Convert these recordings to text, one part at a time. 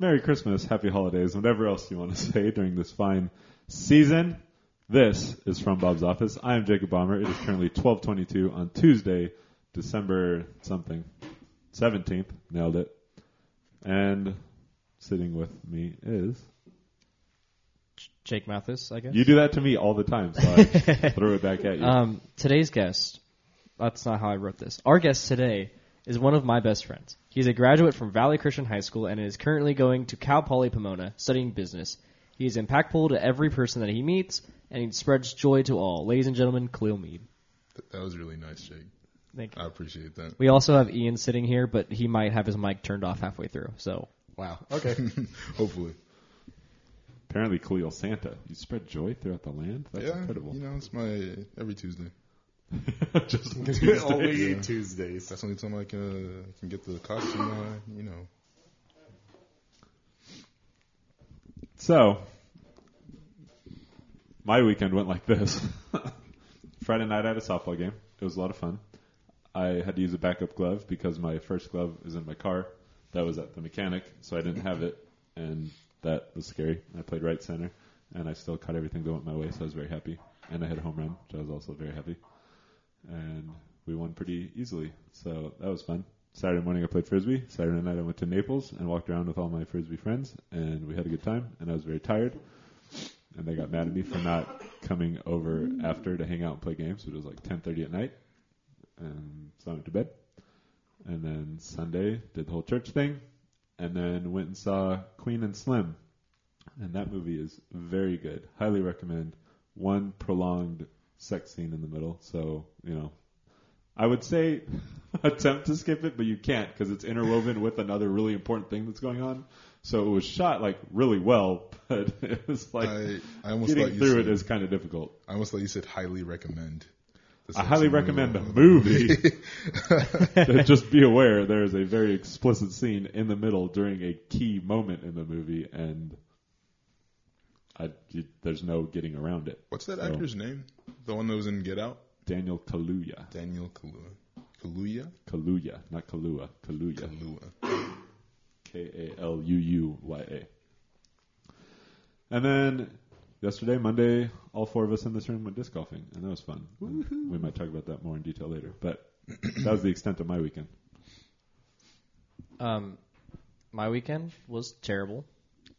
Merry Christmas, Happy Holidays, whatever else you want to say during this fine season. This is from Bob's office. I am Jacob Bomber. It is currently 12:22 on Tuesday, December something, 17th. Nailed it. And sitting with me is Jake Mathis, I guess. you do that to me all the time, so I throw it back at you. Um, today's guest, that's not how I wrote this. Our guest today is one of my best friends. He's a graduate from Valley Christian High School and is currently going to Cal Poly Pomona studying business. He is impactful to every person that he meets, and he spreads joy to all. Ladies and gentlemen, Khalil Meade. That was really nice, Jake. Thank you. I appreciate that. We also have Ian sitting here, but he might have his mic turned off halfway through. So Wow. Okay. Hopefully. Apparently, Khalil Santa. You spread joy throughout the land. That's yeah, incredible. you know, it's my every Tuesday. Just Only Yeah. Tuesdays. That's the only time I can uh, can get the costume. Uh, you know, So, my weekend went like this. Friday night I had a softball game. It was a lot of fun. I had to use a backup glove because my first glove is in my car. That was at the mechanic, so I didn't have it, and that was scary. I played right center, and I still caught everything that went my way, so I was very happy. And I hit a home run, which I was also very happy. And we won pretty easily, so that was fun. Saturday morning I played frisbee. Saturday night I went to Naples and walked around with all my frisbee friends, and we had a good time. And I was very tired, and they got mad at me for not coming over after to hang out and play games. It was like 10:30 at night, and so I went to bed. And then Sunday did the whole church thing, and then went and saw Queen and Slim, and that movie is very good. Highly recommend. One prolonged sex scene in the middle, so you know I would say attempt to skip it, but you can't because it's interwoven with another really important thing that's going on. So it was shot like really well, but it was like I I almost getting through said, it is kind of difficult. I almost thought you said highly recommend. I highly recommend the of movie. Just be aware there is a very explicit scene in the middle during a key moment in the movie, and I, you, there's no getting around it. What's that So, actor's name? The one that was in Get Out? Daniel Kaluuya. Daniel Kaluuya. Kaluuya? Kaluuya, not Kalua. Kaluuya. Kaluuya. K A L U U Y A. And then yesterday, Monday, all four of us in this room went disc golfing, and that was fun. We might talk about that more in detail later. But that was the extent of my weekend. Um, my weekend was terrible.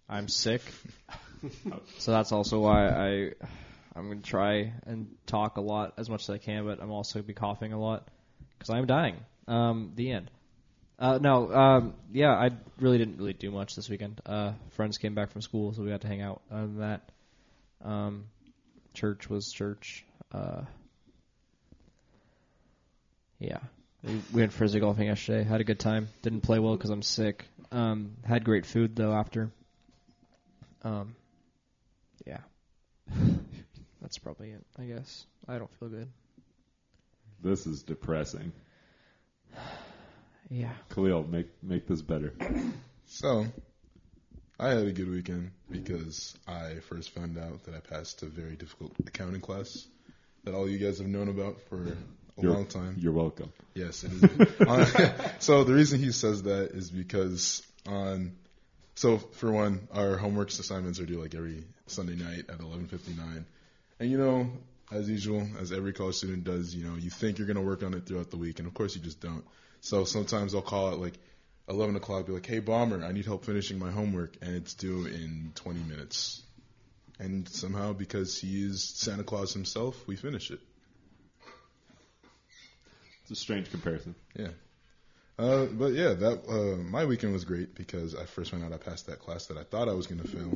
I'm sick, so that's also why I I'm gonna try and talk a lot as much as I can, but I'm also be coughing a lot because I'm dying. Um, the end. Uh, no, um, yeah, I really didn't really do much this weekend. Uh, friends came back from school, so we got to hang out. Other than that, um, church was church. Uh, yeah, we, we went frisbee golfing yesterday. Had a good time. Didn't play well because I'm sick. Um, had great food though after. Um, yeah, that's probably it. I guess I don't feel good. This is depressing. Yeah. Khalil, make make this better. So, I had a good weekend because I first found out that I passed a very difficult accounting class that all you guys have known about for a You're, long time. You're welcome. Yes, it is. Uh, so the reason he says that is because on so for one, our homeworks assignments are due like every Sunday night at 11:59, and you know, as usual, as every college student does, you know, you think you're gonna work on it throughout the week, and of course you just don't. So sometimes I'll call it like 11 o'clock, be like, "Hey, bomber, I need help finishing my homework, and it's due in 20 minutes." And somehow, because he is Santa Claus himself, we finish it. It's a strange comparison. Yeah. Uh, but yeah, that uh, my weekend was great because I first found out I passed that class that I thought I was going to fail.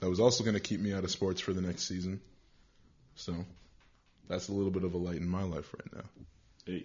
That was also going to keep me out of sports for the next season. So that's a little bit of a light in my life right now. Hey.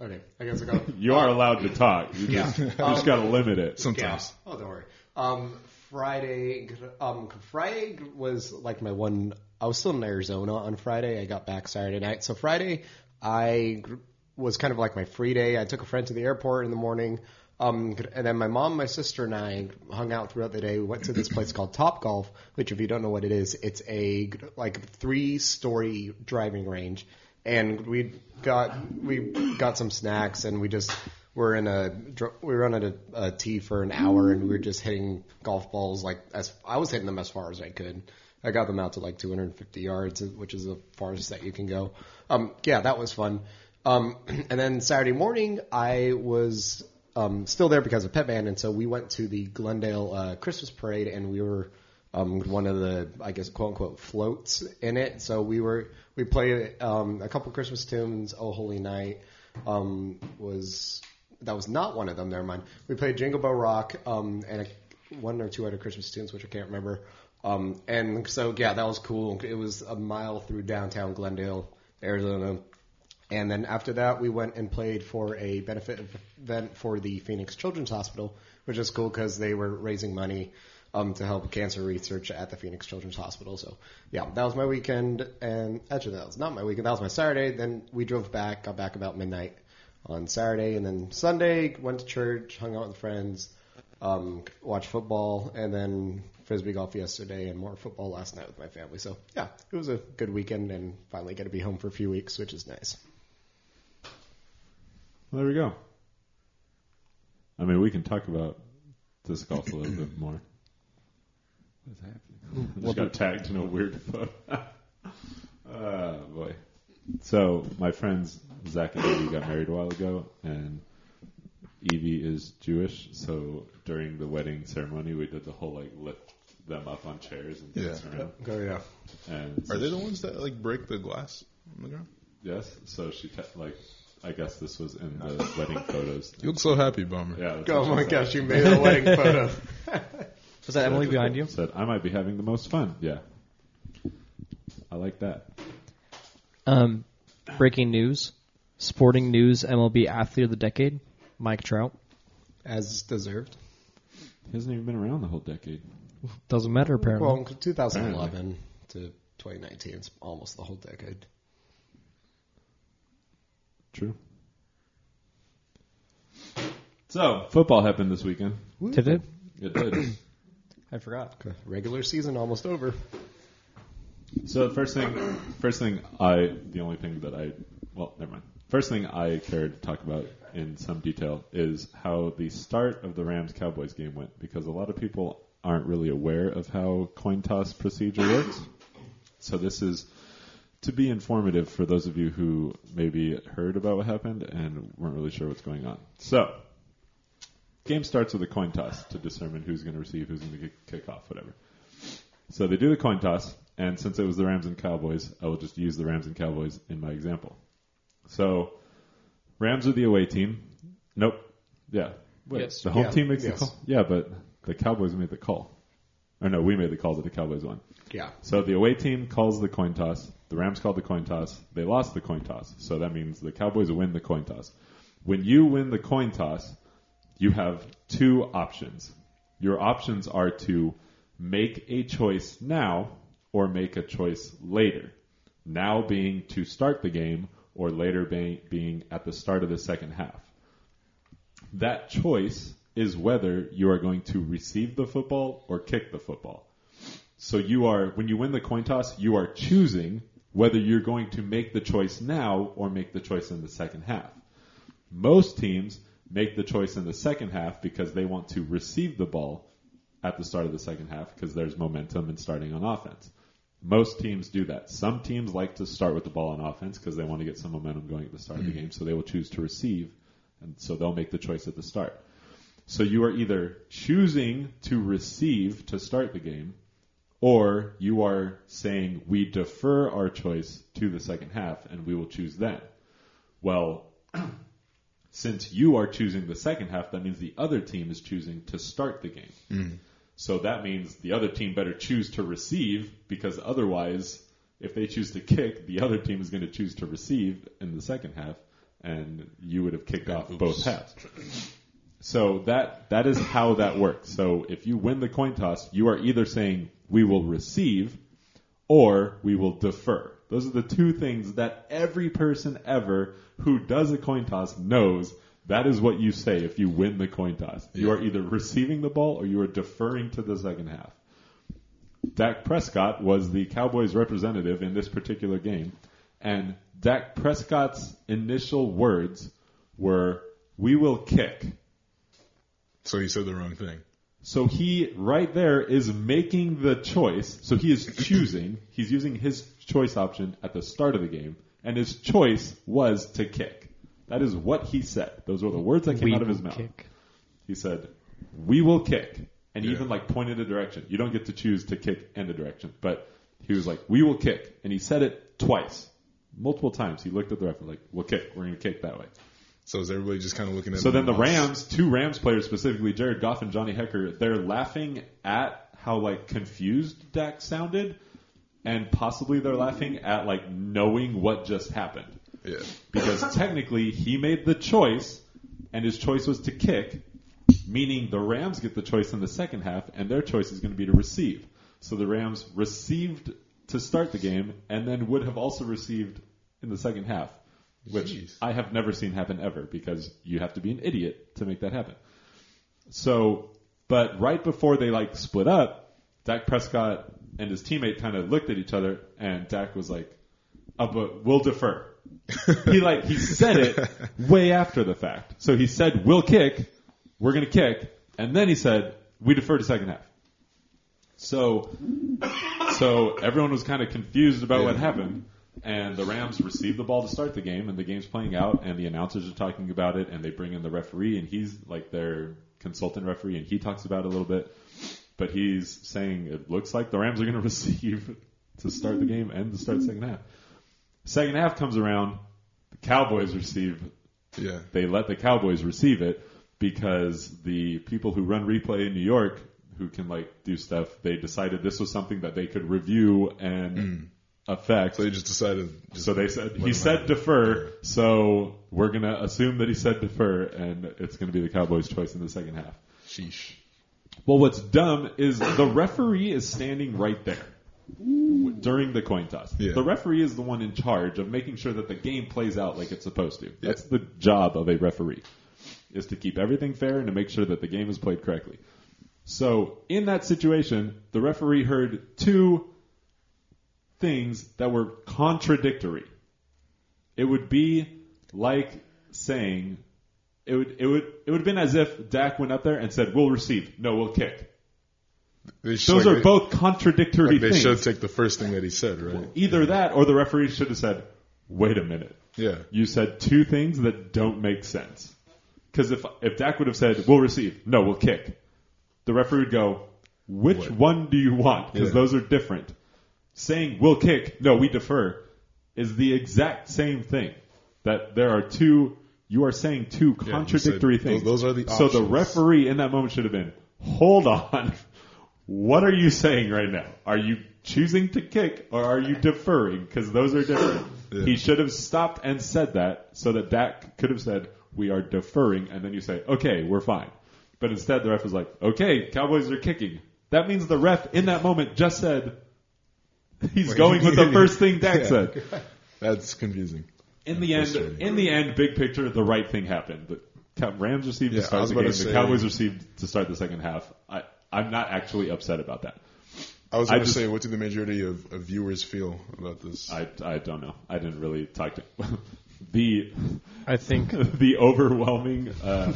Okay. I guess I got. You are allowed to talk. You Yeah. just, you just got to limit it. Sometimes. Yeah. Oh, don't worry. Um, Friday, um, Friday was like my one. I was still in Arizona on Friday. I got back Saturday night. So Friday, I gr- was kind of like my free day. I took a friend to the airport in the morning. Um, and then my mom, my sister, and I hung out throughout the day. We went to this place called Top Golf, which, if you don't know what it is, it's a like three-story driving range. And we got we got some snacks, and we just were in a we were on a, a tee for an hour and we were just hitting golf balls like as I was hitting them as far as I could. I got them out to like 250 yards, which is the farthest that you can go. Um, yeah, that was fun. Um, and then Saturday morning, I was um, still there because of Pep Band, and so we went to the Glendale uh, Christmas parade, and we were um, one of the, I guess, quote unquote, floats in it. So we were we played um, a couple Christmas tunes. Oh Holy Night um, was that was not one of them. Never mind. We played Jingle Bell Rock um, and a, one or two other Christmas tunes, which I can't remember. Um, and so yeah, that was cool. It was a mile through downtown Glendale, Arizona. And then after that, we went and played for a benefit event for the Phoenix Children's Hospital, which is cool because they were raising money um, to help cancer research at the Phoenix Children's Hospital. So yeah, that was my weekend. And actually, that was not my weekend. That was my Saturday. Then we drove back, got back about midnight on Saturday, and then Sunday went to church, hung out with friends, um, watched football, and then frisbee golf yesterday and more football last night with my family. So yeah, it was a good weekend, and finally get to be home for a few weeks, which is nice. Well, there we go. I mean, we can talk about disc golf a little bit more. What's happening? I just got tagged in a weird photo. oh, boy. So, my friends Zach and Evie got married a while ago, and Evie is Jewish, so during the wedding ceremony, we did the whole, like, lift them up on chairs and dance Yeah. around. Oh yeah. And Are they the ones that like break the glass on the ground? Yes, so she, te- like, I guess this was in the wedding photos. You look so happy, Bomber. Yeah. that's Oh what she my said. gosh, you made a wedding photo. Was that Emily behind you? Said I might be having the most fun. Yeah, I like that. Um, breaking news: Sporting News MLB Athlete of the Decade, Mike Trout. As deserved. He hasn't even been around the whole decade. Doesn't matter apparently. Well, 2011 to 2019 is almost the whole decade. True. So football happened this weekend. Did it? It did. I forgot. Regular season almost over. so the first thing, first thing I, the only thing that I, well, never mind. First thing I care to talk about in some detail is how the start of the Rams Cowboys game went because a lot of people aren't really aware of how coin toss procedure works. So this is to be informative for those of you who maybe heard about what happened and weren't really sure what's going on. So, game starts with a coin toss to determine who's going to receive, who's going to kick off, whatever. So they do the coin toss, and since it was the Rams and Cowboys, I will just use the Rams and Cowboys in my example. So, Rams are the away team. Nope. Yeah. Wait, Yes. the home Yeah. team makes Yes. the call. Yeah, but the Cowboys made the call. Or no, we made the call that the Cowboys won. Yeah. So the away team calls the coin toss. The Rams called the coin toss. They lost the coin toss. So that means the Cowboys win the coin toss. When you win the coin toss, you have two options. Your options are to make a choice now or make a choice later. Now being to start the game or later being, being at the start of the second half. That choice is whether you are going to receive the football or kick the football. So you are, when you win the coin toss, you are choosing whether you're going to make the choice now or make the choice in the second half. Most teams make the choice in the second half because they want to receive the ball at the start of the second half because there's momentum in starting on offense. Most teams do that. Some teams like to start with the ball on offense because they want to get some momentum going at the start of the hmm. game, so they will choose to receive, and so they'll make the choice at the start. So you are either choosing to receive to start the game, or you are saying we defer our choice to the second half and we will choose then. Well, since you are choosing the second half, that means the other team is choosing to start the game. Mm-hmm. So that means the other team better choose to receive because otherwise, if they choose to kick, the other team is going to choose to receive in the second half, and you would have kicked off Oops. both halves. So that that is how that works. So if you win the coin toss, you are either saying we will receive or we will defer. Those are the two things that every person ever who does a coin toss knows. That is what you say if you win the coin toss. You are either receiving the ball or you are deferring to the second half. Dak Prescott was the Cowboys representative in this particular game, and Dak Prescott's initial words were, "We will kick." So he said the wrong thing. So he right there is making the choice. So he is choosing. He's using his choice option at the start of the game, and his choice was to kick. That is what he said. Those were the words that came We out of his will mouth. kick. He said, "We will kick," and Yeah. even like pointed a direction. You don't get to choose to kick and a direction, but he was like, "We will kick," and he said it twice, multiple times. He looked at the ref and was like, "We'll kick. We're going to kick that way." So is everybody just kind of looking at? So then the? Rams, two Rams players specifically, Jared Goff and Johnny Hekker, they're laughing at how like confused Dak sounded, and possibly they're laughing at like knowing what just happened Yeah. because technically he made the choice, and his choice was to kick, meaning the Rams get the choice in the second half, and their choice is going to be to receive. So the Rams received to start the game, and then would have also received in the second half, which Jeez. I have never seen happen ever because you have to be an idiot to make that happen. So, but right before they like split up, Dak Prescott and his teammate kind of looked at each other, and Dak was like, "Oh, but we'll defer." he like he said it way after the fact. So he said, "We'll kick. We're gonna kick," and then he said, "We defer to second half." So, so everyone was kind of confused about what happened, and the Rams received the ball to start the game, and the game's playing out, and the announcers are talking about it, and they bring in the referee, and he's like their consultant referee, and he talks about it a little bit, but he's saying it looks like the Rams are going to receive to start the game and to start second half. Second half comes around, the Cowboys receive Yeah. they let the Cowboys receive it because the people who run replay in New York who can like do stuff, they decided this was something that they could review and mm. Affect. So they just decided. Just So they said he said defer, so we're gonna assume that he said defer, and it's gonna be the Cowboys' choice in the second half. Sheesh. Well, what's dumb is the referee is standing right there during the coin toss. Yeah. The referee is the one in charge of making sure that the game plays out like it's supposed to. That's the job of a referee, is to keep everything fair and to make sure that the game is played correctly. So in that situation, the referee heard two things that were contradictory. It would be like saying it would it would it would have been as if Dak went up there and said, "We'll receive, no, we'll kick." Those like, are they- both contradictory Like they things. should take the first thing that he said, right? Either that, or the referee should have said, "Wait a minute, Yeah. you said two things that don't make sense." Because if if Dak would have said, "We'll receive," no, we'll kick, the referee would go, "Which What? one do you want?" Because Yeah. those are different. Saying "we'll kick," no, we defer, is the exact same thing. That there are two. You are saying two contradictory said things. those- those are the options. So the referee in that moment should have been, "Hold on." What are you saying right now? Are you choosing to kick or are you deferring? Because those are different. Yeah. He should have stopped and said that so that Dak could have said, we are deferring, and then you say, okay, we're fine. But instead the ref was like, okay, Cowboys are kicking. That means the ref in that moment just said, he's going with the first thing Dak Yeah. said. That's confusing. In the end, in the end, big picture, the right thing happened. The Rams received Yeah, to start the game. to The Cowboys received to start the second half. I, I'm not actually upset about that. I was going to say, what do the majority of, of viewers feel about this? I, I don't know. I didn't really talk to the I think the overwhelming uh,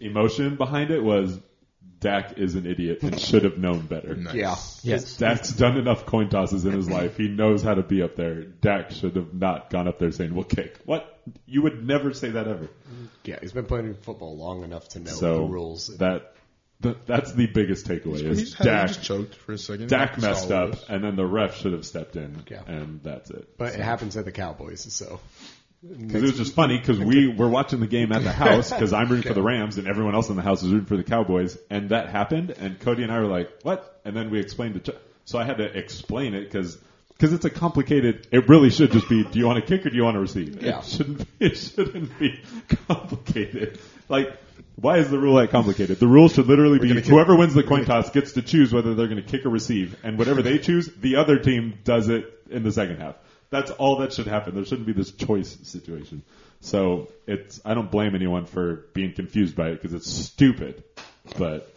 emotion behind it was Dak is an idiot and should have known better. nice. Yeah. yes. Dak's done enough coin tosses in his life. He knows how to be up there. Dak should have not gone up there saying, "We'll kick." What? You would never say that ever. Yeah, he's been playing football long enough to know So the rules. that, that that's the biggest takeaway He is just, had, he Dak. just choked for a second. Dak messed up, and then the ref should have stepped in, Yeah. and that's it. but it happens at the Cowboys, so. Because it was just funny because we were watching the game at the house because I'm rooting for the Rams and everyone else in the house is rooting for the Cowboys and that happened and Cody and I were like what? And then we explained it to, so I had to explain it because because it's a complicated it really should just be do you want to kick or do you want to receive? Yeah. it shouldn't Be, it shouldn't be complicated. Like why is the rule that complicated? The rule should literally be gonna kick- whoever wins the coin toss gets to choose whether they're going to kick or receive and whatever they choose the other team does it in the second half that's all that should happen. There shouldn't be this choice situation. So it's I don't blame anyone for being confused by it because it's stupid, but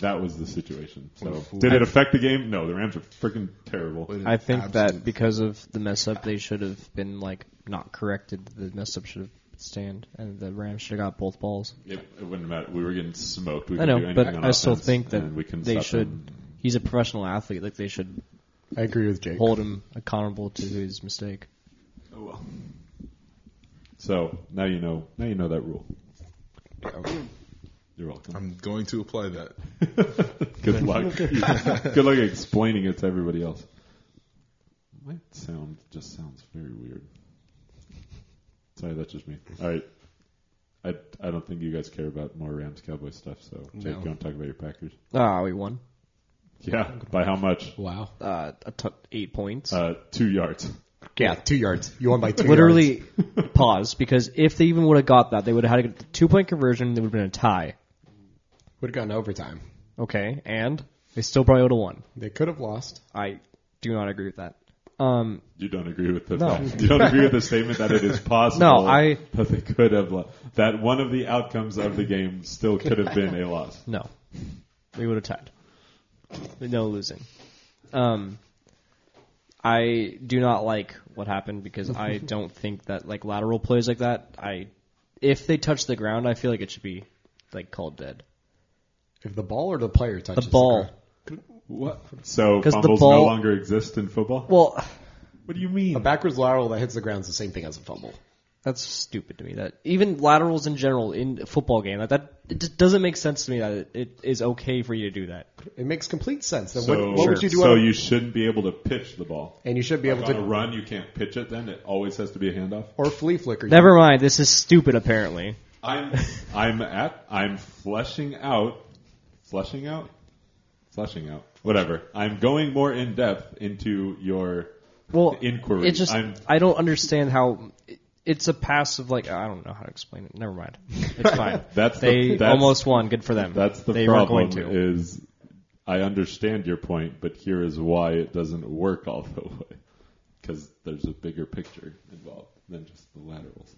that was the situation. So did it affect the game? No, the Rams are freaking terrible. I think absolutely- that because of the mess up, they should have been like not corrected. The mess up should have stand, and the Rams should have got both balls. It, it wouldn't matter. We were getting smoked. We I know, do but on I still think that and we couldn't they should. them. He's a professional athlete. Like they should I agree with Jake. hold him accountable to his mistake. Oh well. So now you know. Now you know that rule. You're welcome. I'm going to apply that. Good luck. Good luck explaining it to everybody else. My sound just sounds very weird. Sorry, that's just me. All right. I, I don't think you guys care about more Rams Cowboys stuff, so Jake, No. you want to talk about your Packers? Ah, we won. Yeah, by how much? Wow. Uh, a t- eight points. Uh, two yards. Yeah, two yards. You won by two. yards. Literally, pause because if they even would have got that, they would have had a two point conversion. And there would have been a tie. would have gone overtime. Okay, and they still probably would have won. They could have lost. I do not agree with that. Um, You don't agree with the No. you don't agree with the statement that it is possible No, I- that they could have lo- that one of the outcomes of the game still could have been a loss. no, we would have tied. No losing. Um, I do not like what happened because I don't think that like lateral plays like that. I, if they touch the ground, I feel like it should be like called dead. If the ball or the player touches The ball. ground. What? So 'Cause the fumbles no longer exist in football? Well, What do you mean? a backwards lateral that hits the ground is the same thing as a fumble. That's stupid to me. That even laterals in general in a football game like that, it just doesn't make sense to me that it, it is okay for you to do that. It makes complete sense. Then so what, what would you do? so on a- you shouldn't be able to pitch the ball. and you should be able Like on to a run, you can't pitch it. Then it always has to be a handoff. or flea flicker. Never mind. This is stupid. Apparently, I'm I'm at I'm fleshing out, fleshing out, fleshing out. Whatever. I'm going more in depth into your well, inquiry. It just I'm I don't understand how it- it's a passive. Like I don't know how to explain it. Never mind. It's fine. That's the- they that's- almost won. Good for them. That's the they problem. going to. Is I understand your point, but here is why it doesn't work all the way. Because there's a bigger picture involved than just the laterals.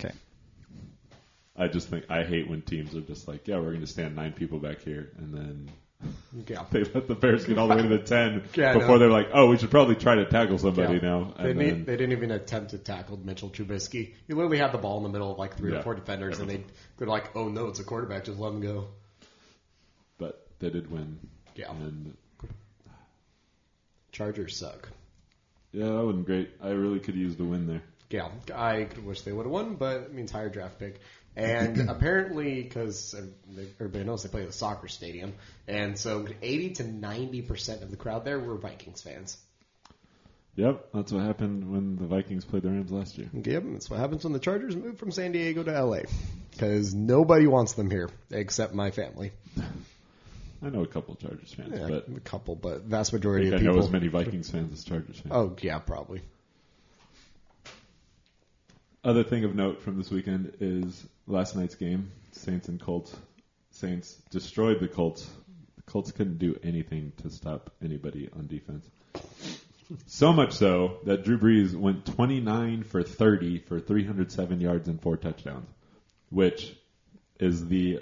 Okay. I just think I hate when teams are just like, yeah, we're going to stand nine people back here, and then Yeah. they let the Bears get all the way to the ten Yeah, before know. they're like, oh, we should probably try to tackle somebody Yeah. now. They, need, then, they didn't even attempt to tackle Mitchell Trubisky. You literally had the ball in the middle of like three or four defenders, and they they're like, "Oh no, it's a quarterback. Just let him go." but they did win. Yeah. And Chargers suck. yeah, that wasn't great. I really could use the win there. Yeah, I wish they would have won, but it means higher draft pick. And apparently, because everybody knows they play at a soccer stadium, and so 80 to 90 percent of the crowd there were Vikings fans. Yep, that's what happened when the Vikings played the Rams last year. Yep, that's what happens when the Chargers move from San Diego to LA. Because nobody wants them here except my family. I know a couple Chargers fans, Yeah, but a couple, but vast I majority think I know as many Vikings fans as Chargers fans. Oh yeah, probably. Other thing of note from this weekend is last night's game, Saints and Colts. Saints destroyed the Colts. The Colts couldn't do anything to stop anybody on defense. So much so that Drew Brees went 29 for 30 for 307 yards and four touchdowns, which is the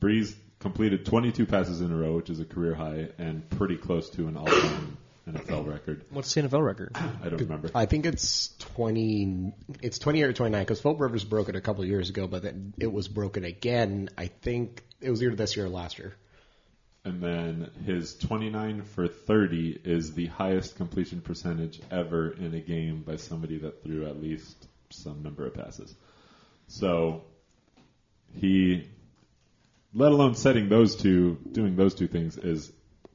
Brees completed 22 passes in a row, which is a career high and pretty close to an all-time NFL record. What's the NFL record? I don't remember. I think it's twenty. It's twenty or twenty nine because Philip Rivers broke it a couple years ago, but then it was broken again. I think it was either this year or last year. And then his 29 for 30 is the highest completion percentage ever in a game by somebody that threw at least some number of passes. So he, let alone setting those two, doing those two things is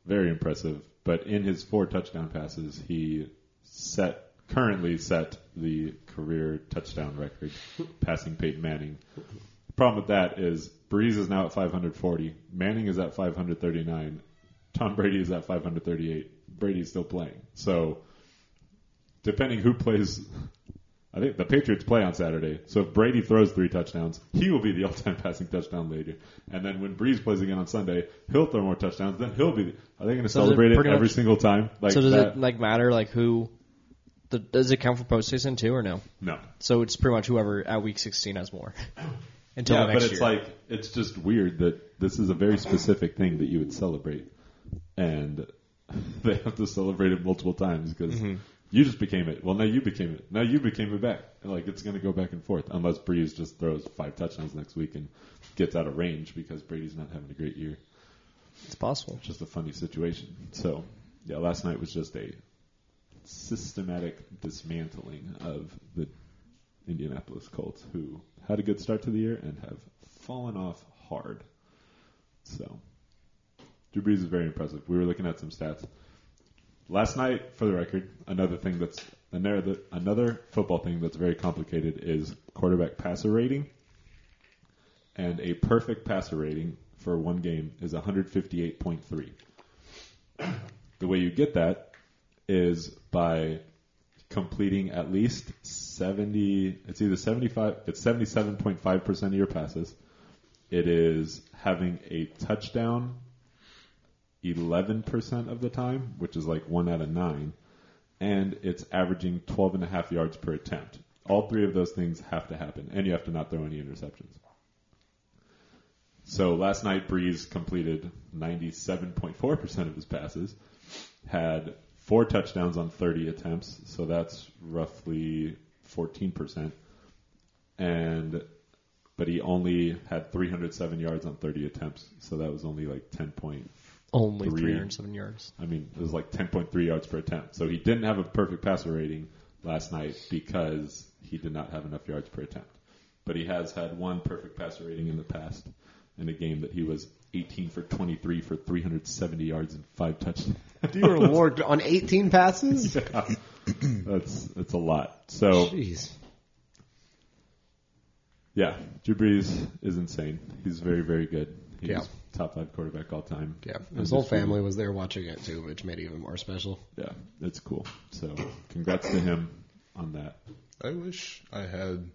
very impressive. But in his four touchdown passes, he set, currently set the career touchdown record, passing Peyton Manning. The problem with that is Brees is now at 540. Manning is at 539. Tom Brady is at 538. Brady's still playing. So, depending who plays, I think the Patriots play on Saturday. So if Brady throws three touchdowns, he will be the all-time passing touchdown leader. And then when Brees plays again on Sunday, he'll throw more touchdowns. Then he'll be. Are they going to So does it celebrate it every single time? Like so does that? it like matter like who? The, does it count for postseason too or no? no. So it's pretty much whoever at week 16 has more. Until yeah, but it's year. like it's just weird that this is a very specific thing that you would celebrate, and they have to celebrate it multiple times because mm-hmm. You just became it. Well, now you became it. Now you became it back. Like it's going to go back and forth unless Brees just throws five touchdowns next week and gets out of range because Brady's not having a great year. It's possible. It's just a funny situation. So, yeah, last night was just a systematic dismantling of the Indianapolis Colts, who had a good start to the year and have fallen off hard. So, Drew Brees is very impressive. We were looking at some stats. Last night, for the record, another thing that's another another football thing that's very complicated is quarterback passer rating. And a perfect passer rating for one game is 158.3. The way you get that is by completing at least 70 it's either 75 it's 77.5% of your passes. It is having a touchdown 11% of the time, which is like 1 out of 9, and it's averaging 12 and a half yards per attempt. All three of those things have to happen, and you have to not throw any interceptions. So last night, Brees completed 97.4% of his passes, had four touchdowns on 30 attempts, so that's roughly 14%. And but he only had 307 yards on 30 attempts, so that was only like 10 point. Only Three. 307 yards. I mean, it was like 10.3 yards per attempt. So he didn't have a perfect passer rating last night because he did not have enough yards per attempt. But he has had one perfect passer rating in the past in a game that he was 18 for 23 for 370 yards and five touchdowns. Dear Lord, on 18 passes? That's that's a lot. So Jeez. yeah, Drew Brees is insane. He's very very good. He's Yeah. Top five quarterback all time. Yeah, his whole just- family was there watching it too, which made it even more special. Yeah, it's cool. So congrats to him on that. I wish I had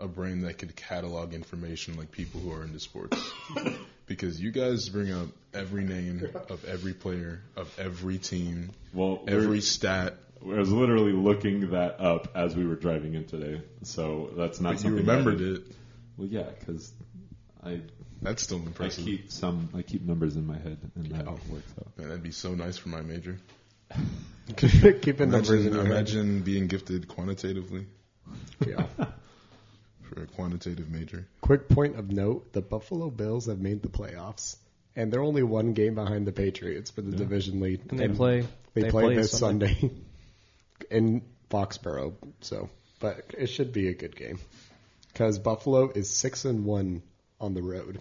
a brain that could catalog information like people who are into sports. because you guys bring up every name of every player, of every team, Well, every stat. I was literally looking that up as we were driving in today, so that's not But you something. I remembered did. it. Well, yeah, because I That's still impressive. I impressive. keep some I keep numbers in my head, and that Yeah. works out. Man, that'd be so nice for my major. Keeping numbers in Imagine, your head. being gifted quantitatively Yeah. for a quantitative major. Quick point of note: the Buffalo Bills have made the playoffs, and they're only one game behind the Patriots for the division lead. And they play. They, they play, play this Sunday. Sunday in Foxborough. So, but it should be a good game because Buffalo is six and one on the road.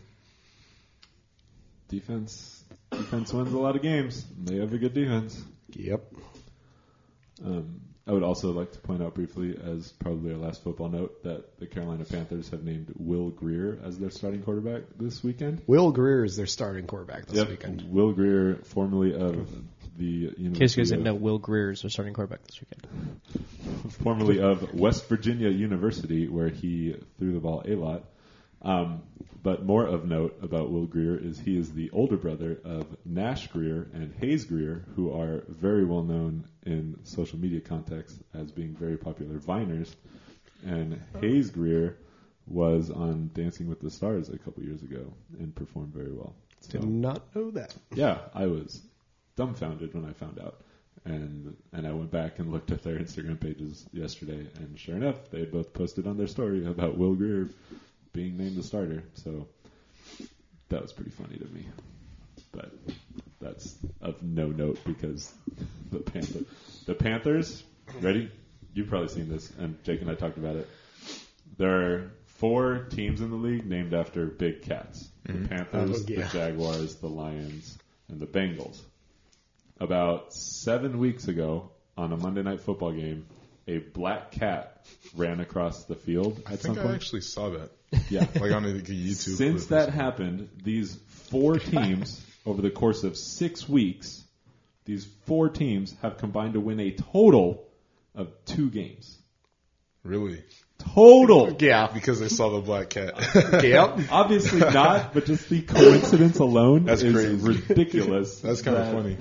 Defense defense wins a lot of games. They have a good defense. Yep. Um, I would also like to point out briefly, as probably our last football note, that the Carolina Panthers have named Will Grier as their starting quarterback this weekend. Will Grier is their starting quarterback this Yep, weekend. Will Grier, formerly of the In case you guys University didn't know, Will Grier is their starting quarterback this weekend. formerly of West Virginia University, where he threw the ball a lot. Um, but more of note about Will Grier is he is the older brother of Nash Grier and Hayes Grier, who are very well known in social media context as being very popular Viners. And Hayes Grier was on Dancing with the Stars a couple years ago and performed very well. So, Did not know that. yeah, I was dumbfounded when I found out. And and I went back and looked at their Instagram pages yesterday, and sure enough, they both posted on their story about Will Grier being named the starter. So that was pretty funny to me. But that's of no note because the Panther, the Panthers. Ready? You've probably seen this, and Jake and I talked about it. There are four teams in the league named after big cats: the mm-hmm. Panthers, Oh, yeah. the Jaguars, the Lions, and the Bengals. About seven weeks ago, on a Monday night football game, a black cat ran across the field at I some think I actually saw that. yeah. Like on a YouTube. Since clip or that something. happened, these four teams, over the course of six weeks, these four teams have combined to win a total of two games. Really? Total. Yeah. Because they saw the black cat. yep. Obviously not, but just the coincidence alone That's is crazy. ridiculous. That's kind of funny.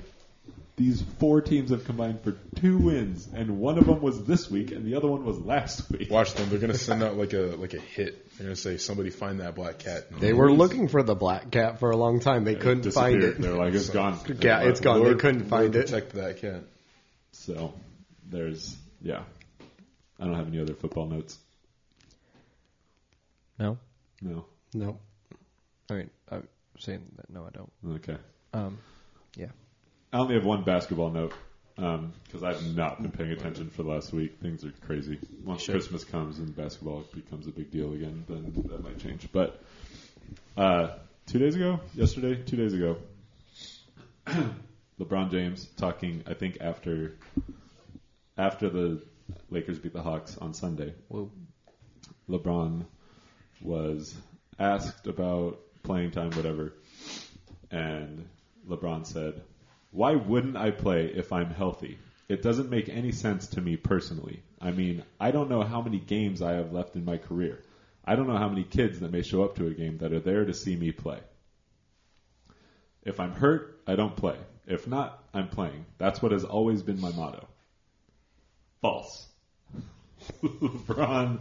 These four teams have combined for two wins, and one of them was this week, and the other one was last week. Watch them. They're gonna send out like a like a hit. They're gonna say somebody find that black cat. They were looking for the black cat for a long time. They couldn't find it. They're like, it's gone. Yeah, it's gone. They couldn't Lord find it. Protect that cat. So, there's yeah. I don't have any other football notes. No, No. No. I mean, I'm saying that no, I don't. Okay. Um, yeah. I only have one basketball note because I've not been paying attention for the last week. Things are crazy. Once Sure. Christmas comes and basketball becomes a big deal again, then that might change. But uh, two days ago, yesterday, two days ago, LeBron James talking. I think after after the Lakers beat the Hawks on Sunday, Whoa. LeBron was asked about playing time, whatever, and LeBron said, "Why wouldn't I play if I'm healthy? It doesn't make any sense to me personally. I mean, I don't know how many games I have left in my career. I don't know how many kids that may show up to a game that are there to see me play. If I'm hurt, I don't play. If not, I'm playing. That's what has always been my motto." False. LeBron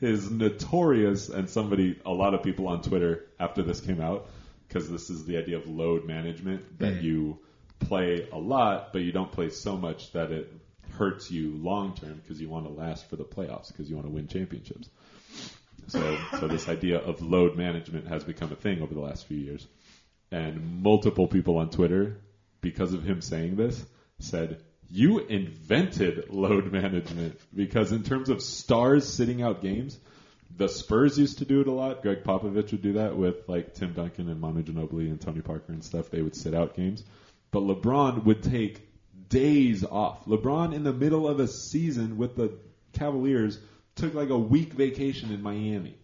is notorious, and somebody, a lot of people on Twitter after this came out, because this is the idea of load management that mm. you play a lot, but you don't play so much that it hurts you long term because you want to last for the playoffs because you want to win championships. So, so this idea of load management has become a thing over the last few years, and multiple people on Twitter, because of him saying this, said you invented load management because in terms of stars sitting out games, the Spurs used to do it a lot. Gregg Popovich would do that with like Tim Duncan and Manu Ginobili and Tony Parker and stuff. They would sit out games, but LeBron would take days off. LeBron in the middle of a season with the Cavaliers took like a week vacation in Miami.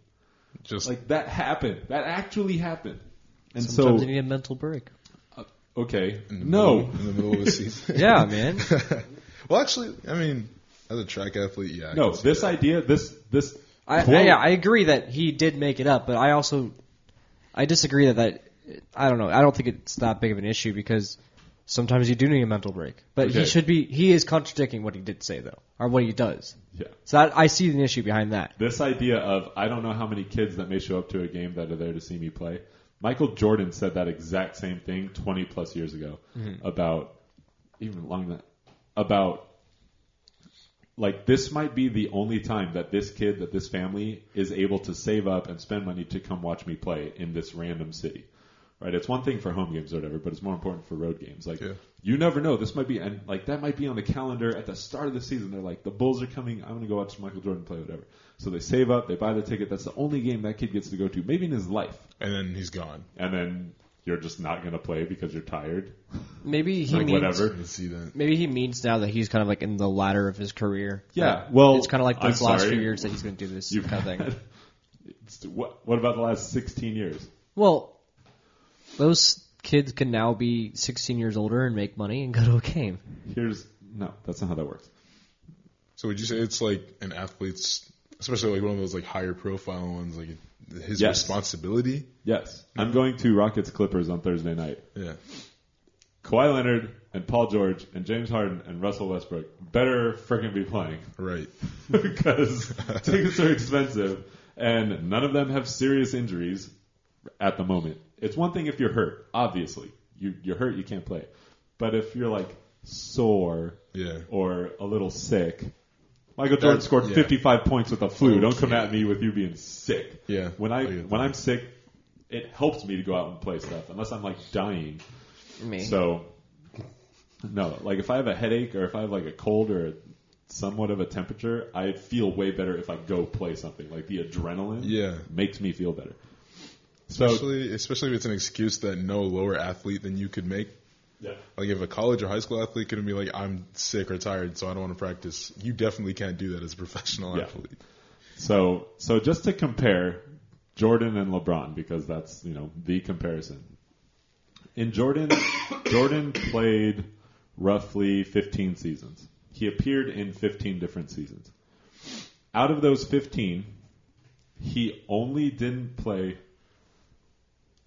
Just Like that happened. That actually happened. And Sometimes so, you need a mental break. Uh, okay, in no, middle- in the middle of the season. Yeah, man. well, actually, I mean, as a track athlete, yeah. I no. can This that. idea, this this I, I, yeah, I agree that he did make it up, but I also I disagree that that I don't know. I don't think it's that big of an issue because sometimes you do need a mental break. But Okay. he should be. He is contradicting what he did say though, or what he does. yeah. So that, I see an issue behind that. This idea of I don't know how many kids that may show up to a game that are there to see me play. Michael Jordan said that exact same thing 20 plus years ago mm-hmm. about even longer than about like this might be the only time that this kid that this family is able to save up and spend money to come watch me play in this random city. Right? It's one thing for home games or whatever, but it's more important for road games. Like Yeah. you never know. This might be and like that might be on the calendar at the start of the season. They're like the Bulls are coming. I'm going to go watch Michael Jordan play whatever. So they save up, they buy the ticket. That's the only game that kid gets to go to, maybe in his life. and then he's gone. And then you're just not going to play because you're tired. Maybe he Like, means whatever. See that. maybe he means now that he's kind of like in the ladder of his career. Yeah, That well, it's kind of like I'm those last sorry. few years that he's going to do this You've kind of thing. had- what, what about the last 16 years? Well, those kids can now be 16 years older and make money and go to a game. Here's no, that's not how that works. So would you say it's like an athlete's, especially like one of those like higher profile ones, like his Yes. responsibility? Yes, I'm going to Rockets Clippers on Thursday night. Yeah. Kawhi Leonard and Paul George and James Harden and Russell Westbrook better freaking be playing Right. because tickets are expensive and none of them have serious injuries at the moment. It's one thing if you're hurt, obviously. You, you're hurt, you can't play. But if you're like sore Yeah. or a little sick, Michael Jordan That- scored yeah. 55 points with a flu. Don't come Okay. at me with you being sick. Yeah, When I I when that. I'm sick, it helps me to go out and play stuff unless I'm like dying. Me. So, no, like if I have a headache or if I have like a cold or somewhat of a temperature, I feel way better if I go play something. Like the adrenaline Yeah. makes me feel better. So, Especially, especially if it's an excuse that no lower athlete than you could make. yeah. Like if a college or high school athlete could be like, I'm sick or tired, so I don't want to practice. You definitely can't do that as a professional Yeah. athlete. So, so just to compare Jordan and LeBron, because that's you know the comparison. In Jordan, Jordan played roughly 15 seasons. He appeared in 15 different seasons. Out of those 15, he only didn't play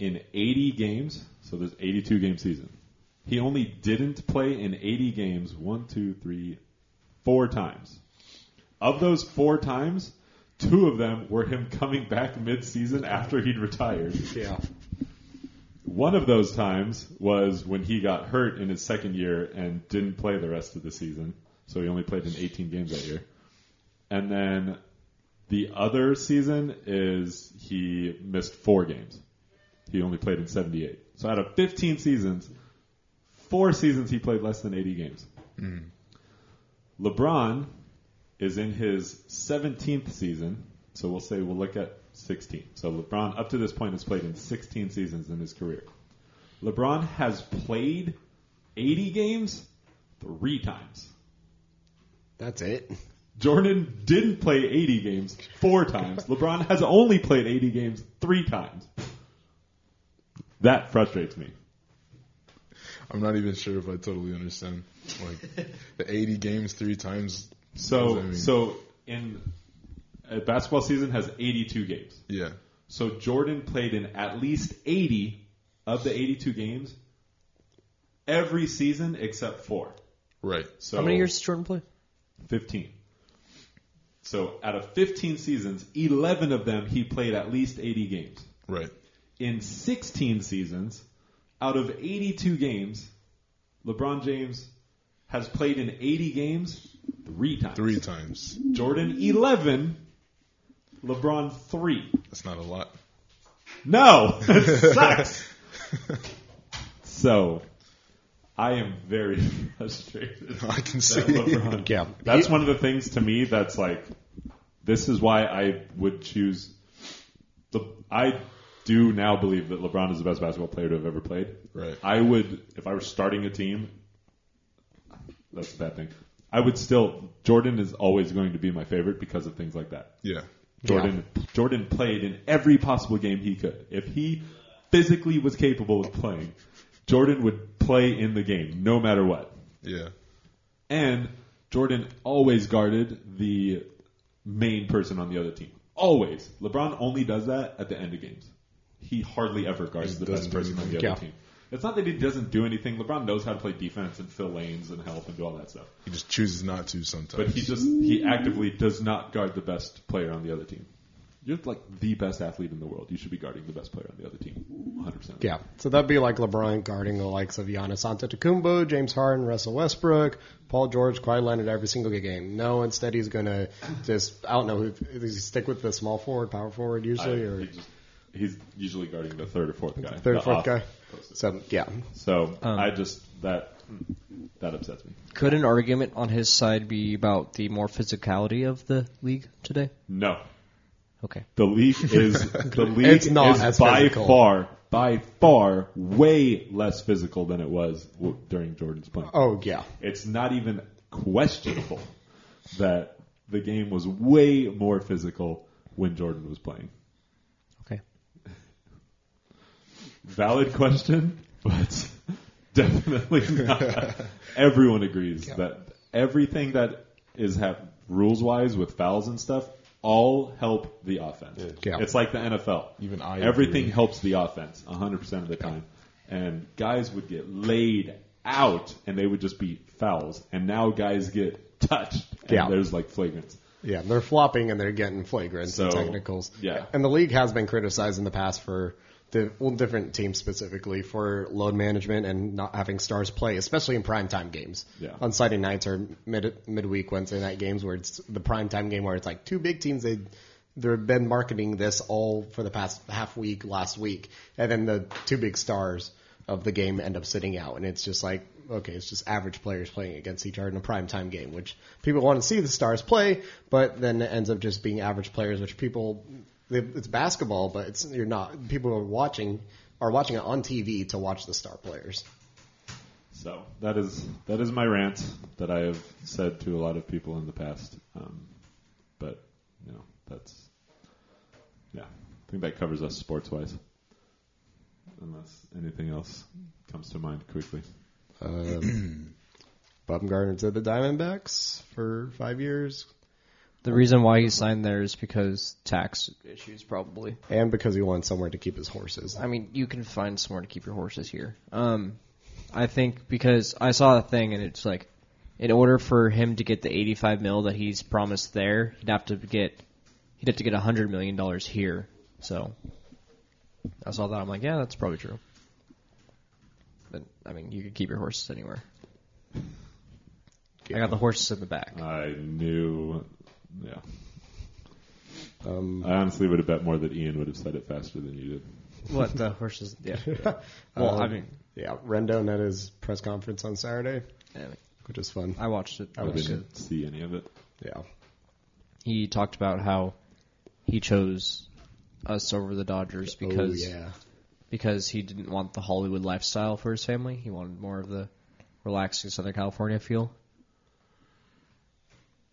in 80 games. So there's 82 game season. He only didn't play in 80 games one, two, three, four times. Of those four times, two of them were him coming back mid-season after he'd retired. Yeah. One of those times was when he got hurt in his second year and didn't play the rest of the season. so he only played in 18 games that year. And then the other season is he missed four games. He only played in 78. So out of 15 seasons, four seasons he played less than 80 games. Mm. LeBron is in his 17th season, so we'll say we'll look at 16. So LeBron, up to this point, has played in 16 seasons in his career. LeBron has played 80 games three times. That's it. Jordan didn't play 80 games four times. LeBron has only played 80 games three times. That frustrates me. I'm not even sure if I totally understand. Like the 80 games three times. So, that mean? so in a basketball season has 82 games. Yeah. So Jordan played in at least 80 of the 82 games every season except four. Right. So How many years does Jordan play? 15. So out of 15 seasons, 11 of them he played at least 80 games. Right. In 16 seasons, out of 82 games, LeBron James has played in 80 games three times. Three times. Jordan 11, LeBron 3. That's not a lot. No, it sucks. so, I am very frustrated. I can see. LeBron. Yeah. That's one of the things to me that's like, this is why I would choose. The, I do now believe that LeBron is the best basketball player to have ever played. Right. I would, if I were starting a team, that's a bad thing. I would still, Jordan is always going to be my favorite because of things like that. Yeah. Jordan Jordan played in every possible game he could. If he physically was capable of playing, Jordan would play in the game no matter what. Yeah. And Jordan always guarded the main person on the other team. Always. LeBron only does that at the end of games. He hardly ever guards the best person on the other Yeah. team. It's not that he doesn't do anything. LeBron knows how to play defense and fill lanes and help and do all that stuff. He just chooses not to sometimes. But he just he actively does not guard the best player on the other team. You're like the best athlete in the world. You should be guarding the best player on the other team. 100%. Yeah, so that'd be like LeBron guarding the likes of Giannis Antetokounmpo, James Harden, Russell Westbrook, Paul George, Kawhi Leonard every single game. No, instead he's gonna just I don't know. who- Does he stick with the small forward, power forward I, usually, or he just, he's usually guarding the third or fourth guy. third, or fourth off- guy? So yeah, So Um, I just that that upsets me. Could an argument on his side be about the more physicality of the league today? No, Okay. the league is the league It's not is as by physical. far by far way less physical than it was w- during Jordan's playing. oh yeah, It's not even questionable that the game was way more physical when Jordan was playing. Okay. Valid question, but definitely not. Everyone agrees that everything that is hap- rules wise with fouls and stuff all help the offense. Yeah. It's like the NFL. Even I everything agree. helps the offense 100% of the time. And guys would get laid out and they would just be fouls. And now guys get touched and Yeah. there's like flagrants. yeah, they're flopping and they're getting flagrants So, and technicals. yeah. and the league has been criticized in the past for. The, well, different teams specifically for load management and not having stars play, especially in primetime games. Yeah. On Sunday nights or mid midweek Wednesday night games where it's the primetime game where it's like two big teams they they've been marketing this all for the past half week last week and then the two big stars of the game end up sitting out and it's just like okay it's just average players playing against each other in a primetime game which people want to see the stars play but then it ends up just being average players which people it's basketball but it's you're not people are watching are watching it on TV to watch the star players So that is that is my rant that I have said to a lot of people in the past. Um, but you know that's yeah, I think that covers us sports wise. Unless anything else comes to mind quickly. um, Bumgarner to the Diamondbacks for five years The reason why he signed there is because tax issues, probably. and because he wants somewhere to keep his horses I mean, you can find somewhere to keep your horses here. Um, I think because I saw a thing and it's like, in order for him to get the 85 mil that he's promised there, he'd have to get he'd have to get 100 million dollars here. So I saw that I'm like, yeah, that's probably true. But I mean, you could keep your horses anywhere. I got the horses in the back. I knew. Yeah. Um, I honestly would have bet more that Ian would have said it faster than you did. What the horses? Yeah. well, I Um, mean, yeah, Rendon at his press conference on Saturday, yeah, which is fun. I watched it. I I It didn't good. see any of it. Yeah. He talked about how he chose us over the Dodgers because oh, yeah. because he didn't want the Hollywood lifestyle for his family. He wanted more of the relaxing Southern California feel.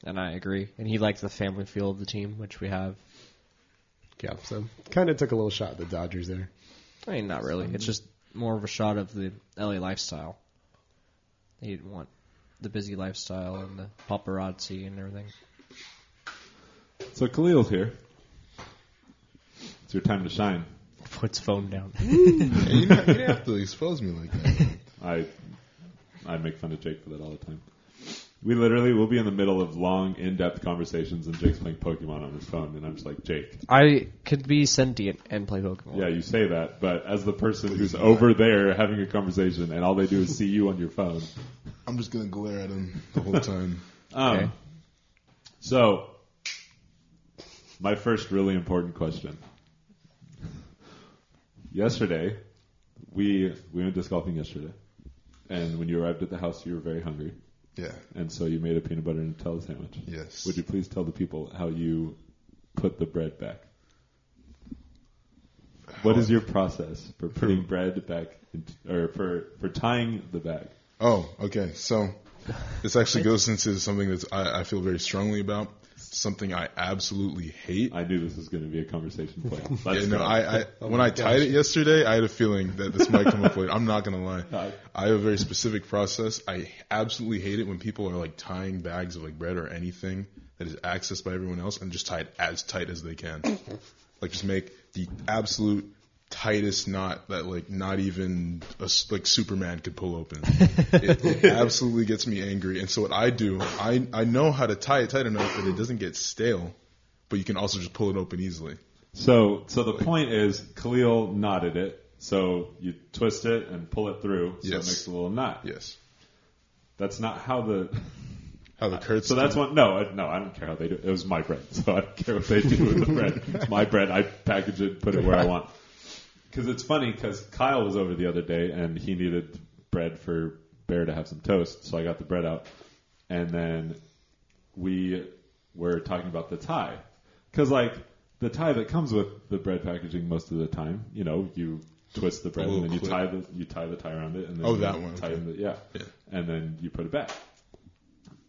And I agree. And he liked the family feel of the team, which we have. Yeah, so kind of took a little shot at the Dodgers there. I mean, not really. It's just more of a shot of the LA lifestyle. He didn't want the busy lifestyle and the paparazzi and everything. So Khalil's here. It's your time to shine. Puts phone down. Hey, you, don't, you don't have to expose me like that. I I make fun of Jake for that all the time. We literally will be in the middle of long, in-depth conversations, and Jake's playing Pokemon on his phone, and I'm just like, Jake, I could be sentient and play Pokemon. yeah, you say that, but as the person who's over there having a conversation, and all they do is see you on your phone. I'm just gonna glare at him the whole time. Um, Okay. So, my first really important question. Yesterday, we we went disc golfing yesterday, and when you arrived at the house, you were very hungry, Yeah. and so you made a peanut butter and Nutella sandwich. Yes. Would you please tell the people how you put the bread back? What is your process for putting bread back, into, or for for tying the bag? Oh, okay. So this actually goes into something that I, I feel very strongly about. Something I absolutely hate. I knew this was going to be a conversation point. Yeah, no. I, I oh when I tied it yesterday, I had a feeling that this might come up later. I'm not gonna lie. I- I have a very specific process. I absolutely hate it when people are like tying bags of like bread or anything that is accessed by everyone else and just tie it as tight as they can. like just make the absolute tightest knot that like not even a like Superman could pull open. it, it absolutely gets me angry. And so what I do, I I know how to tie it tight enough that it doesn't get stale, but you can also just pull it open easily. So, so the point is, Khalil knotted it. So you twist it and pull it through, so Yes. it makes a little knot. Yes. That's not how the. How the Kurtz So that's one. No, I- no, I don't care how they do. it. It was my bread, so I don't care what they do with the bread. It's my bread. I package it, put it where I want. Because it's funny, because Kyle was over the other day and he needed bread for Bear to have some toast, so I got the bread out, and then we were talking about the tie, because like the tie that comes with the bread packaging most of the time, you know, you twist the bread and then you clip. tie the you tie the tie around it, and then Oh, you that one, tie okay. the yeah, Yeah. and then you put it back.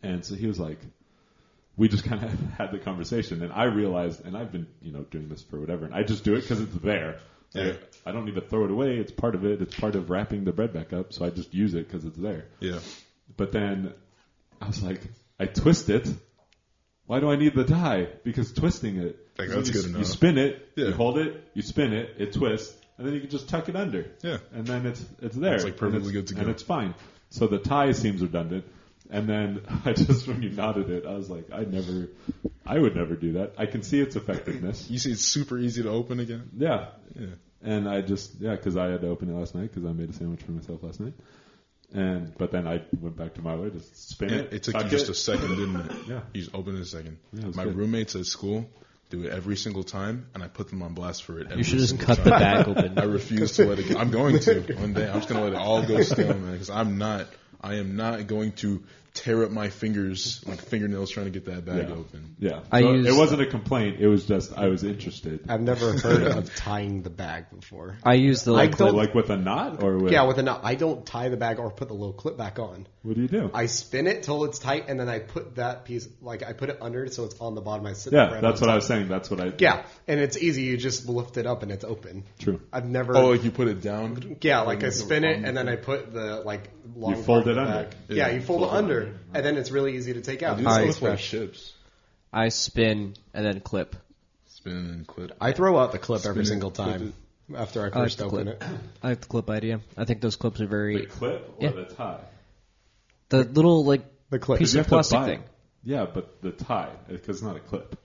And so he was like, we just kind of had the conversation, and I realized, and I've been, you know, doing this for whatever, and I just do it because it's there. Yeah. I don't need to throw it away. It's part of it. It's part of wrapping the bread back up. So I just use it because it's there. Yeah. But then I was like, I twist it. Why do I need the tie? Because twisting it, Like, that's you, good You spin it, Yeah. you hold it, you spin it, it twists, and then you can just tuck it under. Yeah. And then it's it's there. It's, like, perfectly good to go. And it's fine. So the tie seems redundant. And then I just when you nodded it, I was like, I never, I would never do that. I can see its effectiveness. You see, it's super easy to open again. Yeah. Yeah. And I just yeah, because I had to open it last night because I made a sandwich for myself last night. And but then I went back to my way to spin Yeah, it. it took tuck you just it. a second, didn't it? Yeah. You just open it a second. Yeah, My good. roommates at school do it every single time, and I put them on blast for it. Every You should just cut time. the bag open. I refuse to let it go. I'm going to one day. I'm just going to let it all go stale, man, because I'm not. I am not going to tear up my fingers like fingernails trying to get that bag Yeah. open. Yeah. I So use- it wasn't a complaint. It was just I was interested. I've never heard of tying the bag before. I use the I like, like with a knot or with Yeah, with a knot. I don't tie the bag or put the little clip back on. what do you do? I spin it till it's tight, and then I put that piece, like I put it under so it's on the bottom. I sit the yeah, bread that's on what I was saying. That's what I Yeah, and it's easy. You just lift it up and it's open. True. I've never. Oh, like you put it down. yeah, like I spin it and then I put the like long. You fold it under. bag. Yeah, you fold, it under, and then it's really easy to take out. Dude, I- this looks like chips. I spin and then clip. Spin and clip. I throw out the clip Spin every it, single clip time after I like first the open clip. it. I like the clip idea. I think those clips are very The clip or Yeah. the tie? the little like The clip. piece You of have to plastic buy- thing. Yeah, but the tie because it's not a clip.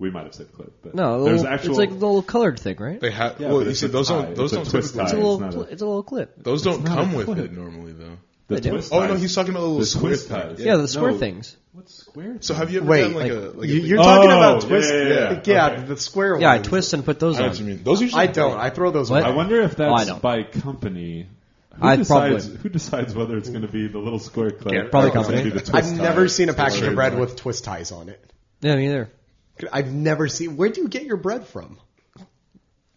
We might have said clip, but No, there's little- actual. it's like the little colored thing, right? They have. Yeah, well, but you it's see, a those tie. don't. Those It's a don't twist typically. It's a little it's not cl- a- it's a little clip. Those don't not come with clip. it normally, though. The They twist Oh no, he's talking about the little The square twist thing. ties. Yeah, the square No. things. What square? So have you ever Wait, done like, like, a like you, a, you're Oh, talking about yeah, twist. yeah, yeah. yeah, Okay. the square ones. Yeah, I twist and put those I know on. what you mean. Those usually I don't. I throw those What? away. I wonder if Oh, I that's don't. by company. Who I'd decides, probably- who decides whether it's going to be the little square clip? Yeah, probably or it's gonna company. be the twist I've never seen a package of bread with twist ties on it. Yeah, me either. I've never seen. Where do you get your bread from?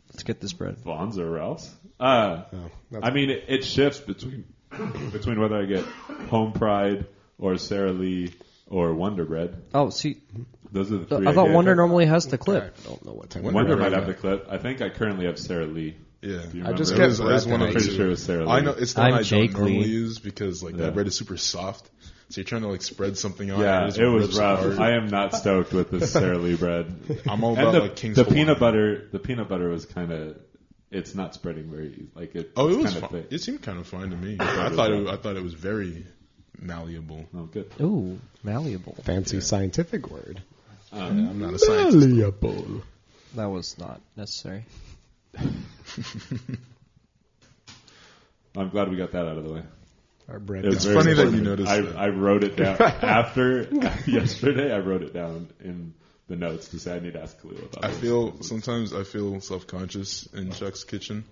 Let's get this bread. Vons or else. Uh, that's- I mean, it, it shifts between between whether I get Home Pride or Sara Lee or Wonder Bread. Oh, see, Those are the three. I thought get. Wonder normally has the clip. I don't know what time. Wonder Wonder Bread might have the clip. I think I currently have Sara Lee. Yeah, I just remember? It kept was, it was one I'm the pretty two. sure it was Sara Lee. I know it's the one I'm I Jake don't normally Lee. use because like Yeah. that bread is super soft. So you're trying to like spread something on. Yeah, it, it was rough. apart. I am not stoked with this Sara Lee bread. I'm all and about the, like King's the Hawaiian. peanut butter. The peanut butter was kind of. It's not spreading very like it. Oh, it was. kind of Fine. It seemed kind of fine to me. I thought it, I thought it was very malleable. Oh, good. Ooh, malleable. Fancy scientific word. Um, I'm not a scientist. Malleable. That was not necessary. I'm glad we got that out of the way. Our bread. It was It's very funny that important. you noticed I, that. I wrote it down after yesterday. I wrote it down in the notes to say I need to ask Khalil about. I this. feel sometimes I feel self conscious in Chuck's kitchen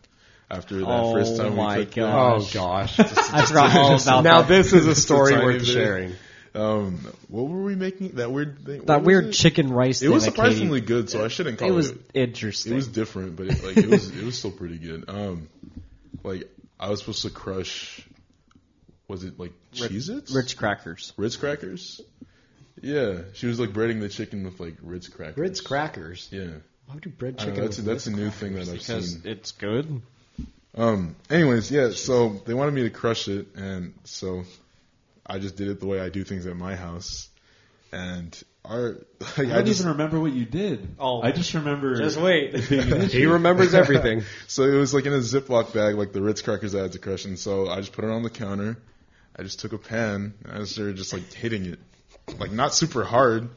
after that Oh first time my we cooked God. Oh gosh. I forgot all about now that. this is a story tiny worth bit. sharing. Um, what were we making? That weird thing. That weird it? chicken rice. It was surprisingly good, so I shouldn't call It it. was interesting. It was different, but it, like it was it was still pretty good. Um, like I was supposed to crush. Was it like Cheez-Its? Ritz crackers. Ritz crackers. Yeah, she was like breading the chicken with like Ritz crackers. Ritz crackers. Yeah, Why would you bread I chicken? know, that's with that's a Ritz new thing that I've Because seen. it's good. Um. Anyways, yeah. So they wanted me to crush it, and so I just did it the way I do things at my house. And our, like, I I don't just even remember what you did. Oh. I just remember. Just wait. it being an He issue. remembers everything. so it was like in a Ziploc bag, like the Ritz crackers I had to crush, and so I just put it on the counter. I just took a pan and I started just like hitting it, like not super hard,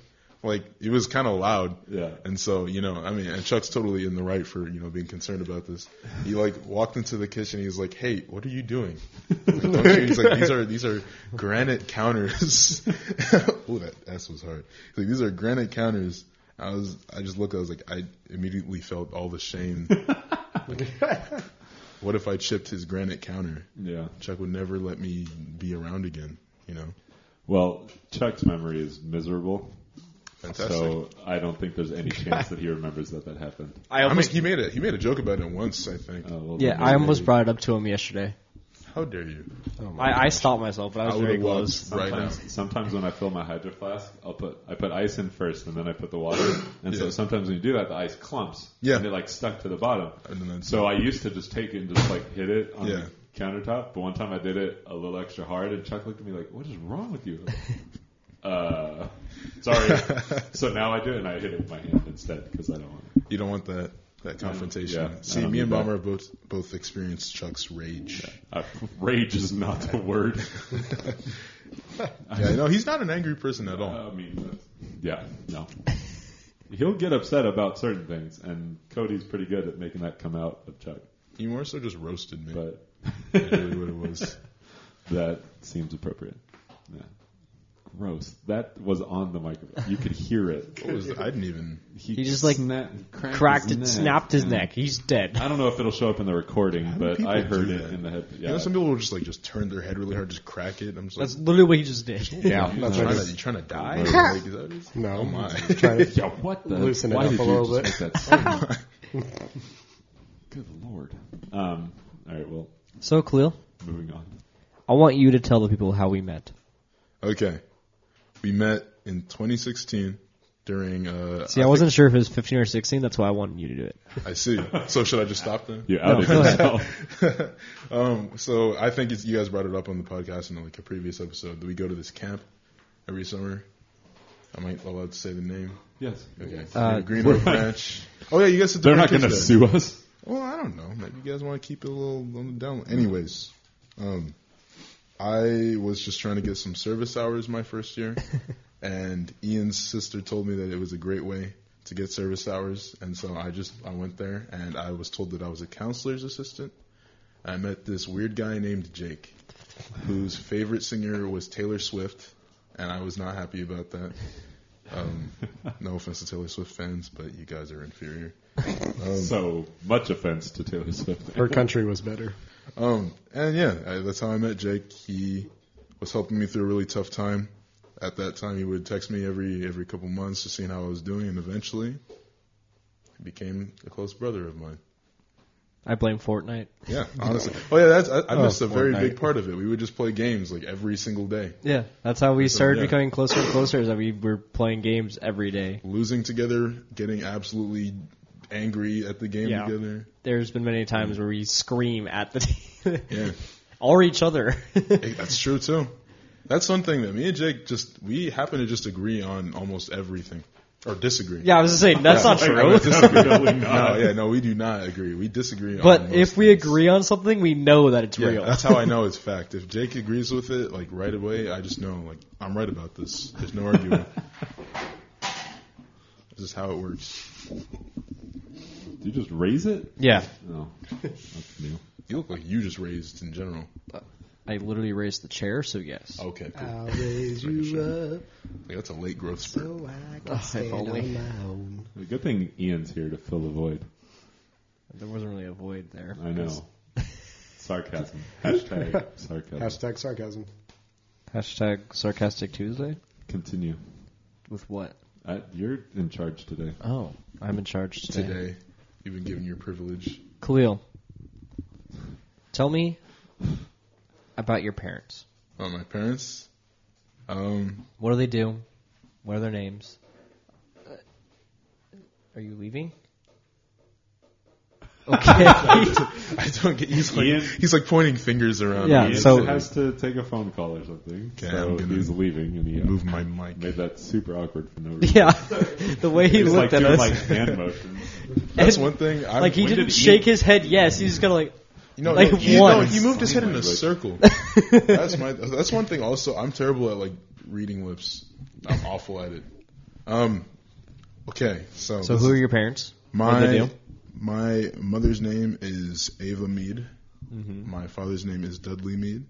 like it was kind of loud. Yeah. And so, you know, I mean, and Chuck's totally in the right for, you know, being concerned about this. He like walked into the kitchen. He's like, "Hey, what are you doing?" Like, you? He's like, "These are these are granite counters." oh, that S was hard. He's like, "These are granite counters." I was, I just looked. I was like, I immediately felt all the shame. Like, what if I chipped his granite counter? Yeah. Chuck would never let me be around again. You know, Well, Chuck's memory is miserable, fantastic. so I don't think there's any chance that he remembers that that happened. I I mean, he made a he made a joke about it once. I think. Uh, well, yeah, I almost brought it up to him yesterday. How dare you? I, I stopped myself, but I was I very would've walked close. right now. Sometimes, sometimes when I fill my hydro flask, I'll put I put ice in first, and then I put the water. And so sometimes when you do that, the ice clumps. Yeah. And it like stuck to the bottom. And then So I used to just take it and just like hit it on Yeah. Countertop. But one time I did it a little extra hard, and Chuck looked at me like, "What is wrong with you?" uh, sorry. so now I do it, and I hit it with my hand instead because I don't want. it. You don't want that that confrontation. Yeah, See, me and that. Bomber have both both experienced Chuck's rage. Uh, rage is not the word. Yeah, no, he's not an angry person at all. I mean, yeah, no. He'll get upset about certain things, and Cody's pretty good at making that come out of Chuck. He more so just roasted me. But really what it was. that seems appropriate. Yeah. Gross. That was on the microphone. You could hear it. What was I didn't even. He just, like, sna- cracked, Cracked his it, neck. snapped his And neck. He's dead. I don't know if it'll show up in the recording, do but people I heard do it that? in the head. Yeah. You know, some people will just like just turn their head really hard, just crack it. I'm just like, That's literally what he just did. Yeah, you that's trying, what to, it you trying to die? No. Like, is that what it is? No. Oh my. Trying to yeah, what the? Loosen it why up did a you little just bit. make that sound? Good lord. Um, all right, well, So, Khalil, moving on. I want you to tell the people how we met. Okay. We met in 2016 during. Uh, See, I, wasn't sure if it was 15 or 16. That's why I wanted you to do it. I see. So should I just stop then? You outed go ahead. yourself. Um, so I think it's, you guys brought it up on the podcast in like a previous episode Do we go to this camp every summer. Am I allowed to say the name? yes. Okay. Uh, Green Oak Ranch. Oh yeah, you guys. They're not going to sue us. Well, I don't know. Maybe you guys want to keep it a little on the down. Anyways, um, I was just trying to get some service hours my first year, and Ian's sister told me that it was a great way to get service hours, and so I just I went there and I was told that I was a counselor's assistant, I met this weird guy named Jake, whose favorite singer was Taylor Swift, and I was not happy about that. Um, no offense to Taylor Swift fans, but you guys are inferior. Um, So much offense to Taylor Swift. Her country was better. Um, and yeah, I, that's how I met Jake. He was helping me through a really tough time. At that time, he would text me every every couple months, just seeing how I was doing, and eventually, he became a close brother of mine. I blame Fortnite. Yeah, honestly. Oh yeah, that's I, I Oh, missed a very big part of it. We would just play games like every single day, Yeah, that's how we started yeah. becoming closer and closer. Is that we were playing games every day. losing together, getting absolutely angry at the game Yeah. together. There's been many times where we scream at the team Yeah, or each other. Hey, that's true too. That's one thing that me and Jake just we happen to just agree on almost everything, or disagree. yeah, I was just saying that's not true. Definitely No, yeah, no, we do not agree. We disagree. on But if we things. agree on something, we know that it's yeah, real. that's how I know it's fact. If Jake agrees with it, like right away, I just know, like I'm right about this. There's no arguing. this is how it works. Do you just raise it? yeah, No, that's new. You look like you just raised in general. I literally raised the chair, so yes. Okay, cool. I'll raise you up Like, that's a late growth spurt. so I can Ugh, if stand only. on my own. The good thing Ian's here to fill the void. There wasn't really a void there. I know. Sarcasm. Hashtag sarcasm. Hashtag sarcasm. Hashtag sarcastic Tuesday. Continue. With what? Uh, you're in charge today. Oh, I'm in charge today. Today, you've been given your privilege. Khalil, tell me about your parents. Oh, my parents. Um, What do they do? What are their names? Uh, Are you leaving? Okay. I don't get. He's like Ian- he's like pointing fingers around. Yeah, me. Ian so- has to take a phone call or something. Okay, so I'm gonna he's leaving, and he uh, move my mic. made that super awkward for no reason. yeah, the way he He's like looked at doing us, like hand motions. That's And- one thing. I'm, like he didn't did shake Ian- his head. Yes, he's just kind of like. You know, Like no, he, no, once. he moved his head in a Language. circle. that's my. That's one thing. Also, I'm terrible at like reading lips. I'm awful at it. Um. Okay, so So who are your parents? What do they my do? My mother's name is Ava Meade. Mm-hmm. My father's name is Dudley Meade.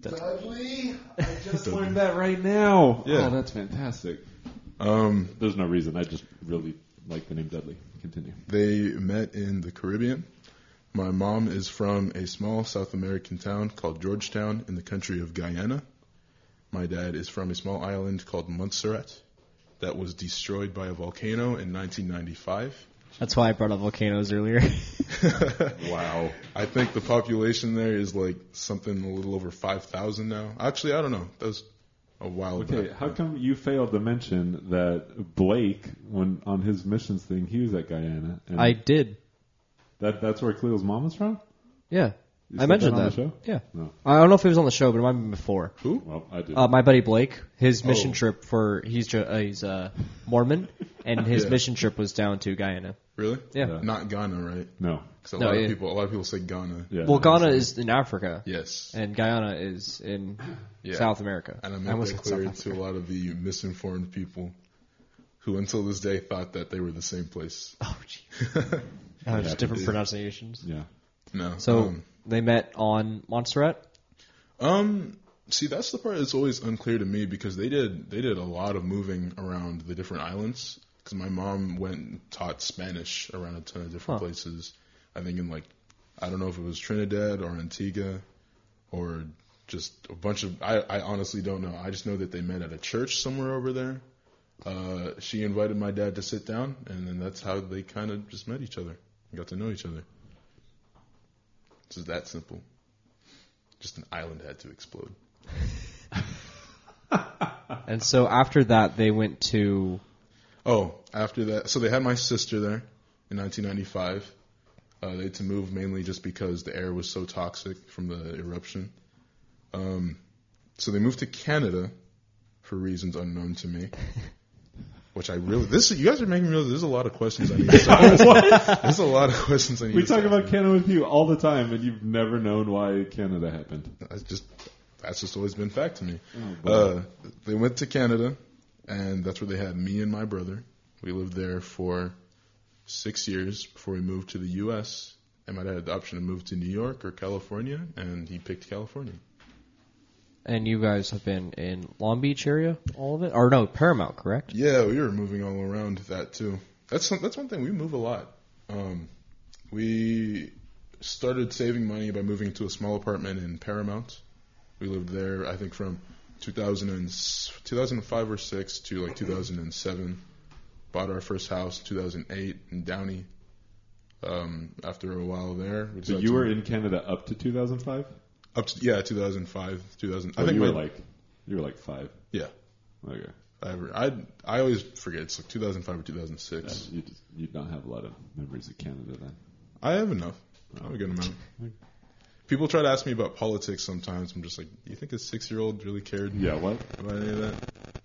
Dudley, I just learned that right now. Yeah. Oh, that's fantastic. Um, There's no reason. I just really like the name Dudley. Continue. They met in the Caribbean. My mom is from a small South American town called Georgetown in the country of Guyana. My dad is from a small island called Montserrat that was destroyed by a volcano in 1995. That's why I brought up volcanoes earlier. Wow. I think the population there is like something a little over 5,000 now. Actually, I don't know. That was a while Okay, back. how come you failed to mention that Blake, when on his missions thing, he was at Guyana, and I did. that that's where Khalil's mom is from? Yeah, You I said mentioned that on that. the show? Yeah, No. I don't know if it was on the show, but it might have been before. Who? Well, I did. Uh, my buddy Blake, his mission Oh. trip for he's uh, he's uh, Mormon, and his Yeah. mission trip was down to Guyana. Really? Yeah. Yeah. Not Ghana, right? no. Because a No, lot yeah. of people, a lot of people say Ghana. Yeah. Well, Ghana is in Africa, Yes. and Guyana is in Yeah. South America. And I I made almost that said South clear to Africa. a lot of the misinformed people who, until this day, thought that they were the same place. Oh, gee. Uh, just different pronunciations. Yeah. no. So um, they met on Montserrat. um, see, that's the part that's always unclear to me because they did they did a lot of moving around the different islands. Because my mom went and taught Spanish around a ton of different Huh. places. I think in like, I don't know if it was Trinidad or Antigua, or just a bunch of. I, I honestly don't know. I just know that they met at a church somewhere over there. Uh, she invited my dad to sit down, and then that's how they kind of just met each other, and got to know each other. It's just that simple. Just an island had to explode. And so after that, they went to Oh, after that, so they had my sister there in 1995. Uh, they had to move mainly just because the air was so toxic from the eruption. Um, so they moved to Canada for reasons unknown to me. Which I really this you guys are making me realize there's a lot of questions I need to ask. There's a lot of questions I need We to talk ask. about Canada with you all the time, and you've never known why Canada happened. That's just that's just always been fact to me. boy. uh, they went to Canada, and that's where they had me and my brother. We lived there for six years before we moved to the U.S. and my dad had the option to move to New York or California, and he picked California. And you guys have been in Long Beach area, all of it, or no, Paramount, correct? Yeah, we were moving all around that too. That's some, that's one thing we move a lot. Um, we started saving money by moving to a small apartment in Paramount. We lived there, I think, from 2000 and, 2005 or six to like 2007. Bought our first house 2008 in Downey. Um, after a while there, we So you were in Canada up to 2005? up to yeah 2005 2000. I I think you were my- like you were like five. yeah. Okay. I I I always forget it's like 2005 or 2006. Yeah, you just, you don't have a lot of memories of Canada then. I have enough. I have a good amount. People try to ask me about politics sometimes. I'm just like, do you think a six year old really cared Yeah, what? about any of that?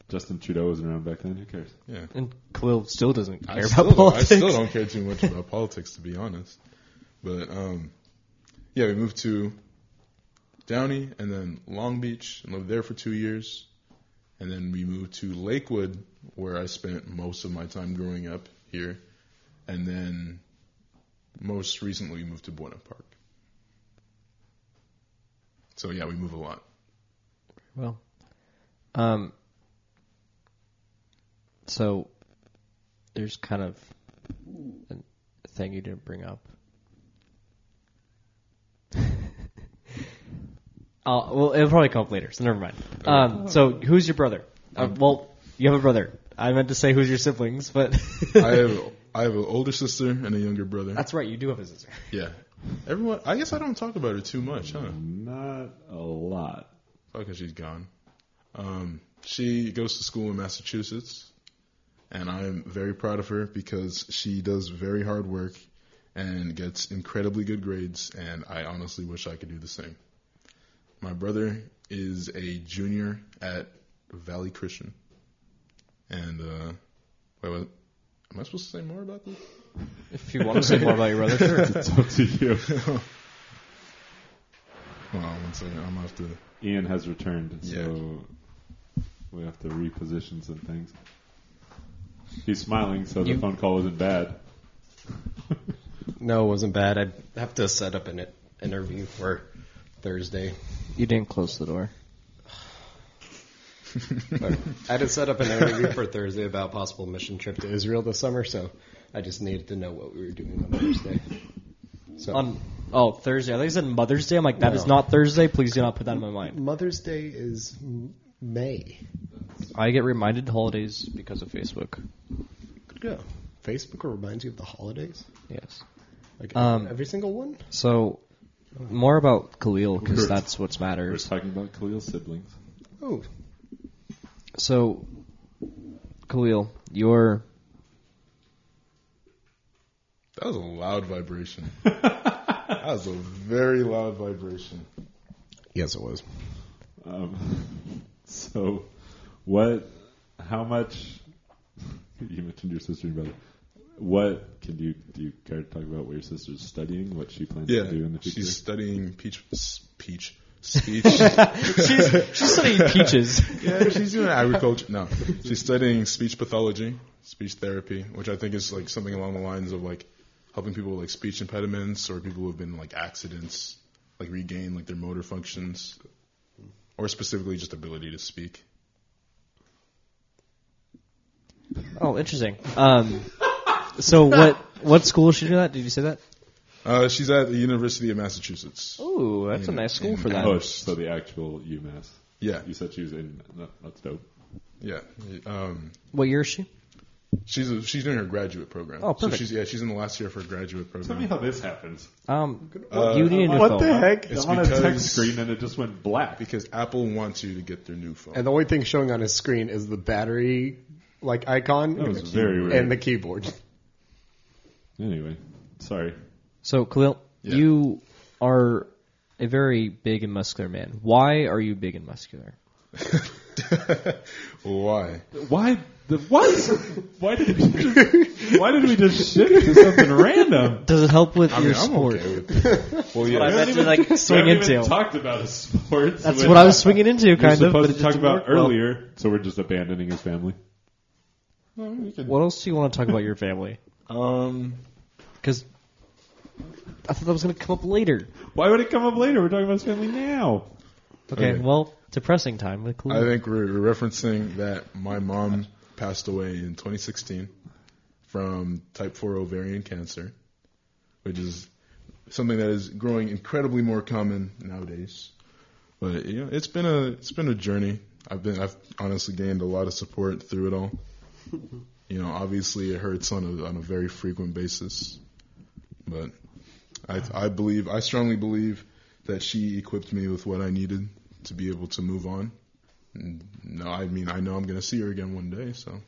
Justin Trudeau wasn't around back then. Who cares? Yeah. And Khalil still doesn't I care still, about politics. I still don't care too much about politics, to be honest. But um, yeah, we moved to Downey and then Long Beach and lived there for two years. And then we moved to Lakewood, where I spent most of my time growing up here. And then most recently we moved to Buena Park. So yeah, we move a lot. Well, um, so there's kind of a thing you didn't bring up. Uh, well, it'll probably come up later, so never mind. Um, so who's your brother? Uh, well, you have a brother. I meant to say who's your siblings, but I have I have an older sister and a younger brother. that's right. You do have a sister. Yeah. Everyone, I guess I don't talk about her too much, huh? Not a lot. because she's gone. Um, she goes to school in Massachusetts, and I'm very proud of her because she does very hard work and gets incredibly good grades, and I honestly wish I could do the same. My brother is a junior at Valley Christian, and uh, wait, what? Am I supposed to say more about this? If you want to say more about your brother, sure. It's up to you. Hold on one second. I'm gonna have to. Ian has returned, Yeah. so we have to reposition some things. He's smiling, so You- the phone call wasn't bad. No, it wasn't bad. I'd have to set up an interview for Thursday. You didn't close the door. But I had to set up an interview for Thursday about possible mission trip to Israel this summer, so I just needed to know what we were doing on Thursday. So On oh Thursday, I think you said Mother's Day. I'm like that is No. not Thursday. Please do not put that in my mind. Mother's Day is M- May. I get reminded holidays because of Facebook. Good go. Facebook reminds you of the holidays, Yes. like Um, every single one. So more about Khalil because We're- that's what We're matters. talking about Khalil's siblings. Oh, So Khalil, you're That was a loud vibration. that was a very loud vibration. yes, it was. Um, so, what? How much? You mentioned your sister and brother. What can you do? You care to talk about what your sister's studying? What she plans Yeah, to do in the future? she's studying peach, peach, speech. she's she's studying peaches. yeah, she's doing agriculture. No, she's studying speech pathology, speech therapy, which I think is like something along the lines of like helping people with like speech impediments or people who have been in, like accidents, like regain like their motor functions, or specifically just ability to speak. Oh, interesting. Um, so what what school should you do that? Did you say that? Uh, she's at the University of Massachusetts. Oh, that's a nice school for that. oh, so the actual UMass. Yeah, You said she was in. no, That's dope. yeah. Um, What year is she? she's a, she's doing her graduate program. Oh, perfect. So she's yeah, she's in the last year of her graduate program. Tell me how this happens. Um, Uh, you need a new what phone. the heck? It's on a because- text screen and it just went black. Because Apple wants you to get their new phone. And the only thing showing on his screen is the battery like icon That was very weird. and the keyboard. Anyway, sorry. So Khalil, Yeah. you are a very big and muscular man. Why are you big and muscular? Why? Why the what? Why did we just, why did we just shift to something random? Does it help with I your mean, I'm sport? okay with it. Well, I yeah. meant to like swing haven't even into. talked about a sport. That's what I was swinging into, we were kind of. supposed But it to talk about work well. earlier, so we're just abandoning his family. What else do you want to talk about your family? Um, Because I thought that was going to come up later. Why would it come up later? We're talking about his family now. Okay, Okay. well, depressing time with I Khalil. think we're referencing that my mom passed away in 2016 from type 4 ovarian cancer, which is something that is growing incredibly more common nowadays. But you know, it's been a it's been a journey. I've been I've honestly gained a lot of support through it all. You know, obviously it hurts on a on a very frequent basis, but I I believe I strongly believe that she equipped me with what I needed to be able to move on. And no, I mean I know I'm gonna see her again one day, so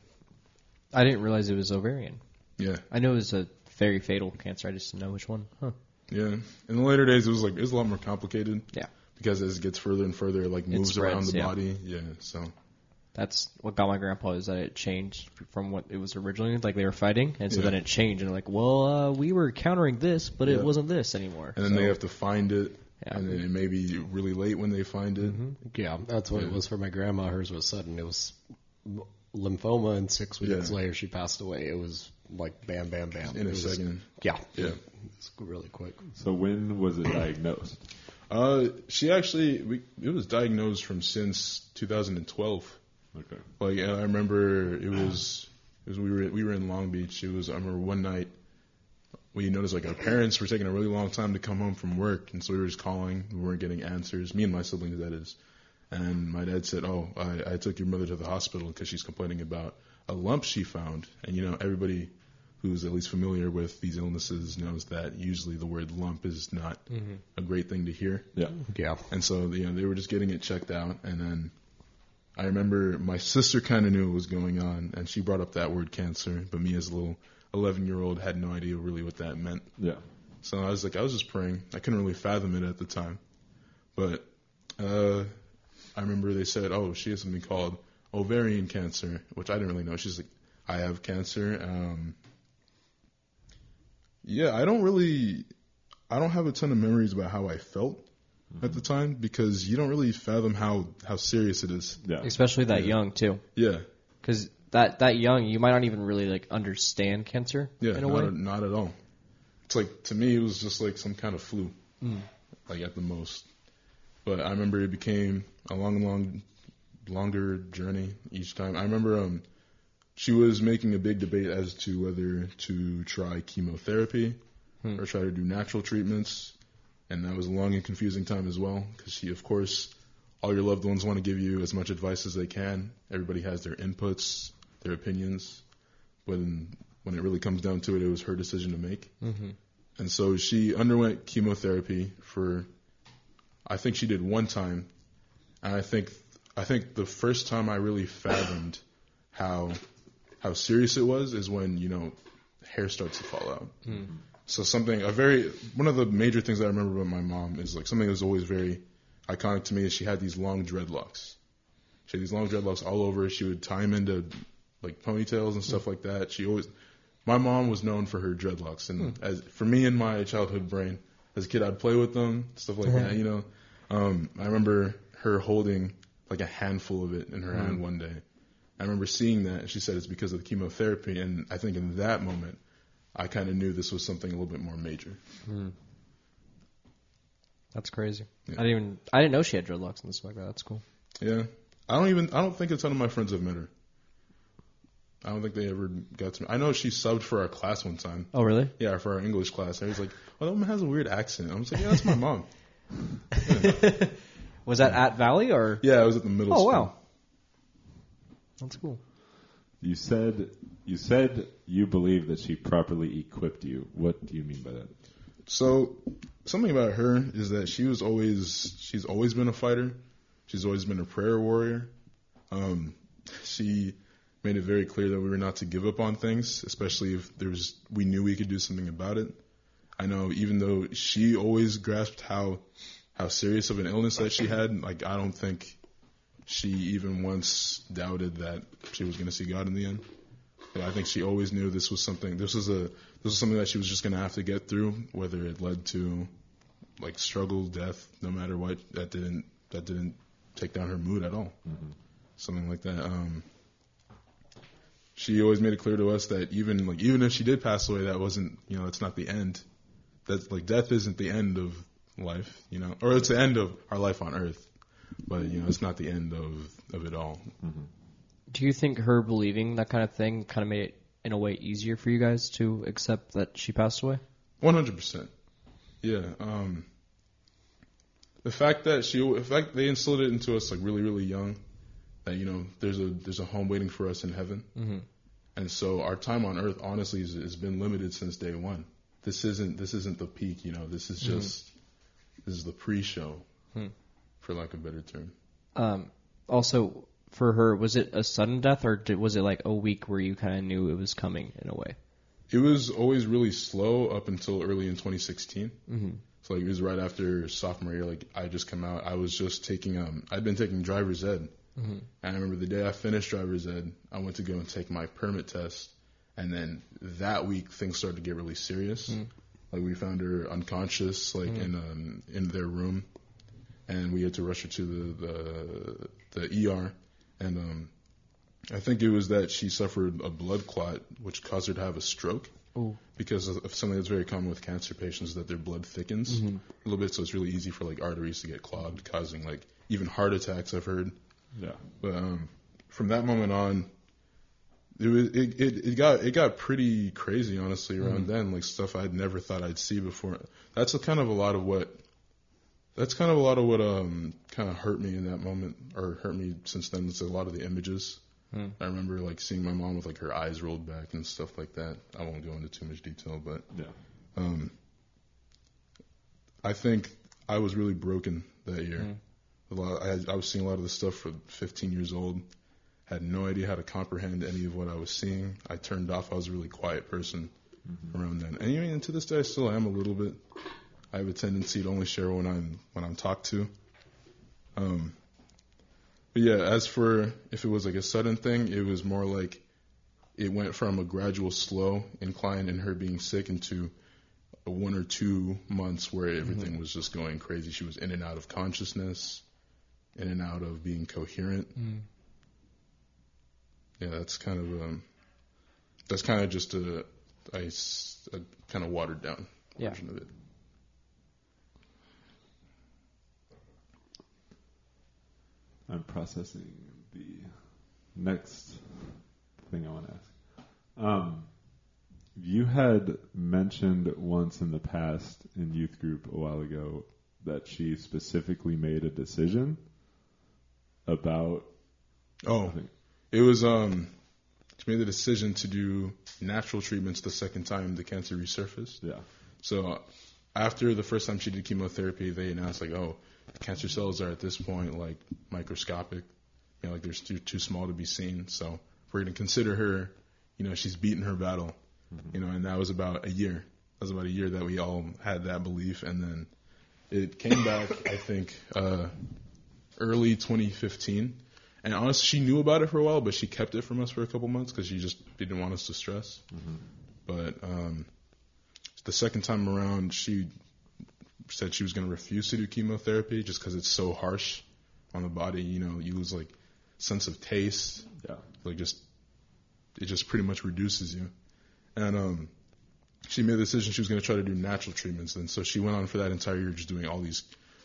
I didn't realize it was ovarian. yeah, I know it was a very fatal cancer. I just didn't know which one. Huh. yeah. In the later days, it was like it was a lot more complicated. Yeah. because as it gets further and further, it like moves spreads, around the yeah. body. Yeah, so That's what got my grandpa is that it changed from what it was originally. Like they were fighting, and so Yeah. then it changed, and like, well, uh, we were countering this, but Yeah. it wasn't this anymore. and then So- they have to find it, Yeah. and then it may be really late when they find it. Yeah, that's what it was for my grandma. Hers was sudden. It was lymphoma, and six weeks Yeah. later she passed away. It was like bam, bam, bam. In It a was- second, Yeah, yeah. it's really quick. So when was it diagnosed? Uh, she actually, we, it was diagnosed from since 2012. Okay. Like I remember, it was, it was we were we were in Long Beach. It was I remember one night we noticed like our parents were taking a really long time to come home from work, and so we were just calling. We weren't getting answers. Me and my siblings, that is. And my dad said, "Oh, I, I took your mother to the hospital because she's complaining about a lump she found." And you know, everybody who's at least familiar with these illnesses knows that usually the word lump is not mm-hmm. a great thing to hear. Yeah. Yeah, And so, you know, they were just getting it checked out. And then I remember my sister kind of knew what was going on, and she brought up that word cancer. But me, as a little 11 year old, had no idea really what that meant. Yeah. So I was like, I was just praying. I couldn't really fathom it at the time. But uh, I remember they said, oh, she has something called ovarian cancer, which I didn't really know. She's like, I have cancer. Um, yeah, I don't really, I don't have a ton of memories about how I felt Mm-hmm. at the time because you don't really fathom how how serious it is. Yeah. especially that Yeah. young too, Yeah, because that that young, you might not even really like understand cancer yeah, in a not, way. not at all. It's like to me, it was just like some kind of flu, mm. like at the most. But I remember it became a long, long, longer journey each time. I remember um, she was making a big debate as to whether to try chemotherapy hmm. or try to do natural treatments, and that was a long and confusing time as well because she, of course, all your loved ones want to give you as much advice as they can. Everybody has their inputs, their opinions, but in, when it really comes down to it, it was her decision to make. Mm-hmm. And so she underwent chemotherapy for, I think she did one time, and I think I think the first time I really fathomed how how serious it was is when you know hair starts to fall out. So something a very one of the major things I remember about my mom is like something that was always very iconic to me is she had these long dreadlocks. She had these long dreadlocks all over. She would tie them into like ponytails and stuff like that. She always my mom was known for her dreadlocks, and as for me in my childhood brain, as a kid, I'd play with them, stuff like that. You know, um, I remember her holding like a handful of it in her hand one day. I remember seeing that, and she said it's because of the chemotherapy. And I think in that moment, I kind of knew this was something a little bit more major. Hmm. That's crazy. Yeah. I didn't even I didn't know she had dreadlocks and stuff like that. That's cool. Yeah, I don't even I don't think a ton of my friends have met her. I don't think they ever got to. I know she subbed for our class one time. Oh really? Yeah, for our English class. And I was like, "Oh, that woman has a weird accent." I was like, "Yeah, that's my mom." Was that at Valley or? Yeah, I was at the middle school. Oh school. wow. That's cool. You said you said you believe that she properly equipped you. What do you mean by that? So something about her is that she was always she's always been a fighter. She's always been a prayer warrior. Um, she made it very clear that we were not to give up on things, especially if there's we knew we could do something about it. I know even though she always grasped how how serious of an illness that she had, like I don't think she even once doubted that she was going to see God in the end. But I think she always knew this was something. This was a this was something that she was just going to have to get through, whether it led to like struggle, death, no matter what. That didn't that didn't take down her mood at all. Something like that. Um, she always made it clear to us that even like even if she did pass away, that wasn't you know that's not the end. that's like death isn't the end of life, you know, or it's the end of our life on Earth, but you know, it's not the end of of it all. Do you think her believing that kind of thing kind of made it in a way easier for you guys to accept that she passed away? One hundred percent. Yeah. Um, the fact that she, the fact they instilled it into us like really, really young, that you know there's a there's a home waiting for us in heaven, Mhm. and so our time on earth honestly has, has been limited since day one. This isn't this isn't the peak, you know. This is just this is the pre-show, Hmm. for lack of a better term. Um, also, for her, was it a sudden death or did, was it like a week where you kind of knew it was coming in a way? It was always really slow up until early in 2016. Mm-hmm. So like it was right after sophomore year. Like I just come out. I was just taking um I'd been taking driver's ed, Mhm. and I remember the day I finished driver's ed, I went to go and take my permit test, and then that week things started to get really serious. Mm. Like we found her unconscious, like Mm. in um in their room, and we had to rush her to the the, the ER, and um I think it was that she suffered a blood clot, which caused her to have a stroke Ooh. because of something that's very common with cancer patients that their blood thickens Mhm. a little bit, so it's really easy for like arteries to get clogged, causing like even heart attacks. I've heard, Yeah. but um, from that moment on, it was it, it, it got it got pretty crazy honestly around then, like stuff I'd never thought I'd see before. That's a kind of a lot of what. That's kind of a lot of what um kind of hurt me in that moment, or hurt me since then. It's a lot of the images. Hmm. I remember like seeing my mom with like her eyes rolled back and stuff like that. I won't go into too much detail, but Yeah. um, I think I was really broken that year. Mm. A lot, I, had, I was seeing a lot of this stuff for 15 years old. Had no idea how to comprehend any of what I was seeing. I turned off. I was a really quiet person around then, and even to this day, I still am a little bit. I have a tendency to only share when I'm when I'm talked to. Um, but yeah, as for if it was like a sudden thing, it was more like it went from a gradual slow incline in her being sick into a one or two months where everything was just going crazy. She was in and out of consciousness, in and out of being coherent. Mm. Yeah, that's kind of um, that's kind of just a, a, a kind of watered down Yeah. version of it. I'm processing the next thing I want to ask. Um, you had mentioned once in the past in youth group a while ago that she specifically made a decision about. Oh, it was um, she made the decision to do natural treatments the second time the cancer resurfaced. Yeah. So after the first time she did chemotherapy, they announced like, oh, cancer cells are at this point like microscopic, you know, like they're too too small to be seen. So if we're gonna consider her, you know, she's beaten her battle, you know, and that was about a year. That was about a year that we all had that belief, and then it came back, I think, uh, early 2015. And honestly, she knew about it for a while, but she kept it from us for a couple months because she just didn't want us to stress. But um, the second time around, she said she was going to refuse to do chemotherapy just because it's so harsh on the body. You know, you lose like sense of taste, Yeah. like just it just pretty much reduces you. And um, she made the decision she was going to try to do natural treatments, and so she went on for that entire year just doing all these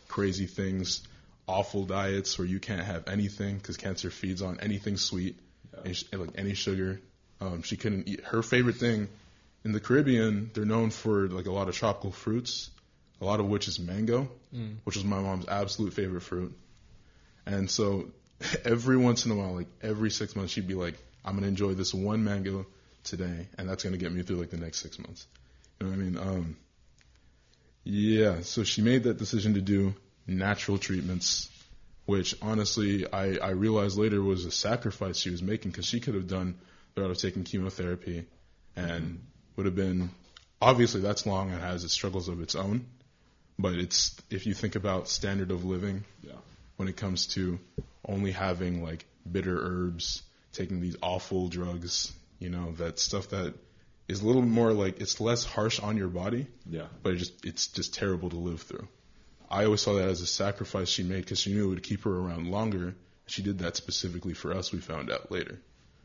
crazy things, awful diets where you can't have anything because cancer feeds on anything sweet, any, sh- like any sugar. Um, she couldn't eat her favorite thing in the Caribbean. They're known for like a lot of tropical fruits, a lot of which is mango, Mm. which was my mom's absolute favorite fruit. And so every once in a while, like every six months, she'd be like, I'm going to enjoy this one mango today, and that's going to get me through like the next six months. You know what I mean? Um, yeah, so she made that decision to do natural treatments, which honestly, I, I realized later was a sacrifice she was making because she could have done the route of taking chemotherapy and would have been, obviously, that's long and has its struggles of its own. But it's, if you think about standard of living, Yeah. when it comes to only having like bitter herbs, taking these awful drugs, you know, that stuff that is a little more like it's less harsh on your body, Yeah. but it just it's just terrible to live through. I always saw that as a sacrifice she made because she knew it would keep her around longer. She did that specifically for us. We found out later,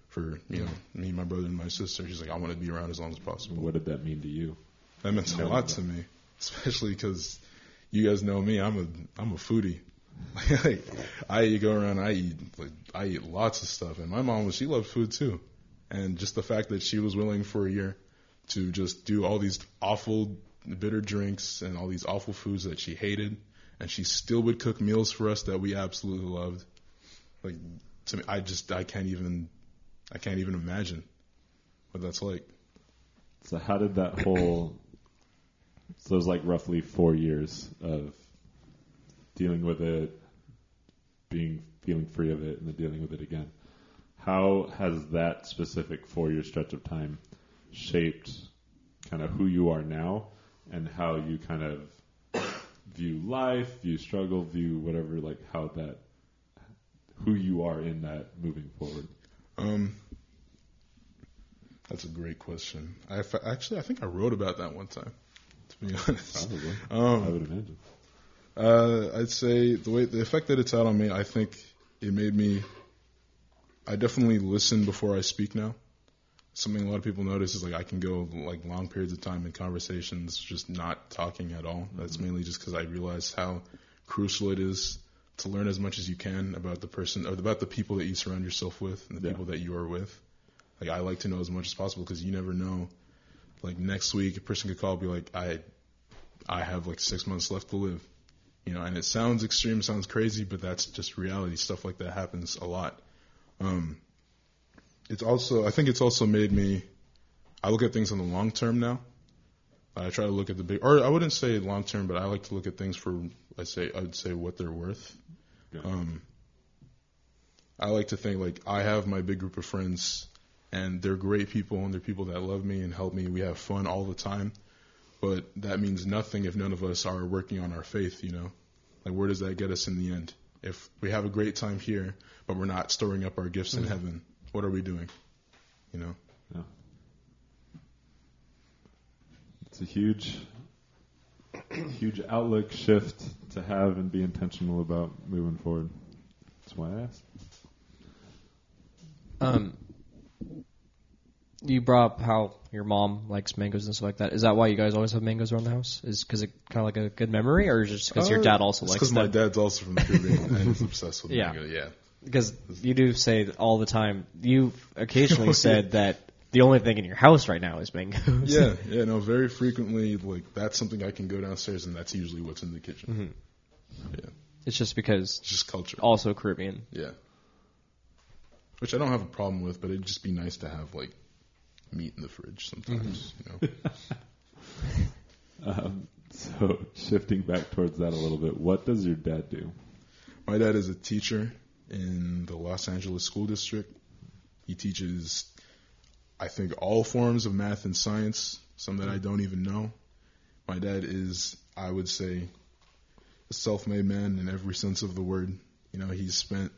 for you know me, my brother, and my sister. She's like, I want to be around as long as possible. What did that mean to you? That meant a lot to me. especially because you guys know me. I'm a I'm a foodie. I go around, I eat like I eat lots of stuff, and my mom was she loved food too, and just the fact that she was willing for a year to just do all these awful bitter drinks and all these awful foods that she hated, and she still would cook meals for us that we absolutely loved. Like to me, I just I can't even I can't even imagine what that's like. So how did that whole so it was like roughly four years of dealing with it, being feeling free of it, and then dealing with it again. How has that specific four year stretch of time shaped kind of who you are now and how you kind of view life, view struggle, view whatever, like how that, who you are in that moving forward? Um, that's a great question. I actually I think I wrote about that one time. To be honest, Probably. Um, I would imagine. Uh, I'd say the way the effect that it's had on me, I think it made me. I definitely listen before I speak now. Something a lot of people notice is like I can go like long periods of time in conversations just not talking at all. That's mainly just because I realize how crucial it is to learn as much as you can about the person or about the people that you surround yourself with and the Yeah. people that you are with. Like I like to know as much as possible because you never know. Like next week, a person could call and be like, I, I have like six months left to live you know, and it sounds extreme, sounds crazy, but that's just reality. Stuff like that happens a lot. Um, it's also, I think it's also made me, I look at things in the long term now. I try to look at the big, or I wouldn't say long term, but I like to look at things for, I say, I'd say what they're worth. Yeah. Um, I like to think like I have my big group of friends, and they're great people, and they're people that love me and help me. We have fun all the time but that means nothing if none of us are working on our faith, you know? Like, where does that get us in the end? If we have a great time here, but we're not storing up our gifts in heaven, what are we doing? You know? Yeah. It's a huge, huge outlook shift to have and be intentional about moving forward. That's why I asked. Um, you brought up how your mom likes mangoes and stuff like that. Is that why you guys always have mangoes around the house? Is because it kind of like a good memory, or is just because your dad also likes Because Uh, my dad's also from the Caribbean and he's obsessed with Yeah. mango. Yeah. Because you do say all the time. You've occasionally said that the only thing in your house right now is mangoes. Yeah, yeah, no, very frequently, like, that's something I can go downstairs and that's usually what's in the kitchen. Yeah. It's just because It's just culture. also Caribbean. Yeah. Which I don't have a problem with, but it'd just be nice to have, like, meat in the fridge sometimes, you know? Um, so shifting back towards that a little bit, what does your dad do? My dad is a teacher in the Los Angeles School District. He teaches, I think, all forms of math and science, some that I don't even know. My dad is, I would say, a self-made man in every sense of the word. You know, he's spent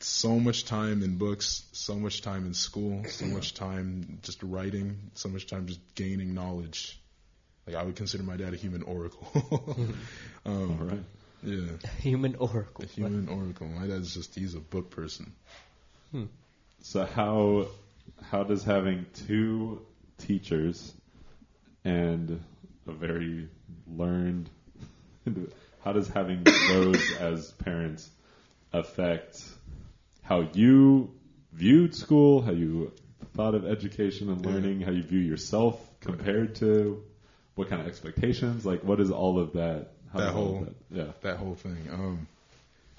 so much time in books, so much time in school, so much time just writing, so much time just gaining knowledge. Like I would consider my dad a human oracle. um, All right. Yeah. Human oracle. A human oracle. My dad's just he's a book person. So how how does having two teachers and a very learned how does having those as parents affect how you viewed school, how you thought of education and learning, how you view yourself compared to what kind of expectations? Like what is all of that? How That does all of whole- that- yeah. That whole thing. Um,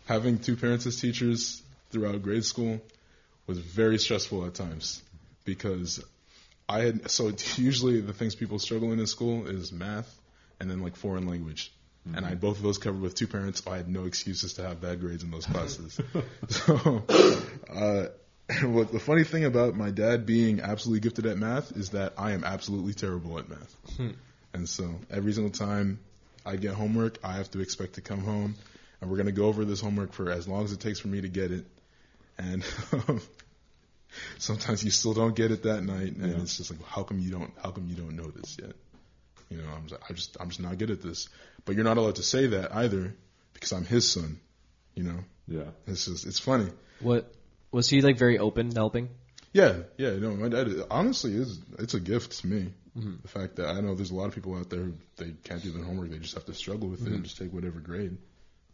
having two parents as teachers throughout grade school was very stressful at times because I had so usually the things people struggle in in school is math and then like foreign language. And I had both of those covered with two parents. I had no excuses to have bad grades in those classes. so, uh, what the funny thing about my dad being absolutely gifted at math is that I am absolutely terrible at math. And so every single time I get homework, I have to expect to come home, and we're gonna go over this homework for as long as it takes for me to get it. And um, sometimes you still don't get it that night, and Yeah. it's just like, how come you don't? How come you don't know this yet? You know, I'm just, I just, I'm just not good at this. But you're not allowed to say that either, because I'm his son. You know, Yeah. it's just, it's funny. What was he like? Very open, helping. Yeah, yeah, no, my dad honestly is it's a gift to me. The fact that I know there's a lot of people out there who they can't do their homework, they just have to struggle with it and just take whatever grade.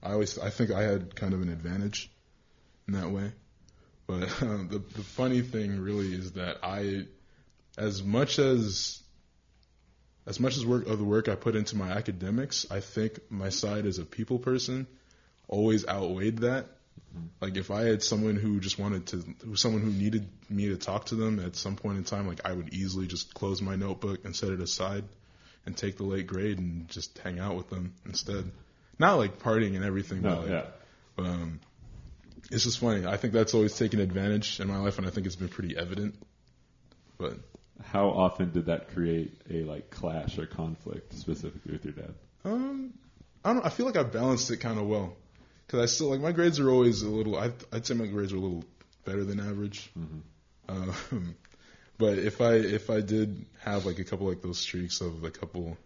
I always I think I had kind of an advantage in that way. But uh, the the funny thing really is that I, as much as as much as work of the work I put into my academics, I think my side as a people person always outweighed that. Like if I had someone who just wanted to, who someone who needed me to talk to them at some point in time, like I would easily just close my notebook and set it aside and take the late grade and just hang out with them instead. Not like partying and everything, No, but like, yeah. um, it's just funny. I think that's always taken advantage in my life, and I think it's been pretty evident. But How often did that create a like clash or conflict specifically with your dad? um, I don't. I feel like I balanced it kind of well because I still like my grades are always a little. I, I'd say my grades are a little better than average. Um, but if I if I did have like a couple like those streaks of a couple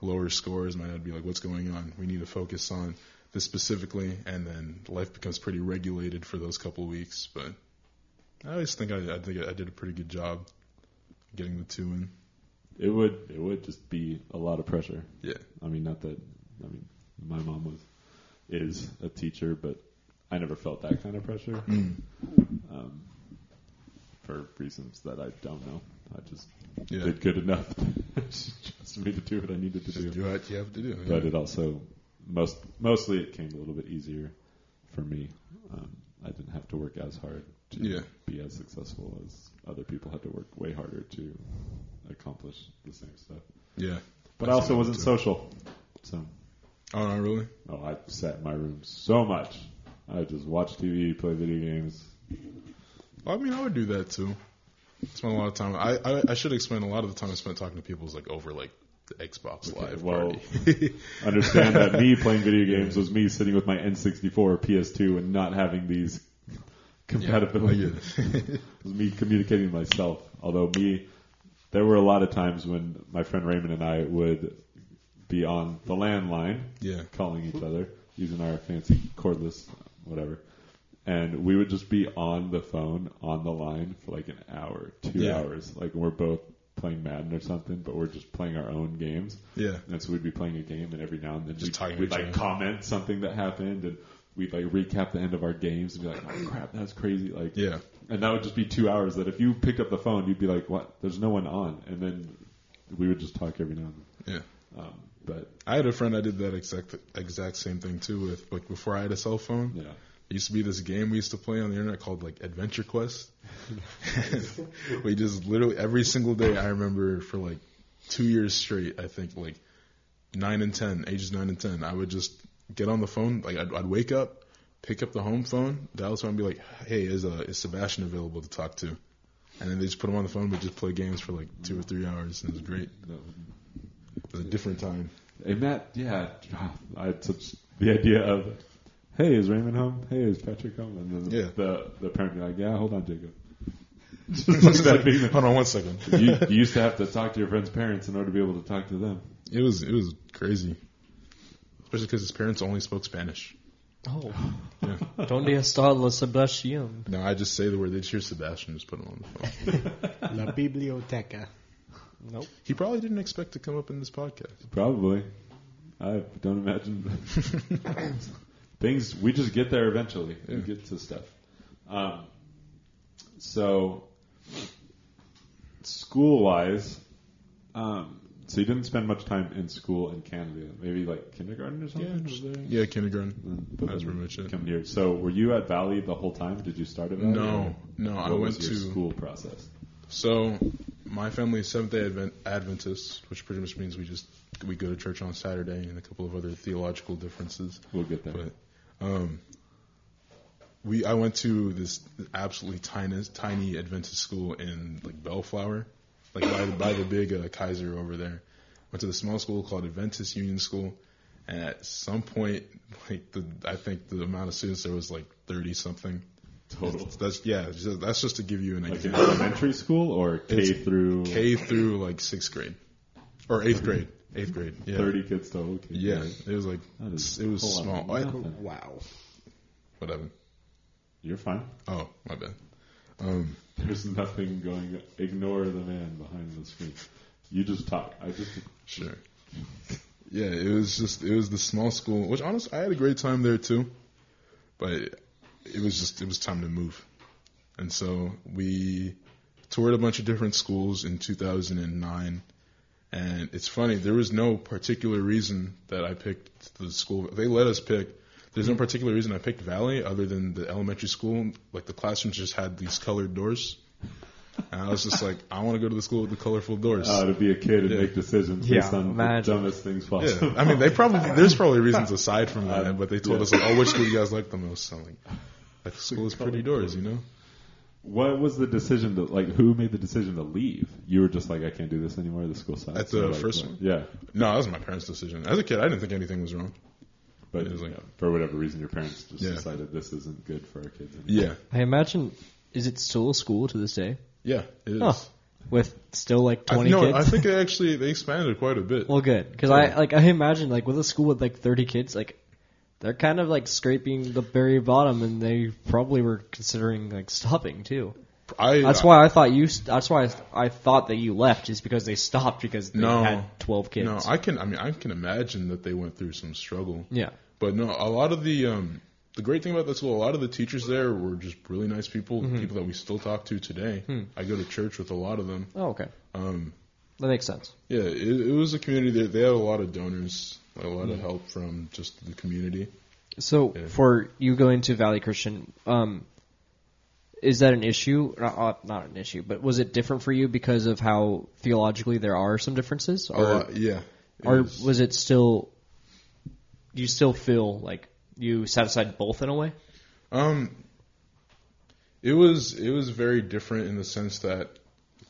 lower scores, my dad would be like, "What's going on? We need to focus on this specifically," and then life becomes pretty regulated for those couple weeks. But I always think I, I think I did a pretty good job getting the two in. It would it would just be a lot of pressure. Yeah. I mean, not that I mean, my mom was is a teacher, but I never felt that kind of pressure. Um, for reasons that I don't know. I just Yeah. did good enough. she trusted me to do what I needed to Just do. do what you have to do. yeah. But it also most mostly it came a little bit easier for me. Um, I didn't have to work as hard to Yeah. be as successful as other people had to work way harder to accomplish the same stuff. yeah. But I I also wasn't too. social, so Oh, not really? oh, I sat in my room so much. I just watched TV, play video games. Well, I mean, I would do that too. Spend a lot of time. I, I I should explain a lot of the time I spent talking to people was like over like the Xbox Okay, Live well, party. Understand that me playing video games was me sitting with my N64 or PS2 and not having these compatibility. Yeah, I it was me communicating myself. Although me, there were a lot of times when my friend Raymond and I would be on the landline yeah, calling each other using our fancy cordless whatever. And we would just be on the phone on the line for like an hour, two Yeah. hours. Like we're both playing Madden or something, but we're just playing our own games. yeah, And so we'd be playing a game, and every now and then Just we'd, we'd like comment something that happened, and we'd like recap the end of our games and be like, "Oh crap, that's crazy!" Like, yeah. and that would just be two hours. That if you picked up the phone, you'd be like, "What? There's no one on," and then we would just talk every now and then. Yeah. Um, but I had a friend I did that exact exact same thing too with like before I had a cell phone. yeah, There used to be this game we used to play on the internet called like Adventure Quest. we just literally every single day I remember for like two years straight, I think like nine and ten, ages nine and ten, I would just get on the phone, like I'd, I'd wake up, pick up the home phone, dial someone and be like, Hey, is uh is Sebastian available to talk to? And then they just put him on the phone, we just play games for like two or three hours and it was great. It was a different time. and that, yeah, I had such the idea of, "Hey, is Raymond home? Hey, is Patrick home?" And then Yeah. the the parent be like, "Yeah, hold on, Jacob." just like the Hold on one second. you, you used to have to talk to your friend's parents in order to be able to talk to them. It was it was crazy, especially because his parents only spoke Spanish. Oh, Yeah. ¿Dónde está la Sebastian? no, I just say the word. They just hear Sebastian, just put him on the phone. La biblioteca. Nope. he probably didn't expect to come up in this podcast. Probably. I don't imagine things. We just get there eventually. We Yeah. get to stuff. Um, so, school wise, um, so you didn't spend much time in school in Canada. Maybe like kindergarten or something. Was there? Yeah, kindergarten. But That's pretty much it. Come here. So, were you at Valley the whole time? Did you start at Valley? No, or no, I what went was your to- school process. So my family is Seventh Day Advent, Adventist, which pretty much means we just we go to church on Saturday and a couple of other theological differences. We'll get there. But um, we I went to this absolutely tiny tiny Adventist school in like Bellflower, like by the, by the big uh, Kaiser over there. Went to the small school called Adventist Union School, and at some point, like the I think the amount of students there was like thirty something. Total. That's yeah. just- That's just to give you an Like example. elementary school or K It's through K through like sixth grade or eighth grade. Eighth grade. Yeah. 30 kids total? Okay, Yeah. It was like it was a whole lot small. I-. Wow. whatever. You're fine. Oh, my bad. Um, There's nothing going. Ignore the man behind the screen. You just talk. I just Sure. Yeah, it was just it was the small school, which honestly I had a great time there too, but it was just it was time to move, and so we toured a bunch of different schools in 2009, and it's funny there was no particular reason that I picked the school. They let us pick. There's no particular reason I picked Valley other than the elementary school. Like the classrooms just had these colored doors. And I was just like, I want to go to the school with the colorful doors. uh, to be a kid and Yeah. make decisions Yeah, based on imagine. the dumbest things possible. Yeah, I mean, they probably there's probably reasons aside from that, Uh, but they told yeah. us like, oh, which school do you guys like the most? I'm like, that school is pretty doors, you know. What was the decision to like? Who made the decision to leave? You were just like, I can't do this anymore. The school sucks. At the Or, like, first what? one? Yeah, No, that was my parents' decision. As a kid, I didn't think anything was wrong. But It was like- yeah, for whatever reason, your parents just Yeah. decided this isn't good for our kids. Anymore. Yeah, I imagine, is it still a school to this day? yeah, it is. Huh. With still like I, 20 no, kids? I think they actually they expanded quite a bit. Well, good because I like I imagine like with a school with like thirty kids, like they're kind of like scraping the very bottom, and they probably were considering like stopping too. I That's why I thought you. That's why I, I thought that you left, is because they stopped because they No. had twelve kids. no, I can. I mean, I can imagine that they went through some struggle. yeah, But no, a lot of the um, the great thing about that school, a lot of the teachers there were just really nice people, Mm-hmm. people that we still talk to today. Hmm. I go to church with a lot of them. Oh, okay. Um, That makes sense. yeah, it, it was a community that they had a lot of donors, a lot Hmm. of help from just the community. So Yeah. for you going to Valley Christian, um, is that an issue? Not, uh, not an issue, but was it different for you because of how theologically there are some differences, or lot, yeah. Or was- was it still? Do you still feel like you aside both in a way? Um, it was it was very different in the sense that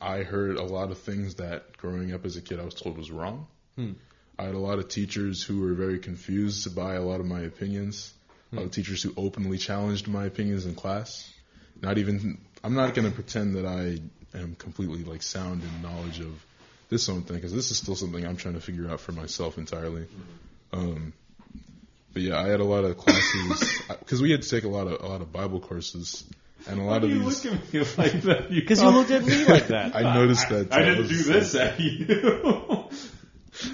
I heard a lot of things that growing up as a kid I was told was wrong. Hmm. I had a lot of teachers who were very confused by a lot of my opinions. A lot of teachers who openly challenged my opinions in class. Not even I'm not going to pretend that I am completely like sound in knowledge of this own thing because this is still something I'm trying to figure out for myself entirely. Um, but yeah, I had a lot of classes because we had to take a lot of a lot of Bible courses and a lot of you these. look at me like that? Because you looked at me like that. I noticed that I uh, didn't do this at you.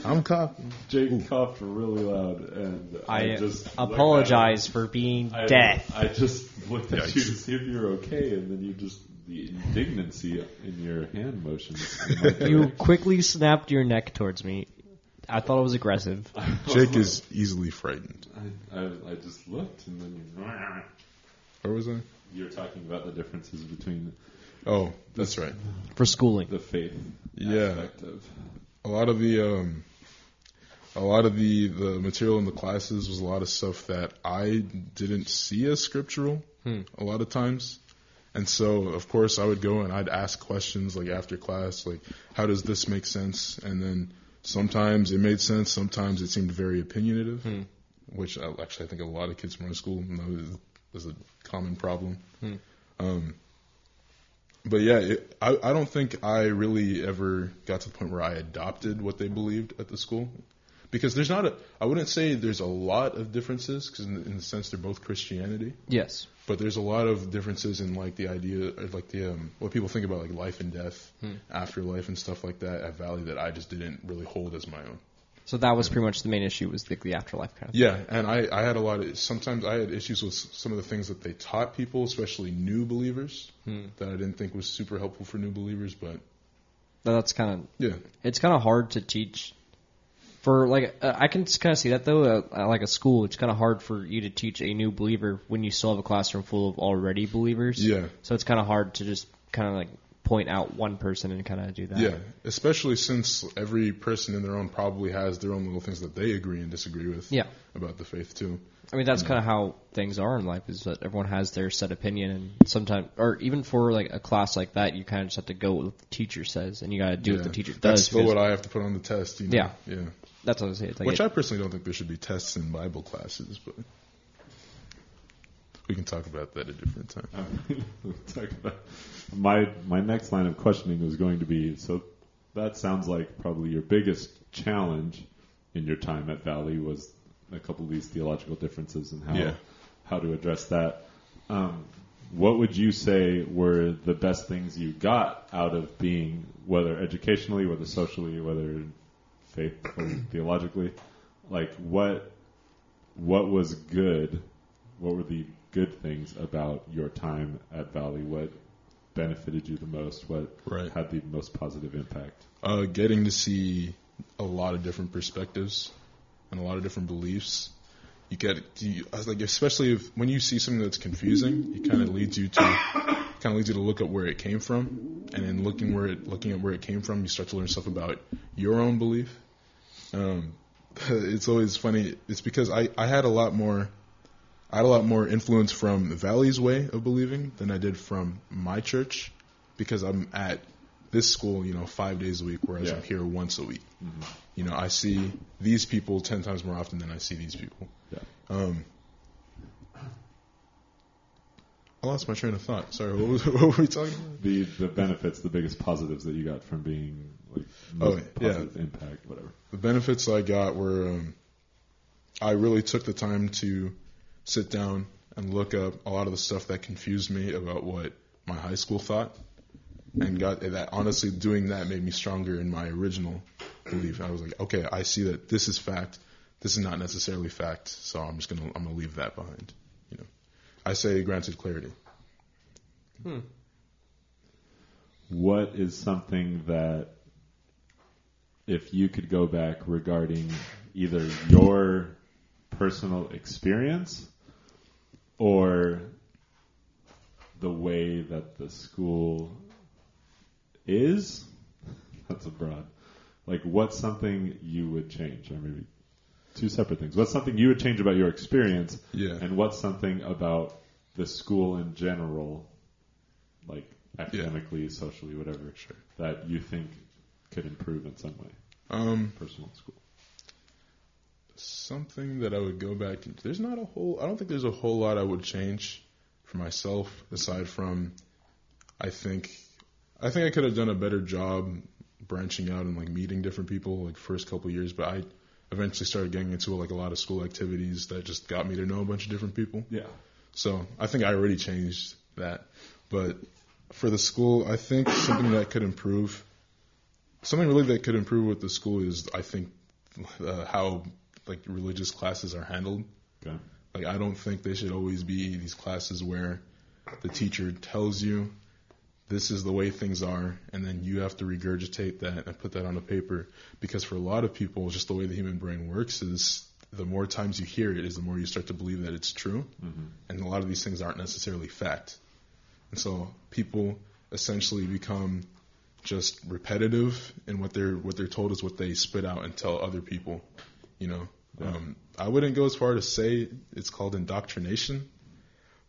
I'm coughing. Jake coughed really loud, and I, I just looked apologize for being at. I, deaf. I just looked at you to see if you were okay, and then you just the indignancy in your hand motions. You quickly snapped your neck towards me. I thought it was aggressive. Jake is easily frightened. I, I, I just looked, and then you, Where was I? you're talking about the differences between Oh, that's right. For schooling. the faith Yeah. aspect of. A lot of the um, a lot of the the material in the classes was a lot of stuff that I didn't see as scriptural Hmm. a lot of times. And so, of course, I would go and I'd ask questions like after class, like, how does this make sense? And then sometimes it made sense, sometimes it seemed very opinionative, Hmm. which I, actually I think a lot of kids from our school know is, is a common problem. Hmm. Um, but yeah, it, I, I don't think I really ever got to the point where I adopted what they believed at the school. Because there's not a, I wouldn't say there's a lot of differences, because in, in the sense they're both Christianity, Yes. but there's a lot of differences in like the idea, or like the um, what people think about like life and death, Hmm. afterlife and stuff like that at Valley that I just didn't really hold as my own. So that was pretty much the main issue was the, the afterlife kind of. Yeah, and I, I had a lot of sometimes I had issues with some of the things that they taught people, especially new believers, Hmm. that I didn't think was super helpful for new believers. But But that's kind of yeah, it's kind of hard to teach. For like, uh, I can kind of see that though. Uh, like a school, it's kind of hard for you to teach a new believer when you still have a classroom full of already believers. Yeah. So it's kind of hard to just kind of like point out one person and kind of do that. Yeah, especially since every person in their own probably has their own little things that they agree and disagree with. Yeah. About the faith too. I mean, that's kind of how things are in life. Is that everyone has their set opinion, and sometimes, or even for like a class like that, you kind of just have to go with what the teacher says, and you got to do yeah. what the teacher That's does. still because- what I have to put on the test. You know? Yeah. Yeah. that's what I was saying. Like Which it- I personally don't think there should be tests in Bible classes, but we can talk about that a different time. Talk about my my next line of questioning was going to be so that sounds like probably your biggest challenge in your time at Valley was a couple of these theological differences and how Yeah. how to address that. Um, what would you say were the best things you got out of being, whether educationally, whether socially, whether faith theologically? Like what what was good? What were the good things about your time at Valley? What benefited you the most? What Right. had the most positive impact? Uh, getting to see a lot of different perspectives and a lot of different beliefs. You get you, like, especially if when you see something that's confusing, it kind of leads you to kind of leads you to look at where it came from, and in looking where it looking at where it came from, you start to learn stuff about your own belief. Um, it's always funny. It's because I I had a lot more. I had a lot more influence from the Valley's way of believing than I did from my church, because I'm at this school, you know, five days a week, whereas Yeah. I'm here once a week. You know, I see these people ten times more often than I see these people. Yeah. Um, I lost my train of thought. Sorry, what, was, what were we talking about? The the benefits, the biggest positives that you got from being like Oh, yeah. positive impact, whatever. The benefits I got were um, I really took the time to sit down and look up a lot of the stuff that confused me about what my high school thought, and got that. Honestly, doing that made me stronger in my original belief. I was like, okay, I see that this is fact. This is not necessarily fact, so I'm just gonna I'm gonna leave that behind. You know, I say granted clarity. Hmm. What is something that, if you could go back regarding either your personal experience or the way that the school is, that's a broad. Like, what's something you would change? Or maybe two separate things. What's something you would change about your experience? Yeah. And what's something about the school in general, like academically, socially, whatever, Sure. that you think could improve in some way, Um, personal school? Something that I would go back. and- There's not a whole. I don't think there's a whole lot I would change for myself aside from. I think, I think I could have done a better job branching out and like meeting different people like first couple years. But I eventually started getting into like a lot of school activities that just got me to know a bunch of different people. Yeah. So I think I already changed that. But for the school, I think something that could improve, something really that could improve with the school is I think uh, how like religious classes are handled. Okay. Like I don't think they should always be these classes where the teacher tells you this is the way things are, and then you have to regurgitate that and put that on a paper. Because for a lot of people, just the way the human brain works is the more times you hear it, is the more you start to believe that it's true, mm-hmm. and a lot of these things aren't necessarily fact. And so people essentially become just repetitive, and what they're what they're told is what they spit out and tell other people. You know, um, I wouldn't go as far to say it's called indoctrination,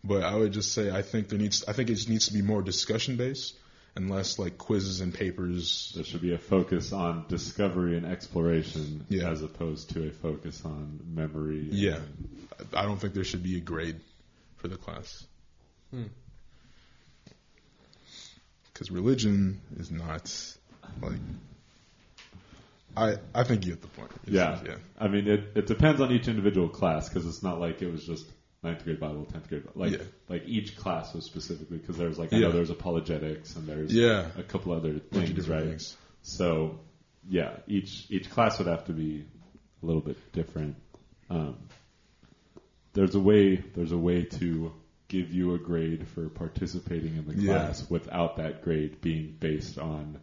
but I would just say I think there needs I think it just needs to be more discussion based and less like quizzes and papers. There should be a focus on discovery and exploration Yeah. as opposed to a focus on memory. Yeah, I don't think there should be a grade for the class. Because religion is not like I I think you get the point. It's yeah. yeah. I mean, it, it depends on each individual class because it's not like it was just ninth grade Bible, tenth grade. Bible. Like Yeah. like each class was specifically because there's like I Yeah. know there's apologetics and there's Yeah. a couple other things, right? things. So yeah, each each class would have to be a little bit different. Um, there's a way there's a way to give you a grade for participating in the Yeah. class without that grade being based on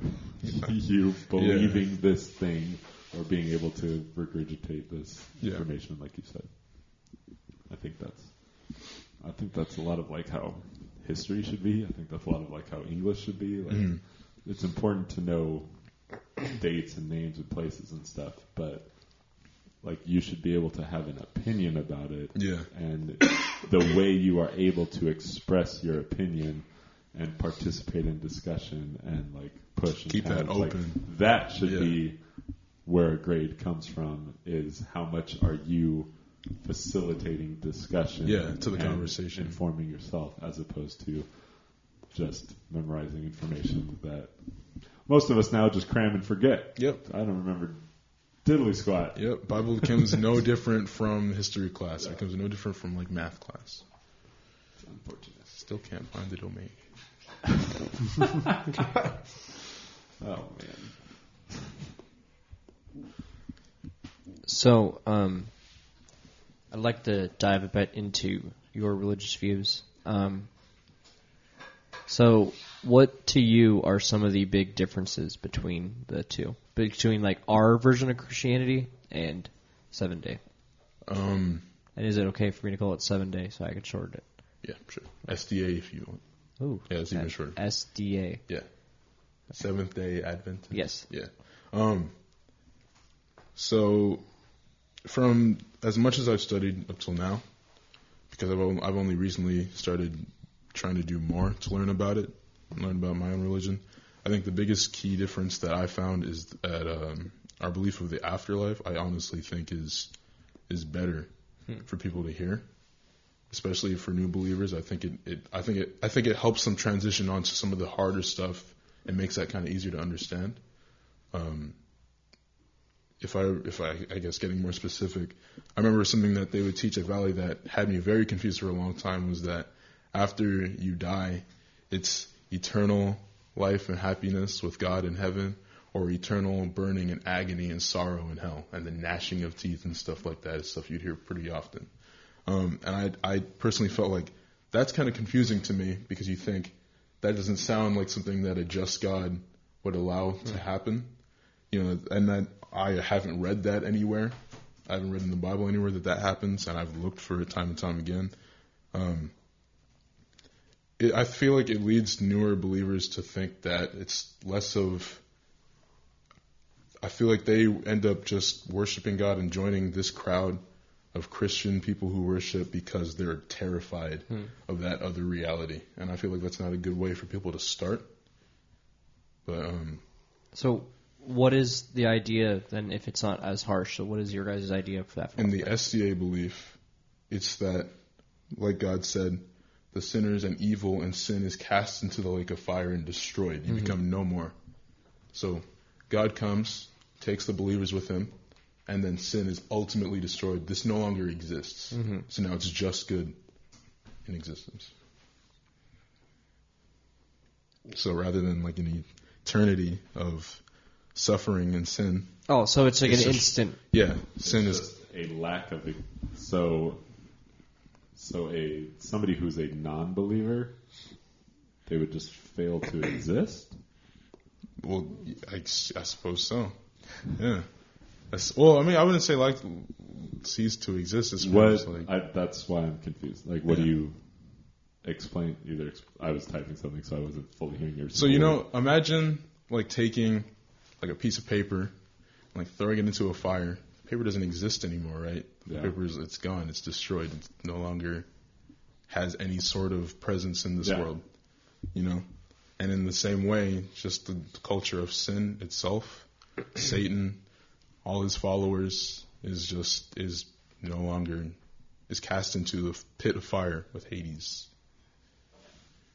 you believing this thing or being able to regurgitate this Yeah. information like you said. I think that's I think that's a lot of like how history should be. I think that's a lot of like how English should be. Like Mhm. it's important to know dates and names and places and stuff, but like you should be able to have an opinion about it Yeah. and the way you are able to express your opinion and participate in discussion and like push and Keep that challenge, like, open. that should Yeah. be where a grade comes from is how much are you facilitating discussion Yeah, to the and conversation. informing yourself as opposed to just memorizing information that most of us now just cram and forget. Yep. I don't remember diddly squat. Yep. Bible becomes no different from history class. It becomes no different from like math class. unfortunate. Still can't find the domain. Oh man. So, um, I'd like to dive a bit into your religious views. Um, so, what to you are some of the big differences between the two? Between like our version of Christianity and Seven Day? Um, And is it okay for me to call it Seven Day so I can shorten it? yeah, sure. SDA if you want. Ooh, Yeah, it's even shorter. SDA. Yeah. Seventh Day Advent. Yes. Yeah. Um. So, from as much as I've studied up till now, because I've only, I've only recently started trying to do more to learn about it, learn about my own religion. I think the biggest key difference that I found is that um, our belief of the afterlife. I honestly think is is better for people to hear, especially for new believers. I think it, it I think it I think it helps them transition onto some of the harder stuff and makes that kind of easier to understand. Um, if I if I I guess getting more specific, I remember something that they would teach at Valley that had me very confused for a long time was that after you die, it's eternal life and happiness with God in heaven, or eternal burning and agony and sorrow in hell, and the gnashing of teeth and stuff like that is stuff you'd hear pretty often. Um, and I I personally felt like that's kind of confusing to me because you think that doesn't sound like something that a just God would allow to happen. You know, and that I haven't read that anywhere. I haven't read in the Bible anywhere that that happens, and I've looked for it time and time again. Um, it, I feel like it leads newer believers to think that it's less of. I feel like they end up just worshiping God and joining this crowd of Christian people who worship because they're terrified of that other reality, and I feel like that's not a good way for people to start. But um, So, what is the idea then if it's not as harsh? So, what is your guys' idea for that? in the SDA belief, it's that, like God said, the sinners and evil and sin is cast into the lake of fire and destroyed. You become no more. So God comes, takes the believers with him, and then sin is ultimately destroyed. This no longer exists. Mm-hmm. So now it's just good in existence. So rather than like an eternity of suffering and sin, oh, so it's like It's an just- instant. yeah, sin is Just a lack of so so a somebody who's a non-believer they would just fail to exist Well, I, I suppose so. Yeah. Well, I mean, I wouldn't say like cease to exist. It's more what just like I, that's why i'm confused like what do you explain either i was typing something so i wasn't fully hearing your so you know, imagine like taking like a piece of paper, like throwing it into a fire. Paper doesn't exist anymore, right? The Yeah. paper is it's gone. It's destroyed. It no longer has any sort of presence in this Yeah. world. You know, and in the same way, just the culture of sin itself, Satan, all his followers is just is no longer is cast into the pit of fire with Hades.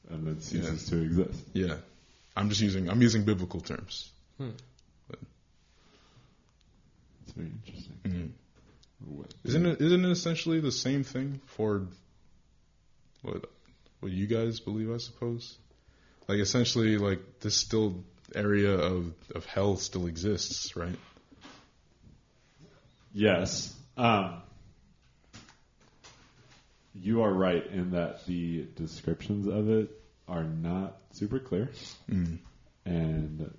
and then ceases to exist Yeah, I'm just using I'm using biblical terms. it's very interesting Mhm. What- Isn't it isn't it essentially the same thing for what what you guys believe? I suppose. Like essentially, like this still area of of hell still exists, right? Yes. Um, you are right in that the descriptions of it are not super clear. Mm. And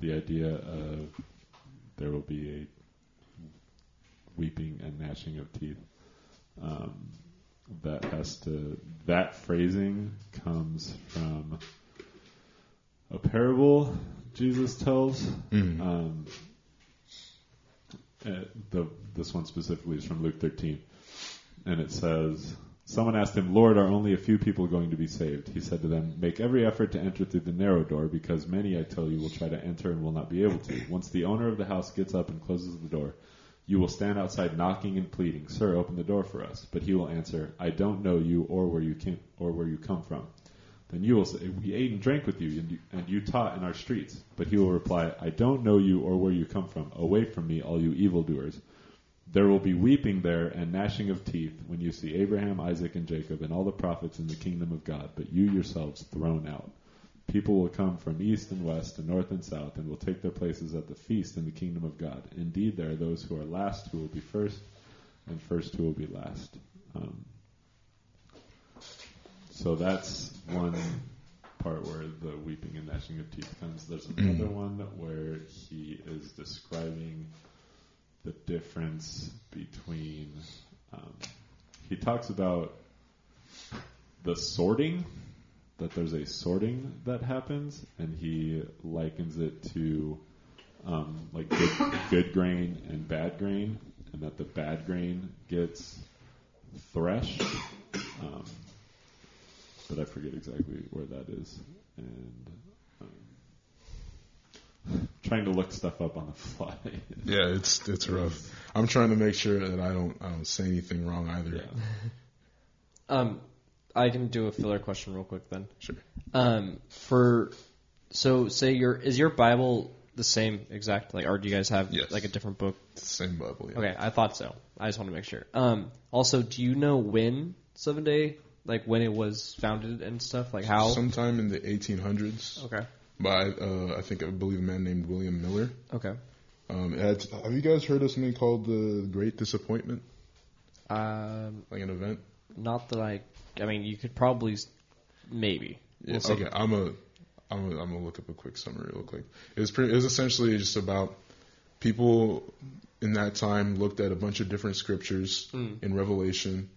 the idea of there will be a weeping and gnashing of teeth. Um, that has to, that phrasing comes from a parable Jesus tells. Mm. Um, Uh, the this one specifically is from Luke 13, and it says, "Someone asked him, Lord, are only a few people going to be saved?" He said to them, "Make every effort to enter through the narrow door, because many, I tell you, will try to enter and will not be able to. Once the owner of the house gets up and closes the door." You will stand outside knocking and pleading, "Sir, open the door for us." But he will answer, "I don't know you or where you came or where you come from." Then you will say, We ate and drank with you and, you, and you taught in our streets. But he will reply, I don't know you or where you come from. Away from me, all you evildoers. There will be weeping there and gnashing of teeth when you see Abraham, Isaac, and Jacob and all the prophets in the kingdom of God, but you yourselves thrown out. People will come from east and west and north and south and will take their places at the feast in the kingdom of God. Indeed, there are those who are last who will be first, and first who will be last. Um, so that's one part where the weeping and gnashing of teeth comes. There's another one where he is describing the difference between. Um, he talks about the sorting, that there's a sorting that happens, and he likens it to um, like good, good grain and bad grain, and that the bad grain gets threshed. Um, but I forget exactly where that is. And um, trying to look stuff up on the fly. Yeah, it's it's rough. I'm trying to make sure that I don't I don't say anything wrong either. Yeah. Um, I can do a filler question real quick then. Sure. Um, for so say your is your Bible the same exact like, or do you guys have Yes. like a different book? Same Bible. Yeah. Okay, I thought so. I just want to make sure. Um, also, do you know when Seven Day, like when it was founded and stuff, like how? Sometime in the 1800s Okay. by uh, I think I believe a man named William Miller. Okay. Um, had, have you guys heard of something called the Great Disappointment? Um, Like an event? not that I. I mean, you could probably, maybe. We'll see. okay, I'm a, I'm a, I'm gonna look up a quick summary real quick. It was pretty. It was essentially just about people in that time looked at a bunch of different scriptures in Revelation,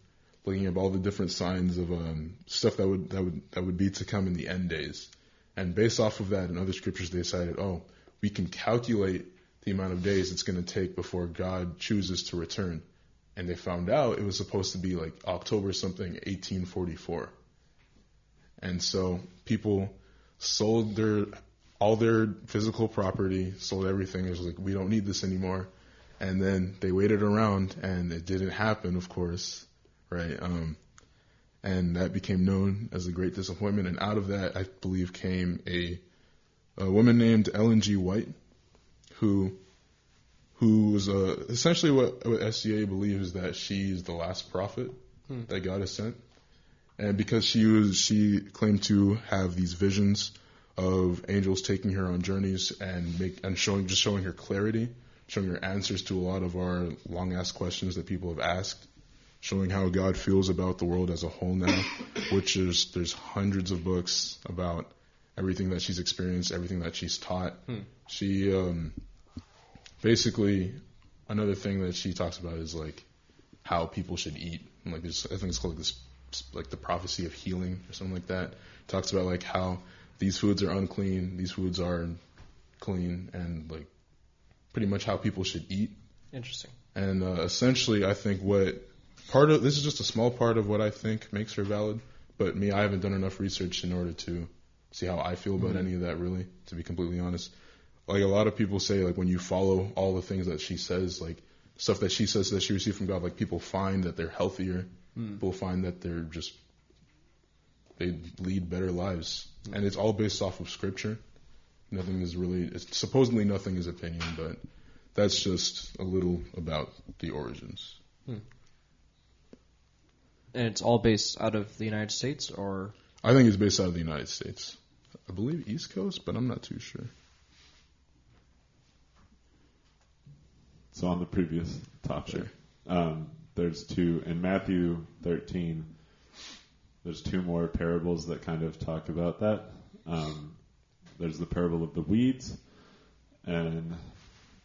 looking at all the different signs of um, stuff that would that would that would be to come in the end days, and based off of that and other scriptures, they decided, oh, we can calculate the amount of days it's going to take before God chooses to return. And they found out it was supposed to be like October something, 1844. And so people sold their all their physical property, sold everything. It was like we don't need this anymore. And then they waited around, and it didn't happen, of course, right? Um, and that became known as the Great Disappointment. And out of that, I believe, came a a woman named Ellen G. White, who who was uh, essentially what, what SDA believes is that she's the last prophet that God has sent and because she was she claimed to have these visions of angels taking her on journeys and make and showing just showing her clarity, showing her answers to a lot of our long asked questions that people have asked, showing how God feels about the world as a whole now, which is there's hundreds of books about everything that she's experienced, everything that she's taught. She um, basically another thing that she talks about is like how people should eat. And like this, I think it's called like this, like the prophecy of healing or something like that. talks about like how these foods are unclean, these foods are clean, and like pretty much how people should eat. Interesting. And uh, essentially, I think what part of this is just a small part of what I think makes her valid. But me, I haven't done enough research in order to see how I feel about mm-hmm. any of that. Really, to be completely honest, like a lot of people say, like when you follow all the things that she says, like stuff that she says that she received from God, like people find that they're healthier. Mm. People find that they're just they lead better lives, mm. and it's all based off of scripture. Nothing is really it's, supposedly nothing is opinion, but that's just a little about the origins. Hmm. And it's all based out of the United States, or I think it's based out of the United States. I believe East Coast, but I'm not too sure. So on the previous topic, Sure. um, there's two in Matthew 13. There's two more parables that kind of talk about that. Um, there's the parable of the weeds, and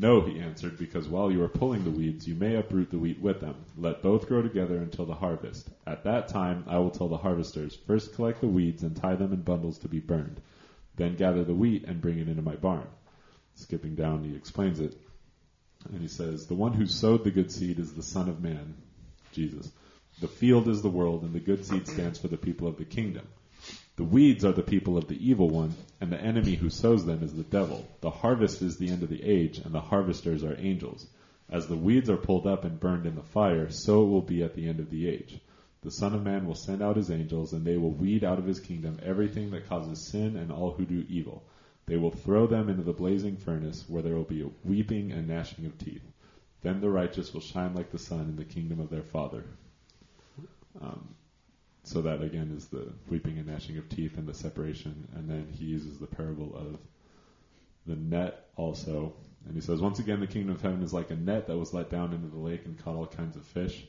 No, he answered, because while you are pulling the weeds, you may uproot the wheat with them. Let both grow together until the harvest. At that time, I will tell the harvesters, First collect the weeds and tie them in bundles to be burned. Then gather the wheat and bring it into my barn. Skipping down, he explains it. And he says, The one who sowed the good seed is the Son of Man, Jesus. The field is the world, and the good seed stands for the people of the kingdom. The weeds are the people of the evil one, and the enemy who sows them is the devil. The harvest is the end of the age, and the harvesters are angels. As the weeds are pulled up and burned in the fire, so it will be at the end of the age. The Son of Man will send out his angels, and they will weed out of his kingdom everything that causes sin and all who do evil. They will throw them into the blazing furnace, where there will be weeping and gnashing of teeth. Then the righteous will shine like the sun in the kingdom of their Father. Um, so that again is the weeping and gnashing of teeth and the separation. And then he uses the parable of the net also. And he says, once again, the kingdom of heaven is like a net that was let down into the lake and caught all kinds of fish.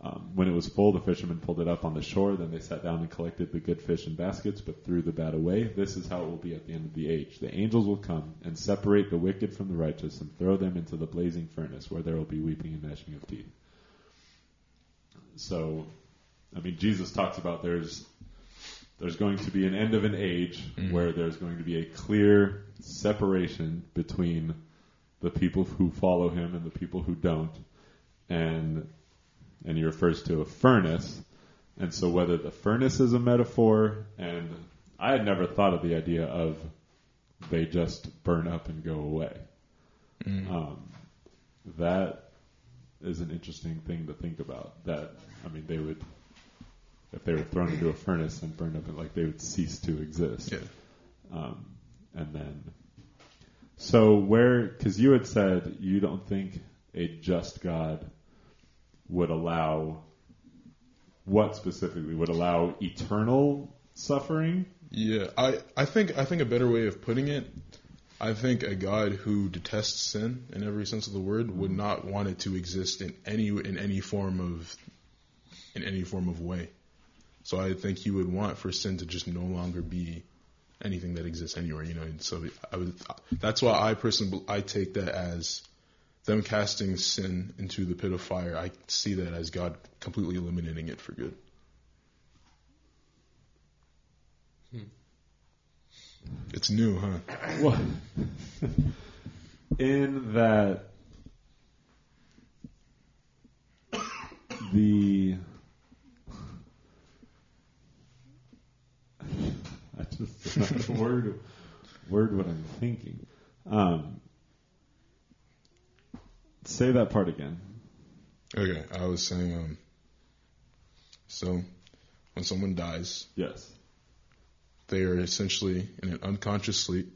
Um, when it was full, the fishermen pulled it up on the shore. Then they sat down and collected the good fish in baskets, but threw the bad away. This is how it will be at the end of the age. The angels will come and separate the wicked from the righteous and throw them into the blazing furnace, where there will be weeping and gnashing of teeth. So, I mean, Jesus talks about there's there's going to be an end of an age where there's going to be a clear separation between the people who follow him and the people who don't, and and he refers to a furnace. And so whether the furnace is a metaphor, and I had never thought of the idea of they just burn up and go away. Um, that is an interesting thing to think about. That I mean, they would, if they were thrown into a furnace and burned up, like they would cease to exist. Yeah. Um, and then, so where, because you had said you don't think a just God would allow, what specifically would allow eternal suffering? Yeah, I, I think I think a better way of putting it, I think a God who detests sin in every sense of the word would not want it to exist in any in any form of in any form of way. So I think he would want for sin to just no longer be anything that exists anywhere. You know, and so I would. That's why I personally I take that as them casting sin into the pit of fire. I see that as God completely eliminating it for good. Hmm. It's new, huh? Well, in that the I just not word word what I'm thinking. Um, say that part again. Okay, I was saying, um, so when someone dies, Yes. they are essentially in an unconscious sleep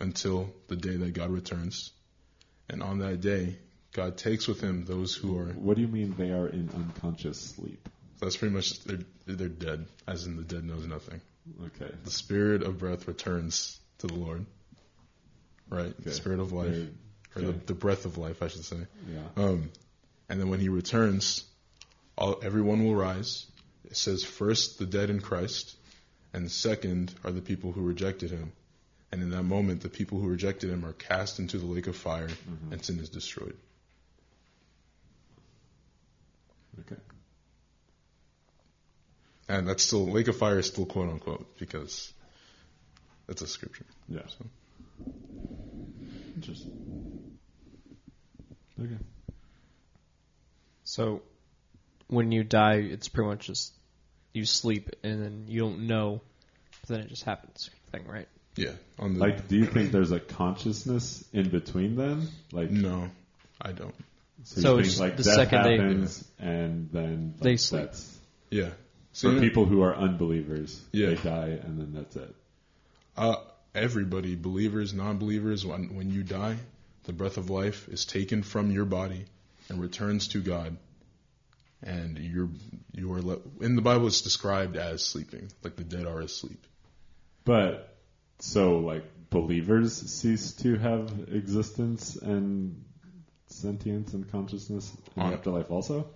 until the day that God returns. And on that day, God takes with him those who are, What do you mean they are in unconscious sleep? That's pretty much, they're, they're dead, as in the dead knows nothing. Okay. The spirit of breath returns to the Lord, right? Okay. The spirit of life, They're- or the, the breath of life, I should say. Yeah. Um, and then when he returns, all, everyone will rise. It says first the dead in Christ, and second are the people who rejected him. And in that moment, the people who rejected him are cast into the lake of fire, and sin is destroyed. Okay. And that's still lake of fire is still quote unquote because that's a scripture. Yeah. So Interesting. Okay. So when you die, it's pretty much just you sleep and then you don't know, but then it just happens, thing, right? yeah, on the Like, do you think there's a consciousness in between then? Like, no, I don't. so, So it's think like the death second they- happens and then They like, sleep. That's, Yeah. for So, people who are unbelievers, Yeah. they die and then that's it. Uh, everybody, believers, non-believers, when when you die, the breath of life is taken from your body and returns to God, and you're you are le- in the Bible. It's described as sleeping, like the dead are asleep. But so like believers cease to have existence and sentience and consciousness in the afterlife also.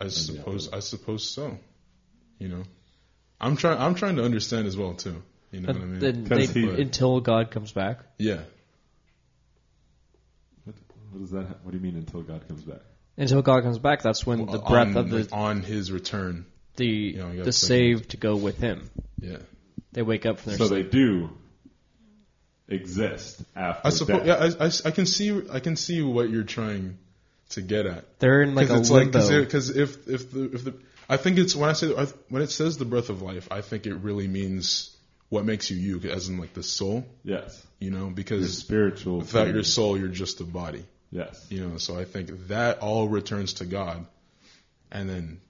I suppose I suppose so. You know, I'm trying I'm trying to understand as well too. You know But what I mean? then 'Cause they, he- until God comes back. yeah. What, what does that? ha- What do you mean until God comes back? Until God comes back, that's when the breath on, of the on His return. the know, you gotta the take saved go with Him. Yeah. They wake up from their So sleep. they do exist after I suppose. death. Yeah, I, I, I can see. I can see what you're trying to get at. They're in like a Because it's like limbo. because if if the if the I think it's when I say when it says the breath of life, I think it really means what makes you you, as in like the soul. Yes. You know, because spiritual. without your soul, you're just a body. Yes. You know, so I think that all returns to God, and then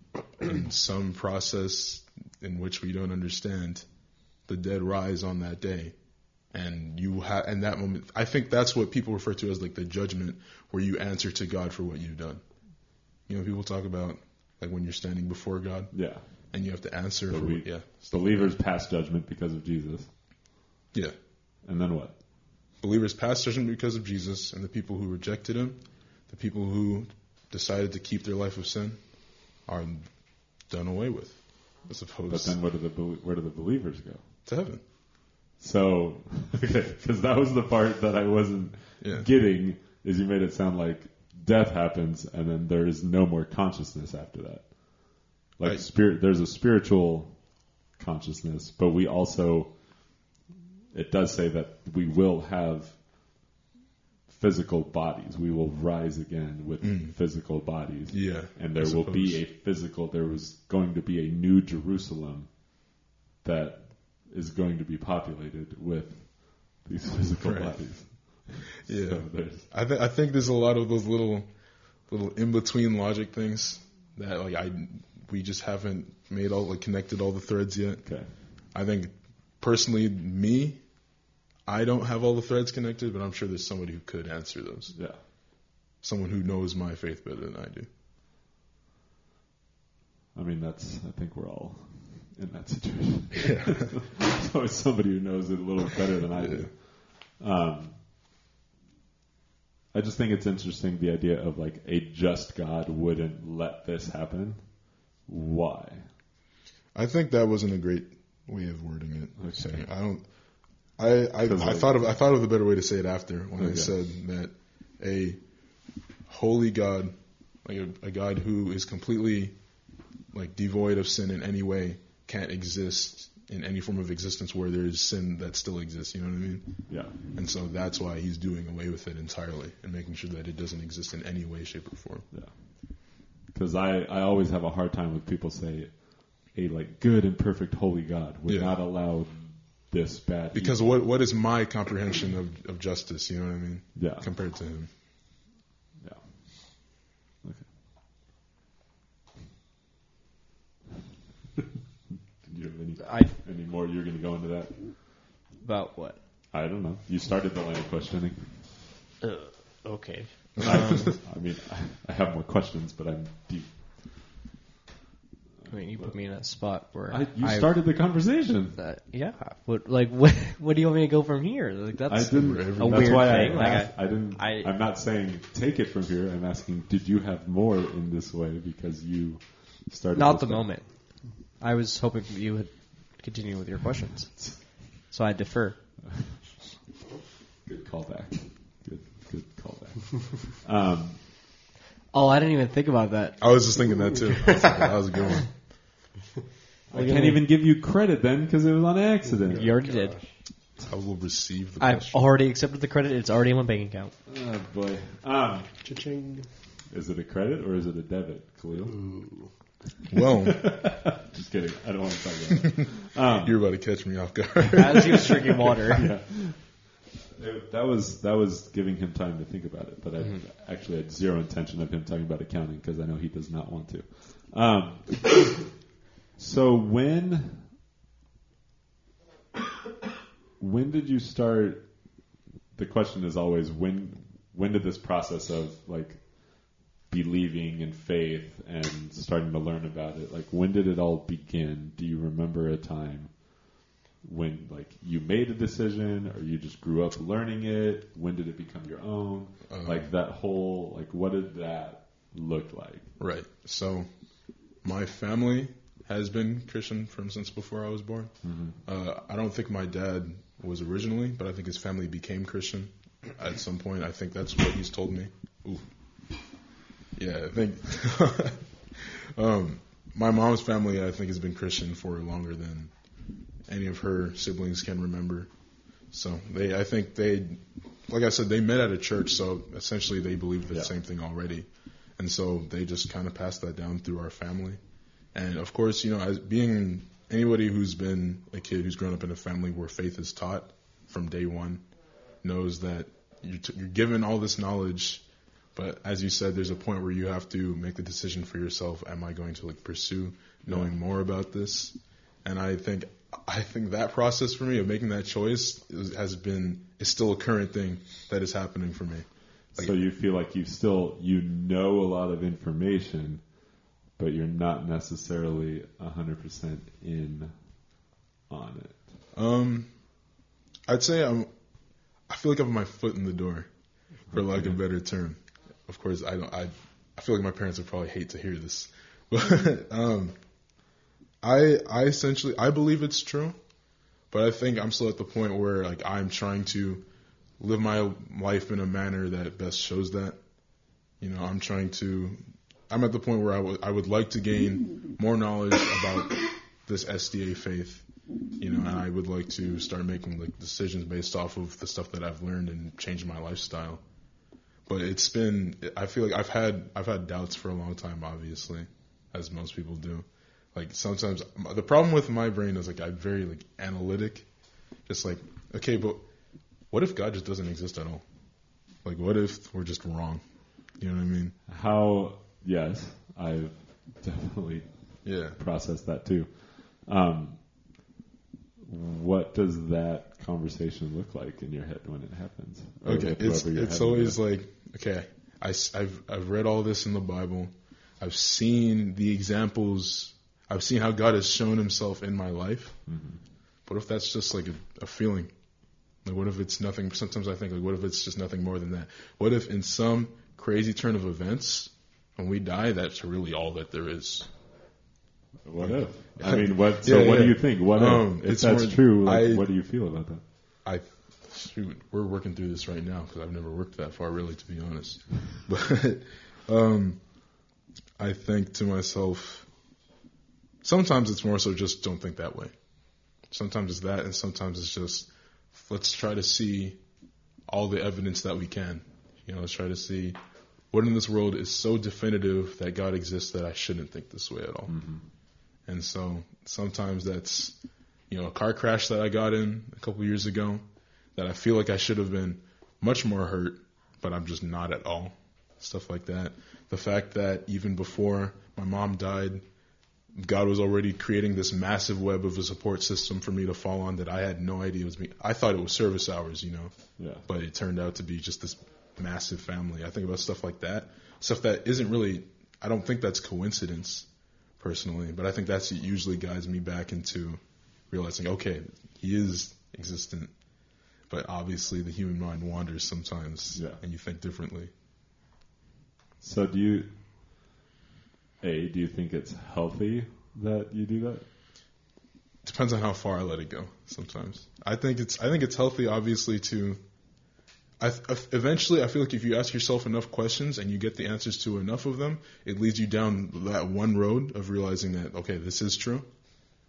in some process in which we don't understand, the dead rise on that day, and you have and that moment. I think that's what people refer to as like the judgment, where you answer to God for what you've done. You know, people talk about like when you're standing before God Yeah. and you have to answer So for we- yeah, Believers pass judgment because of Jesus. yeah. And then what? Believers pass judgment because of Jesus, and the people who rejected him, the people who decided to keep their life of sin, are done away with, as But opposed then what do the where do the believers go? to heaven. So, because that was the part that I wasn't Yeah. getting, is you made it sound like death happens and then there is no more consciousness after that. Like Right. spirit, there's a spiritual consciousness, but we also, it does say that we will have physical bodies. We will rise again with Mm. physical bodies. Yeah, And there will be a physical, there was going to be a new Jerusalem that is going to be populated with these physical Right. bodies. Yeah, So I think I think there's a lot of those little little in between logic things that like I we just haven't made all like connected all the threads yet. okay. I think personally, me, I don't have all the threads connected, but I'm sure there's somebody who could answer those. Yeah. Someone who knows my faith better than I do. I mean, that's, I think we're all in that situation. Yeah. There's always somebody who knows it a little better than I do. Um, I just think it's interesting the idea of like a just God wouldn't let this happen. Why? I think that wasn't a great way of wording it. Okay. Saying- I don't. I I, I like- thought of I thought of a better way to say it after when I said that a holy God, like a, a God who is completely like devoid of sin in any way, can't exist in any form of existence where there is sin that still exists. You know what I mean? Yeah. And so that's why he's doing away with it entirely and making sure that it doesn't exist in any way, shape, or form. Yeah. Because I, I always have a hard time with people say a like good and perfect holy God would Yeah. not allow this bad. Because evil. what what is my comprehension of, of justice? You know what I mean? yeah Compared to him. yeah okay. Did you have any I any more? You're going to go into that? about what? I don't know. You started the line of questioning. Uh, okay. I, I mean, I, I have more questions, but I'm deep. I mean, you put me in a spot where I, you I- started the conversation. Uh, yeah. What like what? What do you want me to go from here? Like I that's didn't. a that's weird why thing, I, like, asked, I, didn't. I- I, am not saying take it from here. I'm asking, did you have more in this way because you started? not this the moment. I was hoping you would continue with your questions, so I defer. Good callback. Good, good callback. um, Oh, I didn't even think about that. I was just thinking that too. I was that was a good one. I can't even give you credit then because it was on accident. You already did. I will receive the I've question. already accepted the credit. It's already in my bank account. Oh boy. Um, Cha-ching. is it a credit or is it a debit, Khalil? Well, Just kidding. I don't want to talk about it. Um, you're about to catch me off guard. As he was drinking water. yeah. It- that was that was giving him time to think about it, but I actually had zero intention of him talking about accounting because I know he does not want to. Um, so when when did you start? The question is always when when did this process of like believing in faith and starting to learn about it like when did it all begin? Do you remember a time? when like you made a decision or you just grew up learning it when did it become your own Uh, like that whole like what did that look like right. So, my family has been Christian from since before I was born. Uh, I don't think my dad was originally, but I think his family became Christian at some point. I think that's what he's told me. Ooh. Yeah, I think. um, my mom's family, I think, has been Christian for longer than any of her siblings can remember. So they, I think they, like I said, they met at a church, so essentially they believed the Yeah. same thing already, and so they just kind of passed that down through our family. And of course, you know, as being anybody who's been a kid who's grown up in a family where faith is taught from day one knows that you're, t- you're given all this knowledge, but as you said, there's a point where you have to make the decision for yourself. Am I going to like pursue knowing more about this? And I think I think that process for me of making that choice is, has been is still a current thing that is happening for me. Like- so you feel like you still you know a lot of information, but you're not necessarily hundred percent in on it. Um, I'd say I'm. I feel like I have my foot in the door, for lack of a better term. Of course, I don't. I I feel like my parents would probably hate to hear this, but um, I I essentially I believe it's true, but I think I'm still at the point where like I'm trying to live my life in a manner that best shows that. You know, I'm trying to. I'm at the point where I would I would like to gain more knowledge about this SDA faith you know, and I would like to start making like decisions based off of the stuff that I've learned and changing my lifestyle. But it's been, I feel like I've had, I've had doubts for a long time, obviously, as most people do. Like sometimes the problem with my brain is like I'm very like analytic, just like okay, but what if God just doesn't exist at all? Like what if we're just wrong? You know what I mean? How? Yes, I've definitely Yeah. processed that too. Um, what does that conversation look like in your head when it happens? Okay, it's it's always like okay, I have I've read all this in the Bible. I've seen the examples. I've seen how God has shown Himself in my life. Mm-hmm. What if that's just like a, a feeling? Like what if it's nothing? Sometimes I think like what if it's just nothing more than that? What if in some crazy turn of events, when we die, that's really all that there is? What if? I mean, what? So, Yeah, what do you think? What Um, if? If that's more- true, like, I- what do you feel about that? I shoot, we're working through this right now because I've never worked that far, really, to be honest. But um, I think to myself, sometimes it's more so just don't think that way. Sometimes it's that, and sometimes it's just let's try to see all the evidence that we can. You know, let's try to see what in this world is so definitive that God exists that I shouldn't think this way at all. And so sometimes that's you know, a car crash that I got in a couple years ago that I feel like I should have been much more hurt, but I'm just not at all. Stuff like that. The fact that even before my mom died, God was already creating this massive web of a support system for me to fall on that I had no idea was me. I thought it was service hours, you know, Yeah. but it turned out to be just this massive family. I think about stuff like that, stuff that isn't really. I don't think that's coincidence, personally, but I think that's usually guides me back into realizing, okay, he is existent, but obviously the human mind wanders sometimes, Yeah. and you think differently. So, do you? A, do you think it's healthy that you do that? Depends on how far I let it go. Sometimes I think it's I think it's healthy, obviously, to. I, th- eventually, I feel like if you ask yourself enough questions and you get the answers to enough of them, it leads you down that one road of realizing that okay, this is true.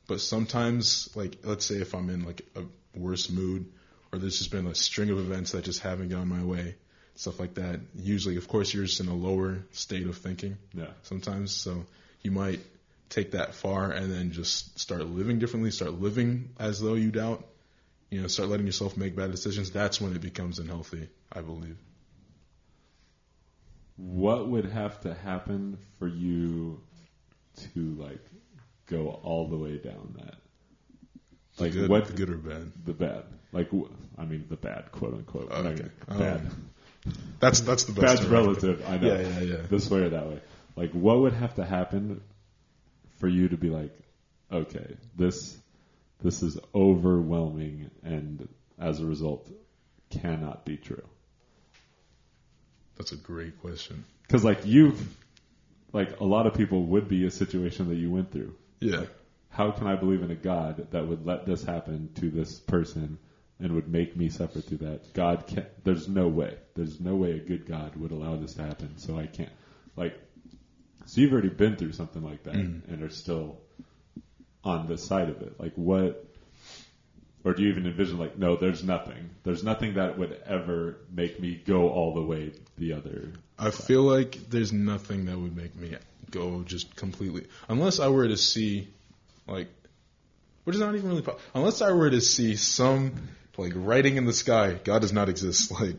But sometimes, like let's say if I'm in like a worse mood, or there's just been a string of events that just haven't gone my way, stuff like that. Usually, of course, you're just in a lower state of thinking Yeah. sometimes. So you might take that far and then just start living differently, start living as though you doubt, you know, start letting yourself make bad decisions. That's when it becomes unhealthy, I believe. What would have to happen for you to like go all the way down that? Like good, what the good or bad. the bad? Like I mean the bad, quote unquote. Oh, okay. even bad. That's that's the best. Bad's relative. I know. Yeah, yeah, yeah. This way or that way. Like, what would have to happen for you to be like, okay, this this is overwhelming, and as a result, cannot be true? That's a great question. Because like you've, like a lot of people would be a situation that you went through. Yeah. How can I believe in a God that would let this happen to this person and would make me suffer through that? God can't. There's no way. There's no way a good God would allow this to happen. So I can't. Like, so you've already been through something like that mm. and are still on this side of it. Like, what? Or do you even envision like, no, there's nothing. There's nothing that would ever make me go all the way the other. I feel like there's nothing that would make me go just completely, unless I were to see, like, which is not even really, po- unless I were to see some like writing in the sky, God does not exist, like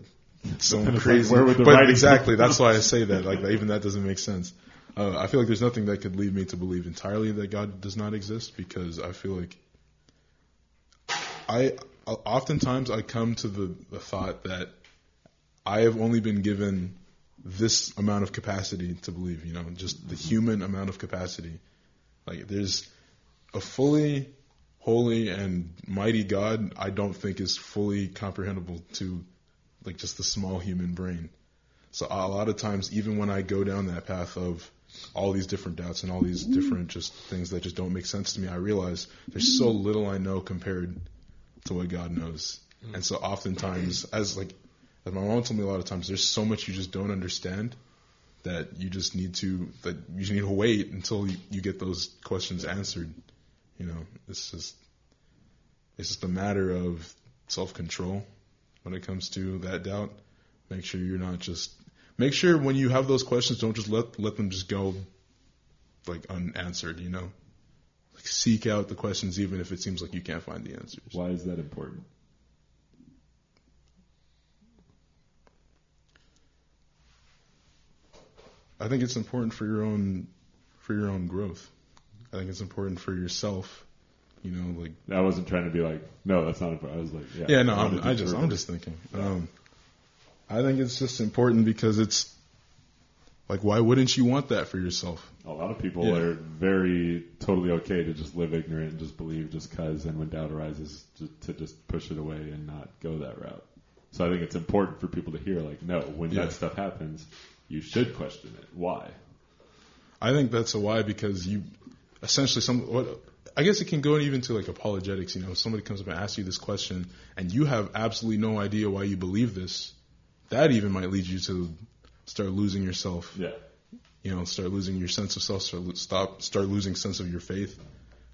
some it's like, crazy. where would the but exactly, that's why I say that. Like, even that doesn't make sense. Uh, I feel like there's nothing that could lead me to believe entirely that God does not exist because I feel like I oftentimes I come to the, the thought that I have only been given this amount of capacity to believe, you know, just the human amount of capacity. Like there's a fully holy and mighty God I don't think is fully comprehensible to like just the small human brain. So a lot of times even when I go down that path of all these different doubts and all these mm-hmm. different just things that just don't make sense to me, I realize there's so mm-hmm. little I know compared to what God knows. Mm-hmm. And so oftentimes as like as my mom told me a lot of times, there's so much you just don't understand that you just need to that you just need to wait until you, you get those questions answered. You know, it's just it's just a matter of self control when it comes to that doubt. Make sure you're not just make sure when you have those questions, don't just let let them just go like unanswered. You know, like seek out the questions even if it seems like you can't find the answers. Why is that important? I think it's important for your own for your own growth. I think it's important for yourself. You know, like I wasn't trying to be like, no, that's not important. I was like, yeah. yeah, no, I'm, I just I'm just thinking. Um, I think it's just important because it's like why wouldn't you want that for yourself? A lot of people Yeah. are very totally okay to just live ignorant and just believe just cause, and when doubt arises, to, to just push it away and not go that route. So I think it's important for people to hear, like, no, when Yeah. that stuff happens, you should question it. Why? I think that's a why because you essentially some what I guess it can go even to like apologetics. You know, if somebody comes up and asks you this question and you have absolutely no idea why you believe this, that even might lead you to start losing yourself. Yeah. You know, start losing your sense of self. Start stop. Start losing sense of your faith.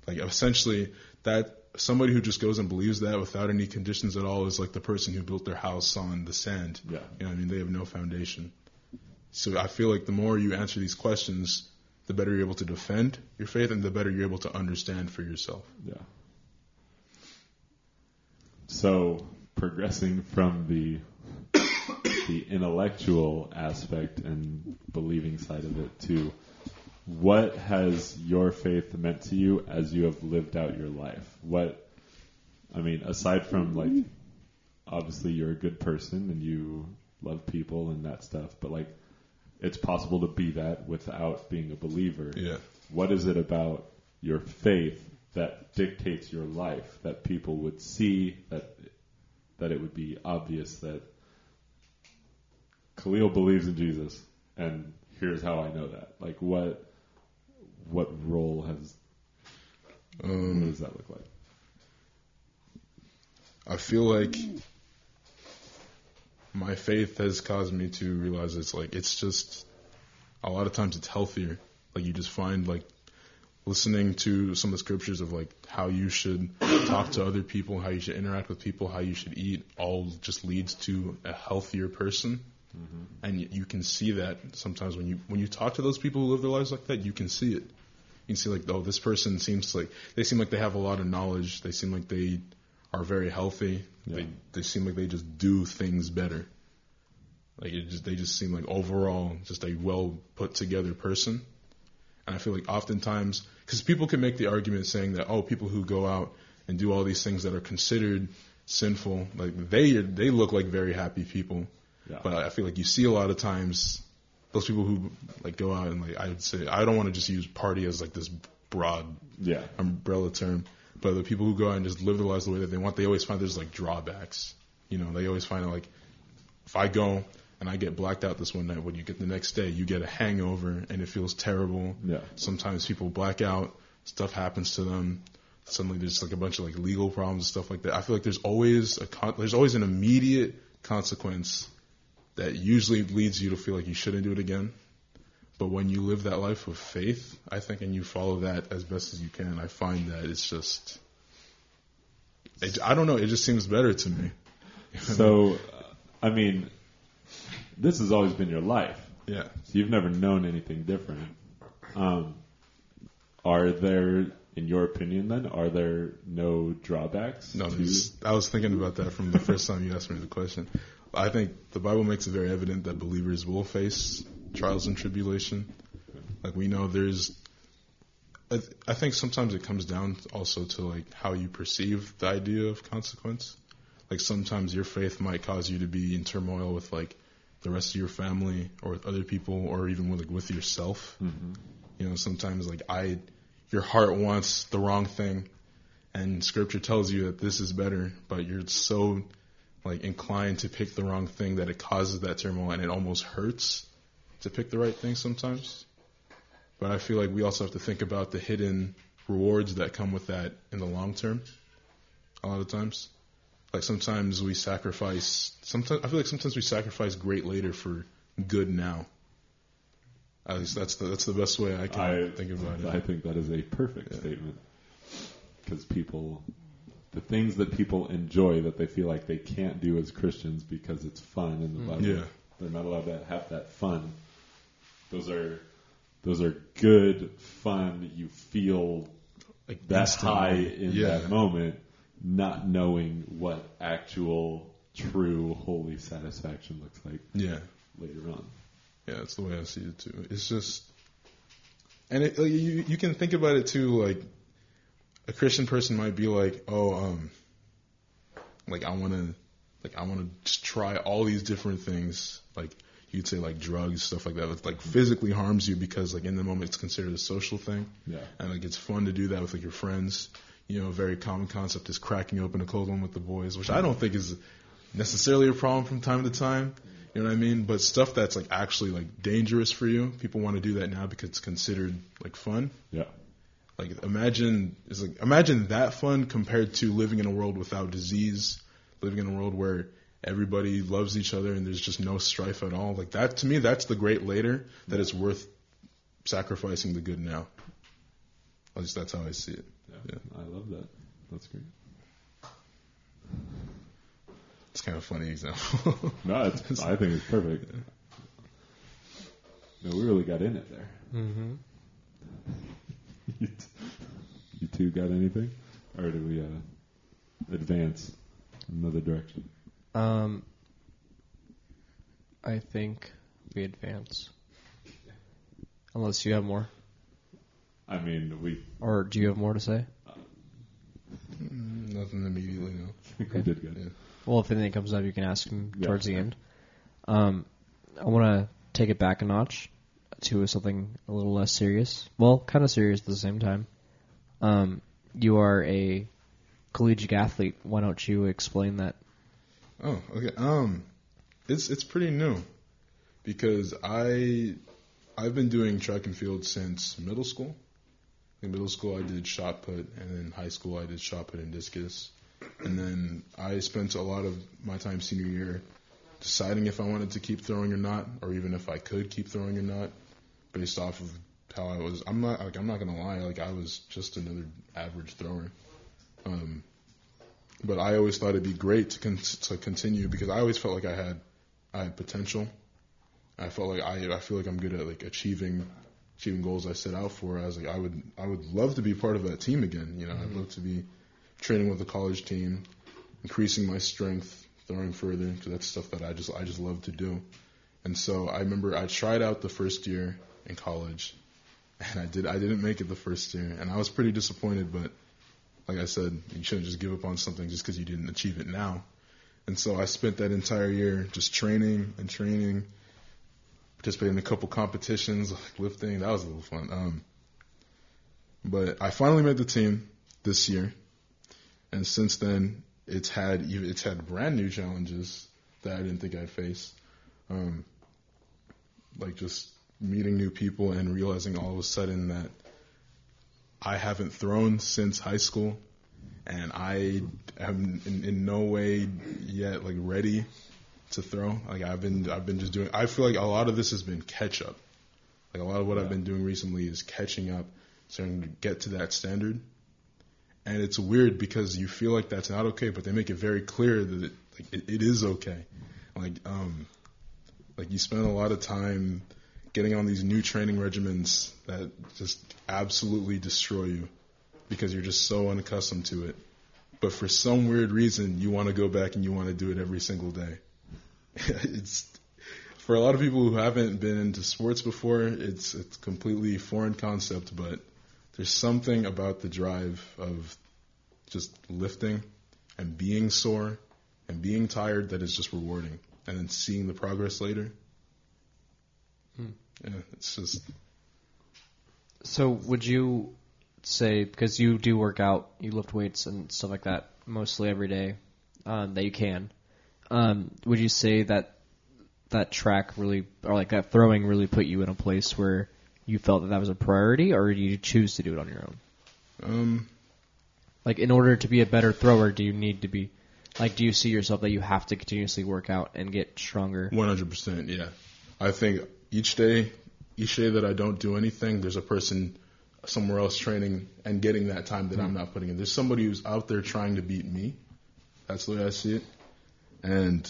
Like essentially, that somebody who just goes and believes that without any conditions at all is like the person who built their house on the sand. Yeah. You know, what I mean, they have no foundation. So I feel like the more you answer these questions, the better you're able to defend your faith and the better you're able to understand for yourself. Yeah. So progressing from the the intellectual aspect and believing side of it too. what has your faith meant to you as you have lived out your life? What I mean, aside from like obviously you're a good person and you love people and that stuff, but like it's possible to be that without being a believer Yeah. what is it about your faith that dictates your life that people would see that that it would be obvious that Khalil believes in Jesus and here's how I know that like what what role has what Um, does that look like I feel like my faith has caused me to realize it's like it's just a lot of times it's healthier. Like you just find like listening to some of the scriptures of like how you should talk to other people, how you should interact with people, how you should eat, all just leads to a healthier person. Mm-hmm. And you can see that sometimes when you when you talk to those people who live their lives like that, you can see it. You can see like, oh, this person seems like they seem like they have a lot of knowledge. They seem like they are very healthy. Yeah. They they seem like they just do things better. Like it just they just seem like overall just a well put together person. And I feel like oftentimes because people can make the argument saying that oh people who go out and do all these things that are considered sinful like they they look like very happy people. Yeah But I feel like you see a lot of times those people who like go out and like I would say I don't want to just use party as like this broad yeah umbrella term, but the people who go out and just live their lives the way that they want, they always find there's like drawbacks. You know, they always find like if I go and I get blacked out this one night, what you get the next day, you get a hangover and it feels terrible. yeah Sometimes people black out, stuff happens to them. Suddenly there's like a bunch of like legal problems and stuff like that. I feel like there's always a con- there's always an immediate consequence that usually leads you to feel like you shouldn't do it again. But when you live that life of faith, I think, and you follow that as best as you can, I find that it's just It, I don't know. It just seems better to me. So, I mean, this has always been your life. Yeah. So you've never known anything different. Um, are there, in your opinion, then, are there no drawbacks? No, to- I was thinking about that from the first time you asked me the question. I think the Bible makes it very evident that believers will face trials and tribulation. Like we know there's, I, th- I think sometimes it comes down also to like how you perceive the idea of consequence. Like sometimes your faith might cause you to be in turmoil with like the rest of your family or with other people or even with like with yourself. Mhm. You know, sometimes like I, your heart wants the wrong thing, and Scripture tells you that this is better, but you're so like inclined to pick the wrong thing that it causes that turmoil, and it almost hurts to pick the right thing sometimes. But I feel like we also have to think about the hidden rewards that come with that in the long term. A lot of times, like sometimes we sacrifice. Sometimes I feel like sometimes we sacrifice great later for good now. At least that's the that's the best way I can I think about it. I think that is a perfect statement because people, the things that people enjoy that they feel like they can't do as Christians because it's fun in the mm-hmm. Bible, Yeah. they're not allowed to have that fun. Those are those are good fun. You feel like that instantly. high in yeah. that moment, not knowing what actual true holy satisfaction looks like Yeah, later on. yeah, that's the way I see it too. It's just, and it, you you can think about it too. Like a Christian person might be like, oh, um, like I want to, like I want to just try all these different things. Like you'd say, like drugs, stuff like that. That like physically harms you because like in the moment it's considered a social thing. Yeah. and like it's fun to do that with like your friends. You know, a very common concept is cracking open a cold one with the boys, which I don't think is necessarily a problem from time to time. You know what I mean? But stuff that's like actually like dangerous for you, people want to do that now because it's considered like fun. Yeah. Like imagine is like imagine that fun compared to living in a world without disease, living in a world where everybody loves each other and there's just no strife at all. Like that to me, that's the great later that it's worth sacrificing the good now. At least that's how I see it. Yeah. I love that. That's great. It's kind of a funny example. No, it's, I think it's perfect. No, we really got in it there. Mm-hmm. you, t- you two got anything, or do we uh, advance another direction? Um, I think we advance. Unless you have more, I mean, we or do you have more to say? Mm, Nothing immediately, no. I think we did good. Yeah. Well, if anything comes up, you can ask him Yeah. towards the end. Um, I want to take it back a notch to something a little less serious. Well, kind of serious at the same time. Um, you are a collegiate athlete. Why don't you explain that? Oh, okay. Um, it's it's pretty new because I I've been doing track and field since middle school. In middle school, I did shot put, and in high school, I did shot put and discus. And then I spent a lot of my time senior year deciding if I wanted to keep throwing or not, or even if I could keep throwing or not, based off of how I was. I'm not like I'm not gonna lie, like I was just another average thrower. Um, but I always thought it'd be great to con- to continue because I always felt like I had I had potential. I felt like I I feel like I'm good at like achieving achieving goals I set out for. I was like I would I would love to be part of that team again. You know, I'd love to be training with the college team, increasing my strength, throwing further because that's stuff that I just I just love to do. And so I remember I tried out the first year in college, and I did I didn't make it the first year, and I was pretty disappointed. But like I said, you shouldn't just give up on something just because you didn't achieve it now. And so I spent that entire year just training and training, participating in a couple competitions like lifting. That was a little fun. Um, but I finally made the team this year, and since then it's had it's had brand new challenges that I didn't think I'd face. Um, like just meeting new people and realizing all of a sudden that I haven't thrown since high school, and I am in, in no way yet like ready to throw. Like I've been I've been just doing. I feel like a lot of this has been catch up. Like a lot of what I've been doing recently is catching up, starting to get to that standard. and it's weird because you feel like that's not okay, but they make it very clear that it, like, it, it is okay. Like um, like you spend a lot of time getting on these new training regimens that just absolutely destroy you because you're just so unaccustomed to it. But for some weird reason, you want to go back and you want to do it every single day. it's for a lot of people who haven't been into sports before, it's it's completely foreign concept, but there's something about the drive of just lifting and being sore and being tired that is just rewarding. And then seeing the progress later. Yeah, it's just So would you say because you do work out, you lift weights and stuff like that mostly every day um, that you can? Um, would you say that that track really or like that throwing really put you in a place where you felt that that was a priority, or did you choose to do it on your own? um Like in order to be a better thrower, do you need to be like do you see yourself that you have to continuously work out and get stronger? 100%, yeah. I think each day, each day that I don't do anything, there's a person somewhere else training and getting that time that I'm hmm. not putting in. There's somebody who's out there trying to beat me. That's the way I see it. And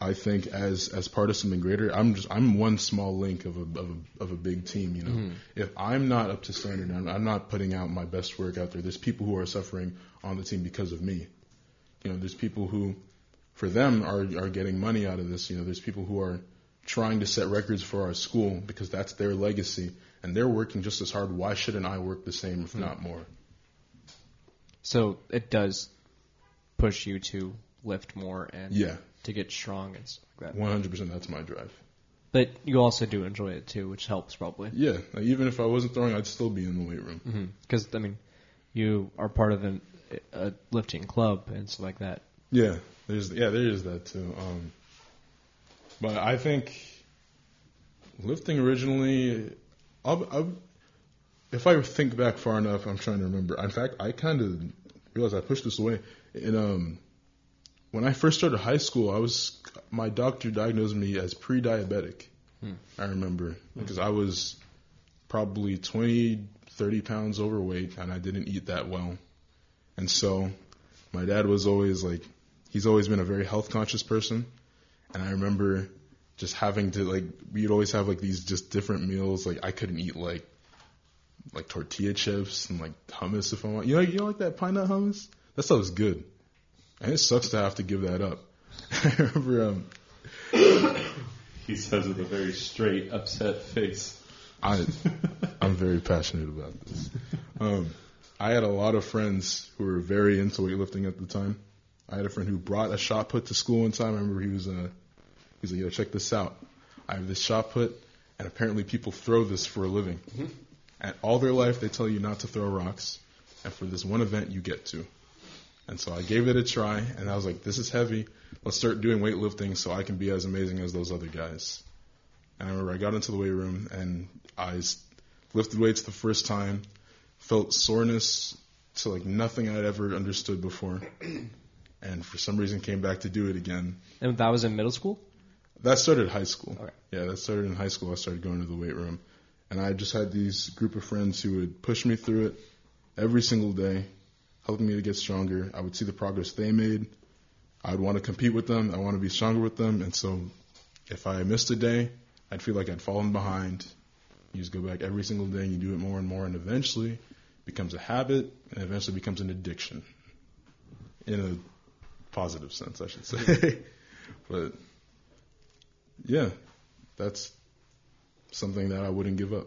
I think as as part of something greater, I'm just I'm one small link of a of a, of a big team. You know, hmm. if I'm not up to standard, I'm, I'm not putting out my best work out there. There's people who are suffering on the team because of me. You know, there's people who, for them, are are getting money out of this. You know, there's people who are trying to set records for our school because that's their legacy, and they're working just as hard. Why shouldn't I work the same, if not more? So it does push you to lift more and Yeah, to get strong and stuff like that. 100%. That's my drive. But you also do enjoy it too, which helps probably. Yeah, like, even if I wasn't throwing, I'd still be in the weight room. Because I mean, you are part of an, a lifting club and stuff like that. Yeah, there's yeah there is that too. Um, but I think lifting originally, I'll, I'll, if I think back far enough, I'm trying to remember. In fact, I kind of realized I pushed this away. In um, when I first started high school, I was my doctor diagnosed me as pre-diabetic. I remember because I was probably 20, 30 pounds overweight, and I didn't eat that well. And so my dad was always like, he's always been a very health conscious person. And I remember just having to like, we'd always have like these just different meals. Like I couldn't eat like, like tortilla chips and like hummus if I want. You know, you know like that pine nut hummus? That stuff is good. And it sucks to have to give that up. I remember, um, He says with a very straight, upset face. I, I'm very passionate about this. Um, I had a lot of friends who were very into weightlifting at the time. I had a friend who brought a shot put to school one time. I remember he was uh, he was like, "Yo, check this out. I have this shot put, and apparently people throw this for a living. And all their life they tell you not to throw rocks, and for this one event you get to." And so I gave it a try, and I was like, "This is heavy. Let's start doing weightlifting so I can be as amazing as those other guys." And I remember I got into the weight room and I lifted weights the first time, felt soreness to like nothing I'd ever understood before, and for some reason came back to do it again. And that was in middle school. That started high school. Okay. Yeah, that started in high school. I started going to the weight room, and I just had these group of friends who would push me through it every single day, helping me to get stronger. I would see the progress they made. I'd want to compete with them. I want to be stronger with them, and so if I missed a day, I'd feel like I'd fallen behind. You just go back every single day and you do it more and more, and eventually it becomes a habit, and eventually becomes an addiction. In a positive sense, I should say. but yeah, that's something that I wouldn't give up.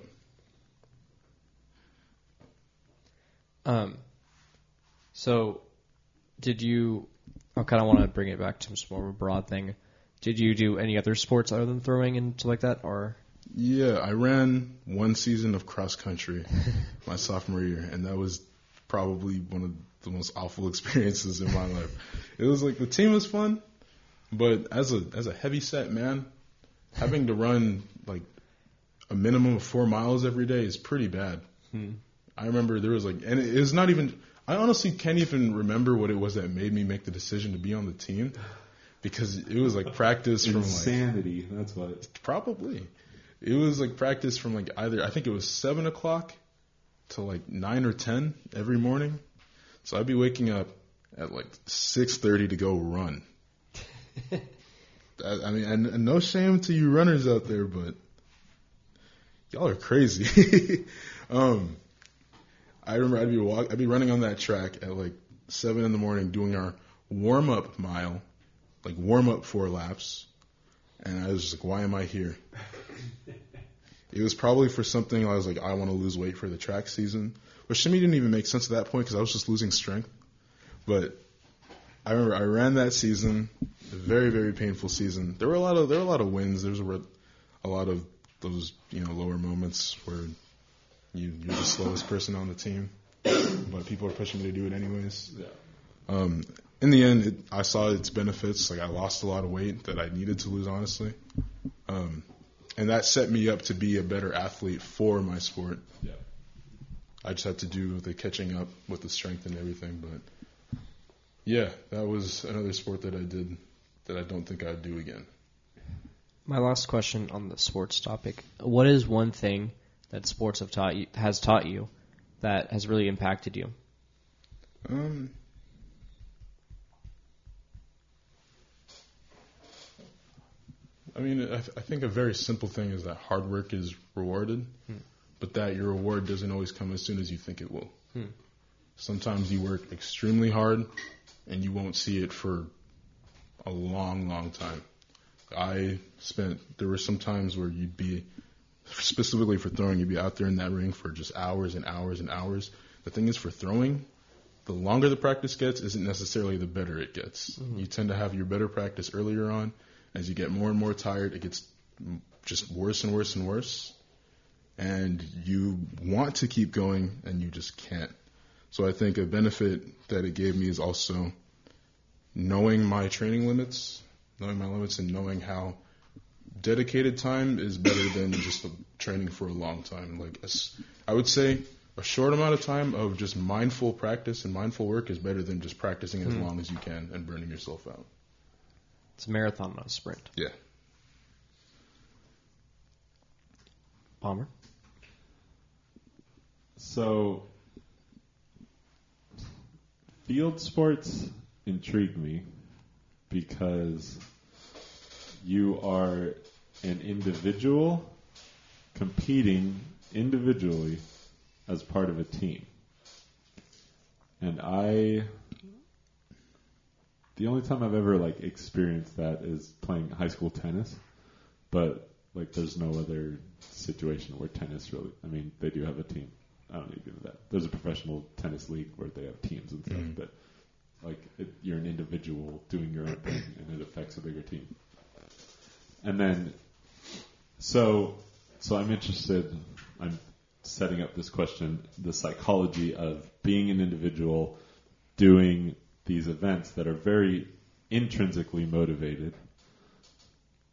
Um, so did you? I kind of want to bring it back to some more of a broad thing. Did you do any other sports other than throwing and stuff like that, or Yeah, I ran one season of cross country my sophomore year, and that was probably one of the most awful experiences in my life. It was like the team was fun, but as a as a heavy set man, having to run like a minimum of four miles every day is pretty bad. Hmm. I remember there was like, and it was not even. I honestly can't even remember what it was that made me make the decision to be on the team, because it was like practice from like Insanity. That's what. Probably. It was like practice from like either I think it was seven o'clock to like nine or ten every morning. So I'd be waking up at like 6:30 to go run. I, I mean, and, and no shame to you runners out there, but y'all are crazy. um, I remember I'd be walk, I'd be running on that track at like seven in the morning doing our warm up mile, like warm up four laps, and I was just like, why am I here? it was probably for something I was like, I want to lose weight for the track season, which to me didn't even make sense at that point because I was just losing strength. But I remember I ran that season, a very very painful season. There were a lot of there were a lot of wins. There was a, a lot of those you know lower moments where you you're the slowest person on the team, but people are pushing me to do it anyways. Yeah. Um, in the end, it, I saw its benefits. Like I lost a lot of weight that I needed to lose, honestly, um, and that set me up to be a better athlete for my sport. Yeah. I just had to do the catching up with the strength and everything. But yeah, that was another sport that I did that I don't think I'd do again. My last question on the sports topic: What is one thing that sports have taught you has taught you that has really impacted you? Um, I mean, I, th- I think a very simple thing is that hard work is rewarded, but that your reward doesn't always come as soon as you think it will. Hmm. Sometimes you work extremely hard and you won't see it for a long, long time. I spent, there were some times where you'd be, specifically for throwing, you'd be out there in that ring for just hours and hours and hours. The thing is, for throwing, the longer the practice gets isn't necessarily the better it gets. You tend to have your better practice earlier on. As you get more and more tired, it gets just worse and worse and worse. And you want to keep going and you just can't. So I think a benefit that it gave me is also knowing my training limits, knowing my limits and knowing how dedicated time is better than just training for a long time. Like I would say a short amount of time of just mindful practice and mindful work is better than just practicing as hmm. long as you can and burning yourself out. It's a marathon, not a sprint. Yeah. Palmer. So, field sports intrigue me because you are an individual competing individually as part of a team. And I the only time I've ever like experienced that is playing high school tennis, but like there's no other situation where tennis really. I mean, they do have a team. I don't need to do that. There's a professional tennis league where they have teams and stuff, Mhm. but like it, you're an individual doing your own thing, and it affects a bigger team. And then, so so I'm interested. I'm setting up this question: the psychology of being an individual doing these events that are very intrinsically motivated,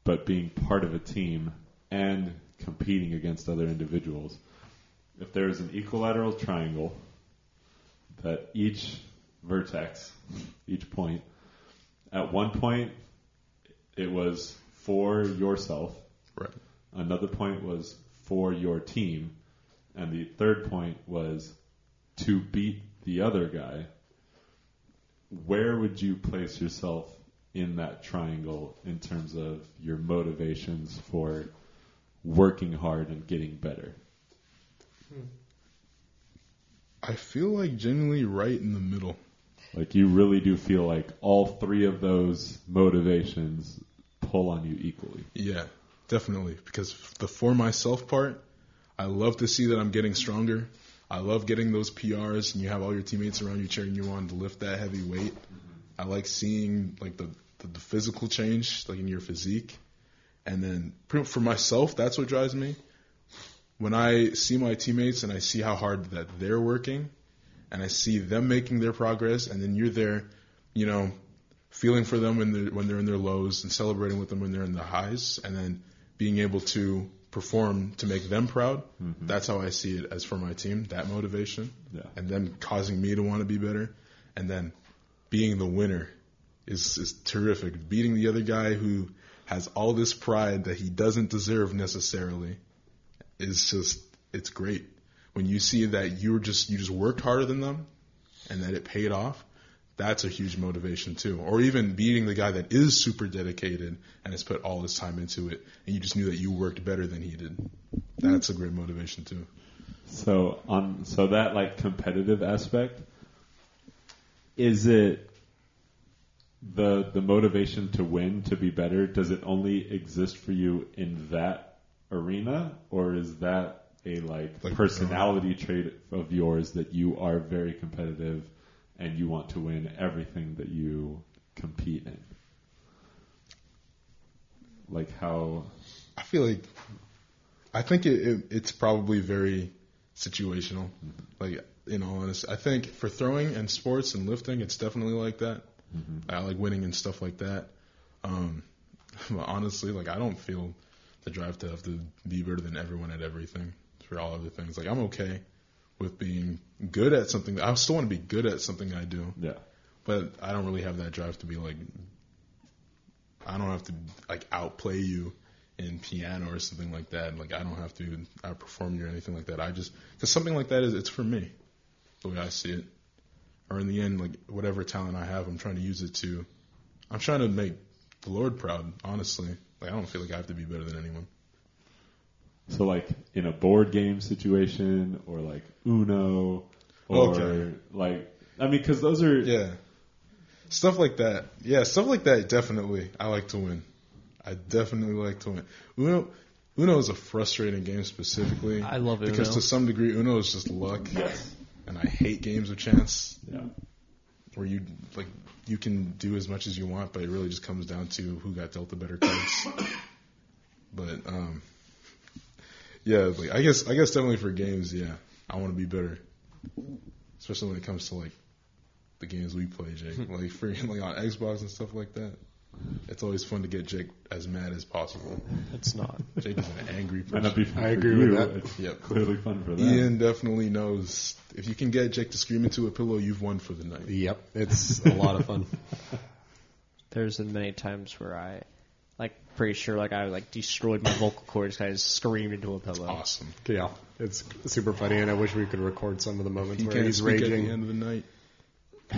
but being part of a team and competing against other individuals. If there is an equilateral triangle that each vertex, each point, at one point it was for yourself, Right. another point was for your team, and the third point was to beat the other guy, where would you place yourself in that triangle in terms of your motivations for working hard and getting better? Hmm. I feel like genuinely right in the middle. Like you really do feel like all three of those motivations pull on you equally. Yeah, definitely. Because the for myself part, I love to see that I'm getting stronger. I love getting those PRs and you have all your teammates around you cheering you on to lift that heavy weight. I like seeing like the, the, the physical change, like in your physique. And then for myself, that's what drives me. When I see my teammates and I see how hard that they're working and I see them making their progress and then you're there, you know, feeling for them when they're when they're in their lows and celebrating with them when they're in the highs, and then being able to perform to make them proud. Mm-hmm. That's how I see it as for my team. That motivation, Yeah. and them causing me to want to be better, and then being the winner is is terrific. Beating the other guy who has all this pride that he doesn't deserve necessarily is just it's great when you see that you were just you just worked harder than them and that it paid off, that's a huge motivation too. Or even beating the guy that is super dedicated and has put all his time into it, and you just knew that you worked better than he did. That's a great motivation too. So on so that like competitive aspect, is it the the motivation to win to be better? Does it only exist for you in that arena, or is that a like, Like, personality trait of yours that you are very competitive and you want to win everything that you compete in? Like how I feel like I think it, it it's probably very situational. Like in all honesty, I think for throwing and sports and lifting, it's definitely like that. I like winning and stuff like that. Um, but honestly, like I don't feel drive to have to be better than everyone at everything for all other things. Like I'm okay with being good at something. I still want to be good at something I do, yeah. but I don't really have that drive to be like. I don't have to like outplay you in piano or something like that. Like I don't have to outperform you or anything like that. I just because something like that is it's for me, the way I see it. Or in the end, like whatever talent I have, I'm trying to use it to. I'm trying to make the Lord proud. Honestly, like I don't feel like I have to be better than anyone. So like in a board game situation or like Uno or Okay. like I mean because those are Yeah, stuff like that. Yeah, stuff like that. Definitely, I like to win. I definitely like to win. Uno, Uno is a frustrating game specifically. I love it because Uno. to some degree, Uno is just luck. And I hate games of chance yeah. Where you like you can do as much as you want, but it really just comes down to who got dealt the better cards. but um, yeah, like I guess I guess definitely for games, yeah, I want to be better, especially when it comes to like the games we play, Jake. like for like on Xbox and stuff like that. It's always fun to get Jake as mad as possible. It's not. Jake is an angry Might not person. be fun I for agree you. with that. Yep. clearly fun for them. Ian definitely knows if you can get Jake to scream into a pillow, you've won for the night. Yep, it's a lot of fun. There's been many times where I, like, pretty sure like I like destroyed my vocal cords because I just screamed into a pillow. Awesome. yeah, it's super funny, and I wish we could record some of the moments He where can't he's speak at the end of the night.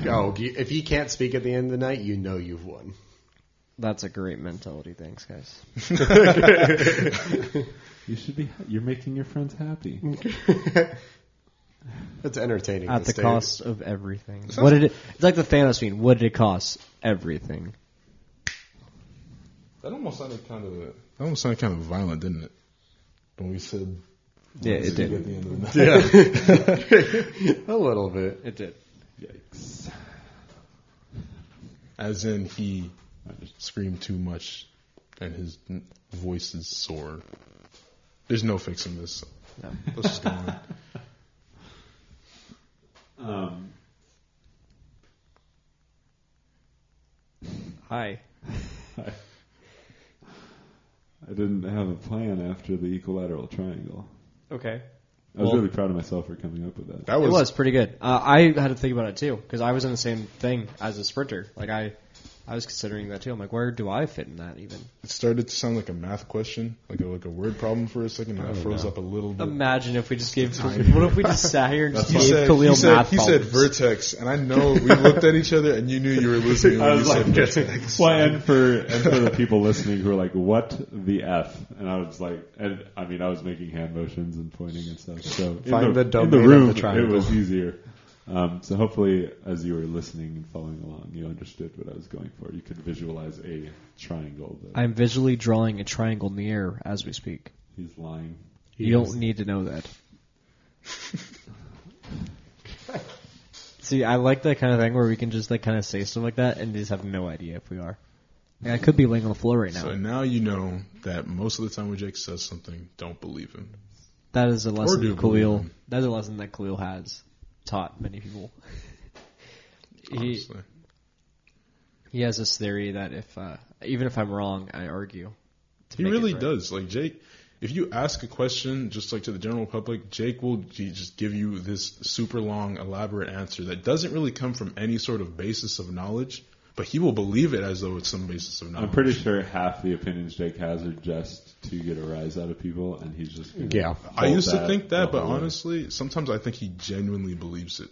Oh, if he can't speak at the end of the night, you know you've won. That's a great mentality. Thanks, guys. You should be. You're making your friends happy. It's entertaining. At the stay- cost of everything. What did it? It's like the Thanos meme. What did it cost? Everything. That almost sounded kind of that almost sounded kind of violent, didn't it? When we said Yeah, it at did. the end of the night. a little bit. It did. Yikes! As in he screamed too much and his voice is sore. There's no fixing this. No. Let's just go on. Um, Hi. I, I didn't have a plan after the equilateral triangle. Okay. I was Well- really proud of myself for coming up with that. That It was, was pretty good. Uh, I had to think about it too because I was in the same thing as a sprinter. Like I, I was considering that too. I'm like, where do I fit in that even? it started to sound like a math question, like a like a word problem for a second, and I oh, froze up a little bit. Imagine if we just gave. Time. What if we just sat here and just He gave said, Khalil he, said, math he said vertex, and I know we looked at each other, and you knew you were listening I when you was said like, vertex. well, and for and for the people listening who are like, "What the f?" and I was like, and I mean, I was making hand motions and pointing and stuff. So in Find the, the in domain the of the triangle. it was easier. Um, so hopefully, as you were listening and following along, you understood what I was going for. You could visualize a triangle. That I'm visually drawing a triangle in the air as we speak. he's lying. You don't need to know that. See, I like that kind of thing where we can just like kind of say stuff like that and just have no idea if we are. Like, I could be laying on the floor right now. So now you know that most of the time when Jake says something, don't believe him. that is a lesson do Khalil. That is a lesson that Khalil has taught many people. he he has this theory that if uh, even if I'm wrong, I argue. He really right. does. Like Jake, if you ask a question just like to the general public, Jake will just give you this super long, elaborate answer that doesn't really come from any sort of basis of knowledge, but he will believe it as though it's some basis of knowledge. I'm pretty sure half the opinions Jake has are just to get a rise out of people, and he's just Yeah. I used to think that, but whole way. honestly, sometimes I think he genuinely believes it.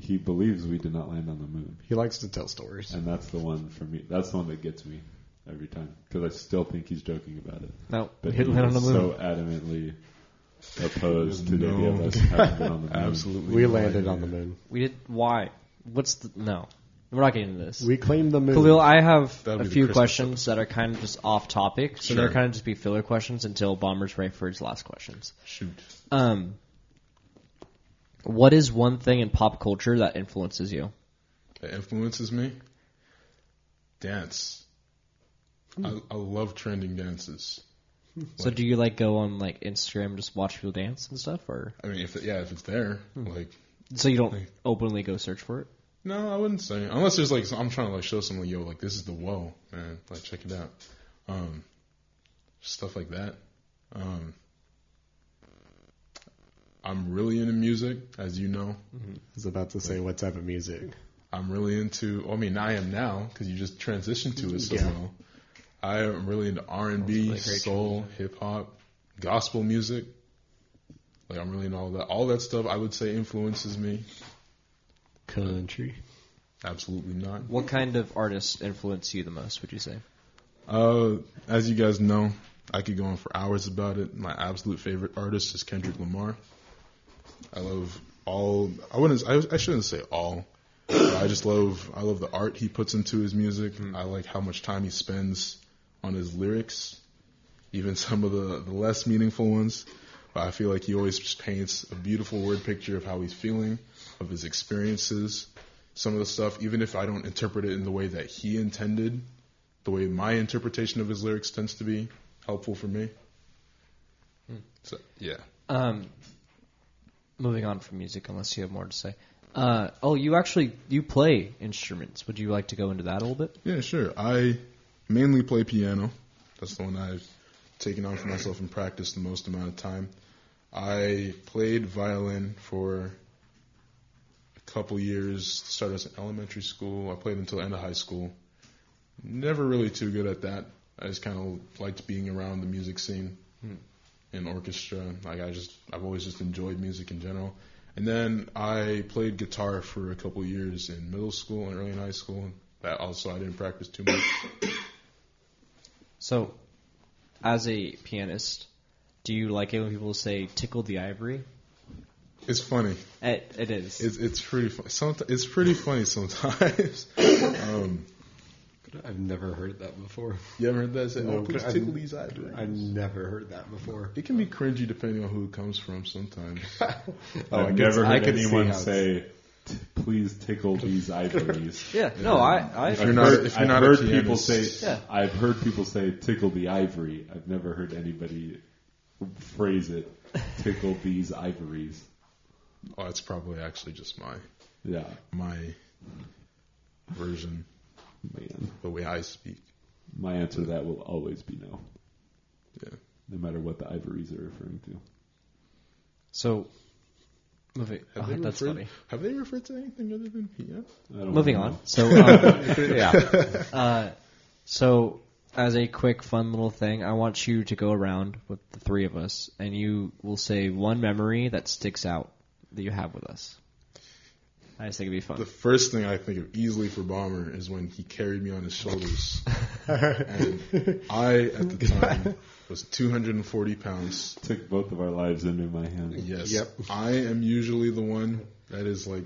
he believes we did not land on the moon, He likes to tell stories. and that's the one for me. That's the one that gets me every time because I still think he's joking about it. No, But we he land on the moon. so adamantly opposed to the idea of us having been on the moon. Absolutely. We landed on the moon. we did. Why? What's the no? We're not getting into this. We claimed the moon. Khalil, I have That'll a be the few Christmas questions that are kind of just off topic, so they're kind of just be filler questions until Bomber's ready for his last questions. Shoot. Um, what is one thing in pop culture that influences you? That influences me. Dance. I, I love trending dances. So do you like go on like Instagram and just watch people dance and stuff, or I mean, if it, yeah, if it's there, like so you don't Like- openly go search for it? No, I wouldn't say unless there's like I'm trying to like show someone, yo, like this is the whoa, man, like check it out, um, stuff like that. Um, I'm really into music, as you know. I was about to say what type of music. I'm really into. I mean, I am now because you just transitioned to it so Yeah. well. I am really into R and B, really soul, hip hop, gospel music. Like I'm really into all that. All that stuff I would say influences me. Country. Absolutely not. What kind of artists influence you the most? Would you say? Uh, as you guys know, I could go on for hours about it. My absolute favorite artist is Kendrick Lamar. I love all. I wouldn't. I, I shouldn't say all. but I just love. I love the art he puts into his music. I like how much time he spends on his lyrics, even some of the the less meaningful ones. But I feel like he always just paints a beautiful word picture of how he's feeling, of his experiences. Some of the stuff, even if I don't interpret it in the way that he intended, the way my interpretation of his lyrics tends to be helpful for me. So yeah, Um, moving on from music, unless you have more to say. Uh, oh, you actually you play instruments. Would you like to go into that a little bit? yeah, sure. I mainly play piano. That's the one I've taken on for myself and practiced the most amount of time. I played violin for couple years. Started as an elementary school. I played until the end of high school. Never really too good at that. I just kind of liked being around the music scene hmm. in orchestra. Like I just, I've always just enjoyed music in general. And then I played guitar for a couple years in middle school and early in high school. That also I didn't practice too much. So, as a pianist, do you like it when people say "tickle the ivory"? It's funny. It, it is. It's it's pretty funny. Sometimes it's pretty funny sometimes. um, I've never heard that before. you ever heard that? Say, No, oh, please I've- tickle these eyebrows. I've never heard that before. It can be cringy depending on who it comes from. Sometimes. Oh, I I've can- never I heard can see anyone say, "T- "Please tickle these ivories." yeah. No, I. I If I've you're not- heard, if you're I've not heard people say, Yeah. I've heard people say, "Tickle the ivory." I've never heard anybody phrase it, "Tickle these ivories." Oh, it's probably actually just my Yeah, my version, man. the way I speak. My answer to that will always be no, Yeah. no matter what the ivories are referring to. so, moving. Have oh, they that's referred? funny. Have they referred to anything other than Pia? I don't Moving know. on. So, um, yeah. uh, so as a quick, fun little thing, I want you to go around with the three of us, and you will say one memory that sticks out that you have with us. I just think it'd be fun. The first thing I think of easily for Bomber is when he carried me on his shoulders. and I, at the time, was 240 pounds. Took both of our lives into my hands. Yes. Yep. I am usually the one that is like,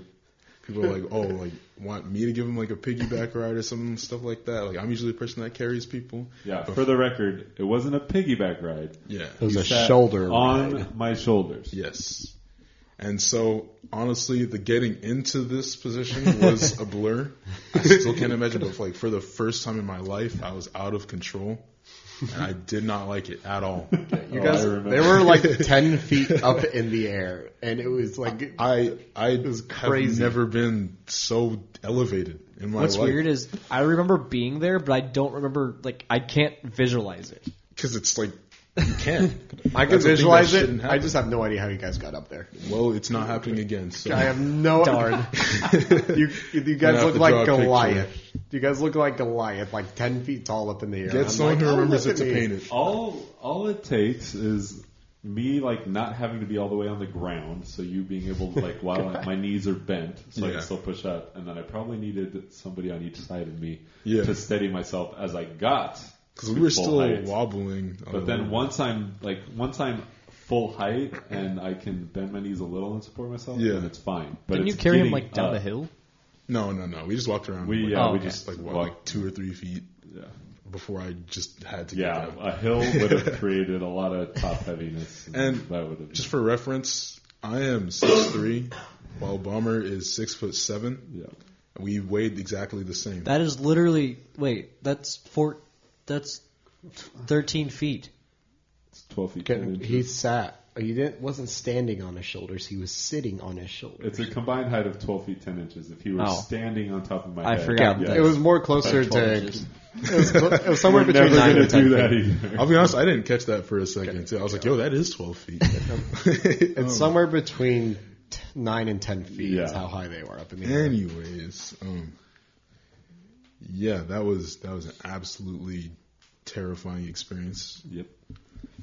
people are like, oh, like, want me to give him like a piggyback ride or some stuff like that. Like, I'm usually the person that carries people. Yeah, for the record, it wasn't a piggyback ride. Yeah. It was You a sat shoulder on ride. my shoulders. Yes. And so, honestly, the getting into this position was a blur. I still can't imagine, but like for the first time in my life, I was out of control, and I did not like it at all. You Oh, guys, they were like ten feet up in the air, and it was like I I was have never been so elevated in my What's life. What's weird is I remember being there, but I don't remember like I can't visualize it. because it's like you can't. I can That's a thing visualize that it. shouldn't I happen. just have no idea how you guys got up there. Well, it's not happening again. So I have no. Darn. you, you guys have look to like draw a picture. Goliath. You guys look like Goliath, like ten feet tall up in the air. get I'm someone like, who oh, remembers look it at to me. paint it. All all it takes is me like not having to be all the way on the ground, so you being able to like while my knees are bent, so I Yeah. can still push up, and then I probably needed somebody on each side of me Yeah. to steady myself as I got. Because we were still height. wobbling. But uh, then little. once I'm like once I'm full height and I can bend my knees a little and support myself, Yeah. then it's fine. But Didn't you it's carry him like down up. the hill? No, no, no. We just walked around. We like, yeah Oh, we okay. just like what, walked- like two or three feet yeah. before I just had to Yeah, get down. a hill would have created a lot of top heaviness, And that would have Just for reference, I am six three, while Bomber is six foot seven. yeah. We weighed exactly the same. That is literally wait. That's four. That's thirteen feet. It's twelve feet. 10 Getting- inches. He sat. He didn't wasn't standing on his shoulders. He was sitting on his shoulders. It's a combined height of 12 feet 10 inches. If he were Oh. standing on top of my head, I head, forgot yes. that. It was more closer About 12 to. inches. It was, it was somewhere We're between never nine gonna and ten do feet. that either. I'll be honest, I didn't catch that for a second too. I was like, "Yo, that is twelve feet." It's somewhere between t- nine and ten feet. Is Yeah. how high they were up in the air. Anyways, um, yeah, that was that was an absolutely terrifying experience Yep.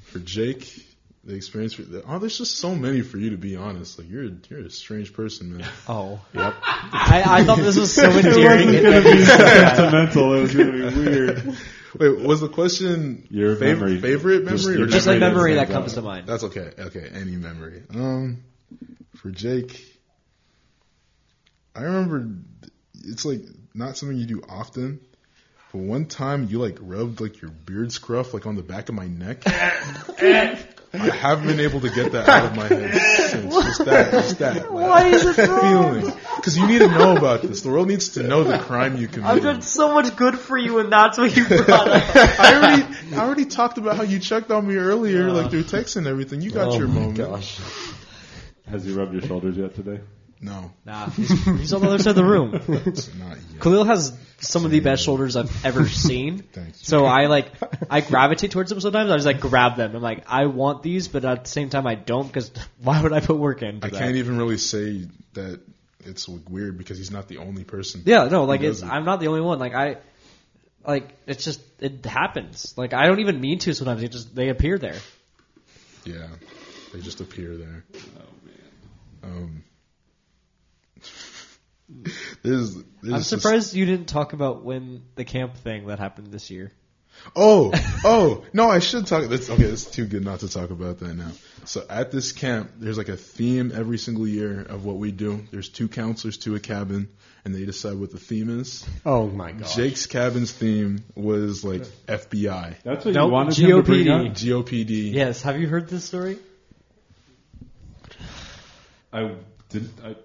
for Jake. The experience for oh, there's just so many for you to be honest. Like you're a, you're a strange person, man. Oh. Yep. I, I thought this was so endearing. and then you said that. Sentimental. It was gonna be weird. Wait, was the question Your fav- memory. favorite memory? your or Just a Memory that that comes out. to mind. That's okay. Okay, any memory. Um, for Jake, I remember it's like not something you do often. But one time you like rubbed like your beard scruff like on the back of my neck. Eh, eh. I haven't been able to get that out of my head eh. since. Just that, just that. Why is it feeling? Because you need to know about this. The world needs to know the crime you committed. I've done so much good for you, and that's what you brought up. I already, I already talked about how you checked on me earlier, like through text and everything. You got Oh your my moment. gosh. Has he rubbed your shoulders yet today? No, Nah, he's, he's on the other side of the room. it's not yet. Khalil has some of the best shoulders I've ever seen. Thanks. So I like, I gravitate towards them sometimes. I just like grab them. I'm like, I want these, but at the same time, I don't because why would I put work in? I that? can't even really say that it's weird because he's not the only person. Yeah, no, like Who it's, it? I'm not the only one. Like I, like it's just it happens. Like I don't even mean to. Sometimes it just they appear there. Yeah, they just appear there. Oh man. Um, there's, there's I'm this- surprised you didn't talk about when the camp thing that happened this year. Oh, oh, no, I should talk. That's, okay, it's too good not to talk about that now. So at this camp, there's like a theme every single year of what we do. There's two counselors to a cabin, and they decide what the theme is. Oh my god! Jake's cabin's theme was like FBI, That's what Nope, you wanted him to bring up? GOPD. Yes, have you heard this story? I didn't. I,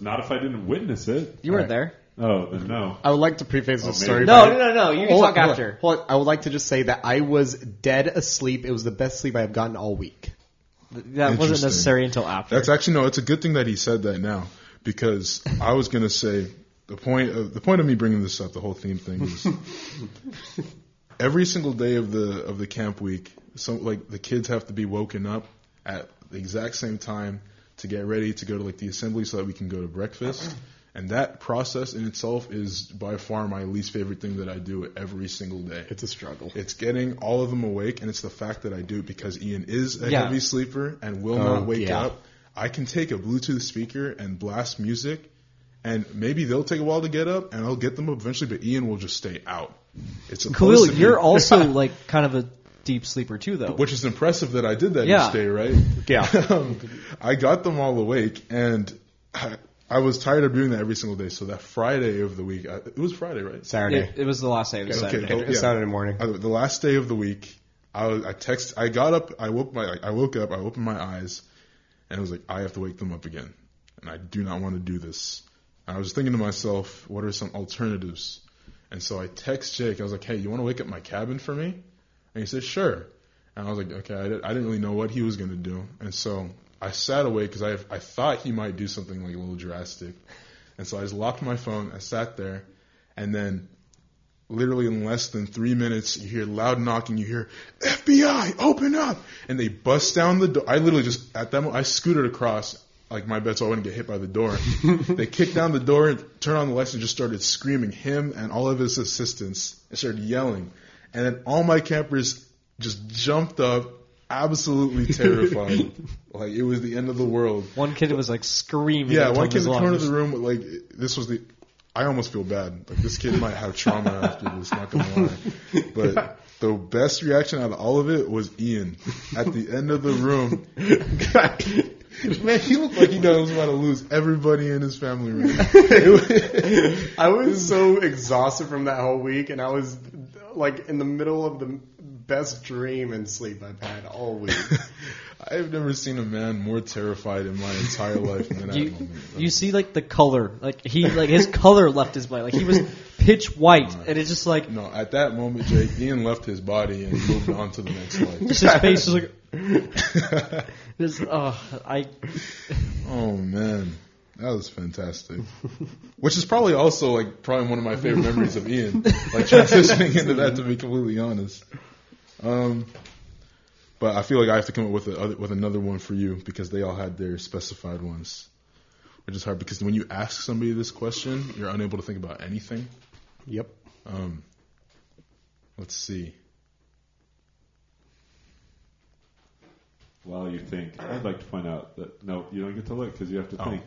not if I didn't witness it. You weren't Right. there. Oh, then no. I would like to preface this Oh, story. No, by- no, no, no. You can Hold talk hold on, after. hold on. I would like to just say that I was dead asleep. It was the best sleep I've gotten all week. That wasn't Interesting. necessary until after. That's actually no. It's a good thing that he said that now because I was gonna say the point of the point of me bringing this up, the whole theme thing is every single day of the of the camp week, so like the kids have to be woken up at the exact same time to get ready to go to like the assembly so that we can go to breakfast. And that process in itself is by far my least favorite thing that I do every single day. It's a struggle. It's getting all of them awake, and it's the fact that I do it because Ian is a Yeah. heavy sleeper and will Oh, not wake yeah. up. I can take a Bluetooth speaker and blast music, and maybe they'll take a while to get up, and I'll get them up eventually. But Ian will just stay out. It's supposed Khalil, to be- you're also like kind of a deep sleeper too, though. which is impressive that I did that Yeah. each day, right? Yeah. um, I got them all awake, and I, I was tired of doing that every single day. So that Friday of the week, I, it was Friday, right? Saturday. it, it was the last day. of was Okay, Saturday. okay. It's yeah. Saturday morning. I, the last day of the week, I was, I text, I got up, I woke my, I woke up, I opened my eyes, and I was like, I have to wake them up again, and I do not want to do this. And I was thinking to myself, what are some alternatives? And so I text Jake. I was like, Hey, you want to wake up my cabin for me? And he said, Sure. And I was like, Okay. I, did, I didn't really know what he was going to do, and so I sat awake because I I thought he might do something like a little drastic, and so I just locked my phone. I sat there, and then literally in less than three minutes, you hear loud knocking, you hear, FBI, open up! And they bust down the door. I literally just, at that moment, I scooted across, like my bed so I wouldn't get hit by the door. they kicked down the door, and turned on the lights, and just started screaming, him and all of his assistants, and started yelling. And then all my campers just jumped up, absolutely terrified. like it was the end of the world. One kid was like screaming. Yeah, at one top kid in the corner of the room, like this was the. I almost feel bad. Like this kid might have trauma after this. Not gonna lie, but the best reaction out of all of it was Ian at the end of the room. Man, he looked like he was about to lose everybody in his family room. I was so exhausted from that whole week, and I was like in the middle of the best dream and sleep I've had all week. I've never seen a man more terrified in my entire life than that You, moment. you see like the color, like he like his color left his body, like he was pitch white, and it's just like No, at that moment, Jake, Ian left his body and moved on to the next life. just his face was like. Just, oh, I Oh man, that was fantastic. Which is probably also like probably one of my favorite memories of Ian, like transitioning into that. To be completely honest, um, but I feel like I have to come up with a, with another one for you because they all had their specified ones, which is hard because when you ask somebody this question, you're unable to think about anything. yep. Um, let's see. While you think, I'd like to point out that no, you don't get to look because you have to Oh. think.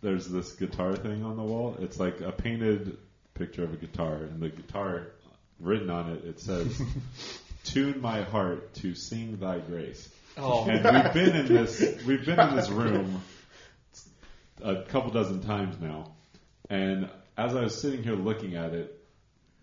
There's this guitar thing on the wall. It's like a painted picture of a guitar, and the guitar written on it it says, "Tune my heart to sing Thy grace." oh And we've been in this we've been in this room a couple dozen times now, and as I was sitting here looking at it,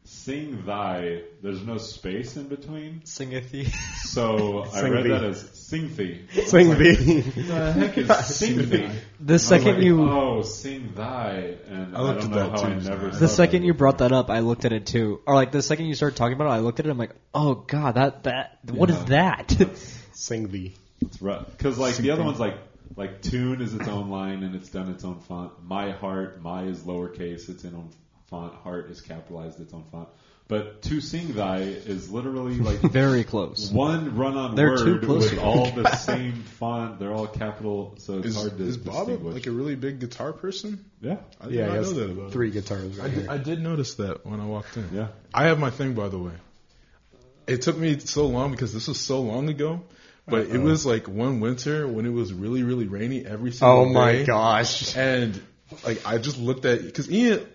"Sing Thy," there's no space in between. singeth he. So I read thee. that as sing thee. Sing thee. The heck is sing? The second you oh sing thy, and I I, looked don't at know that how I too, never. the saw second that you brought that up, I looked at it too. Or like the second you started talking about it, I looked at it. I'm like, oh god, that that what is that? Sing thee. It's rough because like the other one's like like tune is its own line and it's done its own font. My heart, my is lowercase, its in own font. Heart is capitalized, its own font. But to sing thy is literally like Very close. one run-on They're too word close with all the same font. They're all capital, so it's Is, hard to is Bob a, like a really big guitar person? yeah, I did Yeah, not he know that about him. three guitars I did. I did notice that when I walked in. yeah. I have my thing, by the way. It took me so long because this was so long ago, but it was like one winter when it was really, really rainy every oh single Oh day. Oh my gosh. And like I just looked at because Ian,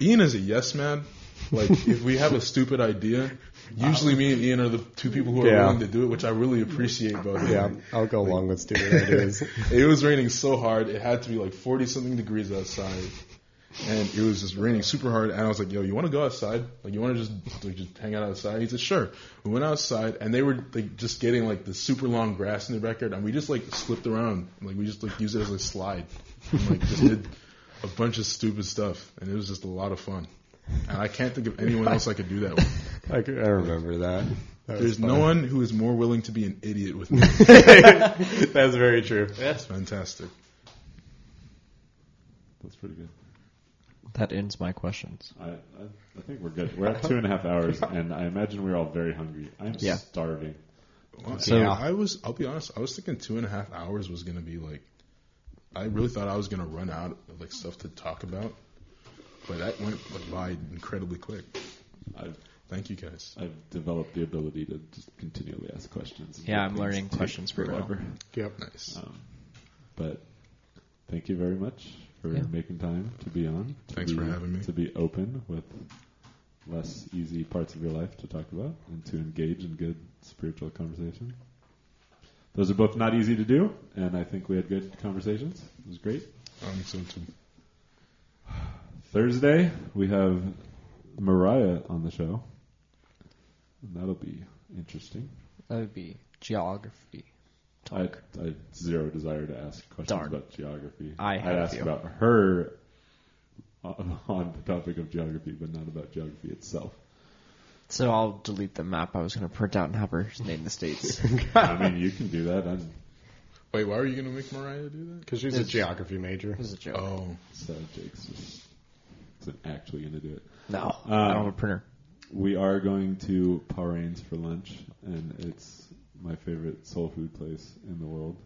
Ian is a yes man. Like if we have a stupid idea, usually me and Ian are the two people who are Yeah. willing to do it, which I really appreciate. Both. Yeah, I'll go along with stupid ideas. it was raining so hard. It had to be like 40 something degrees outside. And it was just raining super hard. And I was like, yo, you want to go outside? Like, you want to just, like, just hang out outside? He said, sure. We went outside and they were like just getting like the super long grass in the backyard. And we just like slipped around. Like, we just like used it as a slide. And like just did a bunch of stupid stuff. And it was just a lot of fun. And I can't think of anyone else I could do that with. I, c- I remember that. That There's no one who is more willing to be an idiot with me. That's very true. That's fantastic. That's pretty good. That ends my questions. I, I, I think we're good. We're at two and a half hours, and I imagine we're all very hungry. I'm Yeah. starving. Well, So- yeah, I was. I'll be honest. I was thinking two and a half hours was gonna be like. I really thought I was gonna run out of like stuff to talk about, but that went like, by incredibly quick. I've, Thank you guys. I've developed the ability to just continually ask questions. Yeah, I'm learning take questions pretty well. forever. Yep. Nice. Um, but thank you very much for Yeah. making time to be on. to Thanks for having me. To be open with less easy parts of your life to talk about and to engage in good spiritual conversation. Those are both not easy to do, and I think we had good conversations. It was great. Um, so too. Thursday, we have Mariah on the show. And that'll be interesting. That would be geography. I, Talk. I had zero desire to ask questions Darn. about geography. I I'd have ask you. about her on on the topic of geography, but not about geography itself. So I'll delete the map I was going to print out and have her name the states. I mean, you can do that. I'm Wait, why are you gonna make Mariah do that? Because she's a It's- geography major. This is a joke. Oh, sad. Jake's just isn't actually going to do it. No, Um, I don't have a printer. We are going to Powerades for lunch, and it's my favorite soul food place in the world.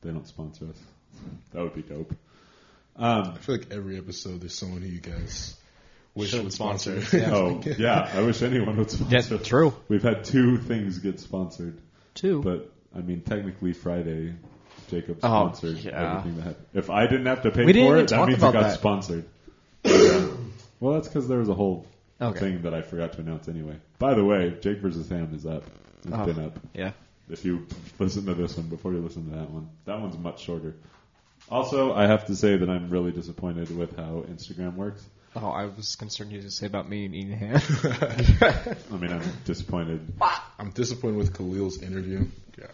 They don't sponsor us. That would be dope. Um, I feel like every episode there's someone who you guys wish Should would sponsor sponsor. it, oh yeah, I wish anyone would sponsor. Yeah, sponsor. true. We've had two things get sponsored, Two. but I mean, technically Friday, Jacob Oh, sponsored yeah. everything that. happened. If I didn't have to pay We for it, that means it got that. sponsored. Yeah. well, that's because there was a whole Okay. thing that I forgot to announce anyway. By the way, Jake versus Ham is up. It's Oh. been up. Yeah. If you listen to this one before you listen to that one, that one's much shorter. Also, I have to say that I'm really disappointed with how Instagram works. Oh, I was concerned you to say about me and eating ham. I mean, I'm disappointed. I'm disappointed with Khalil's interview. Yeah,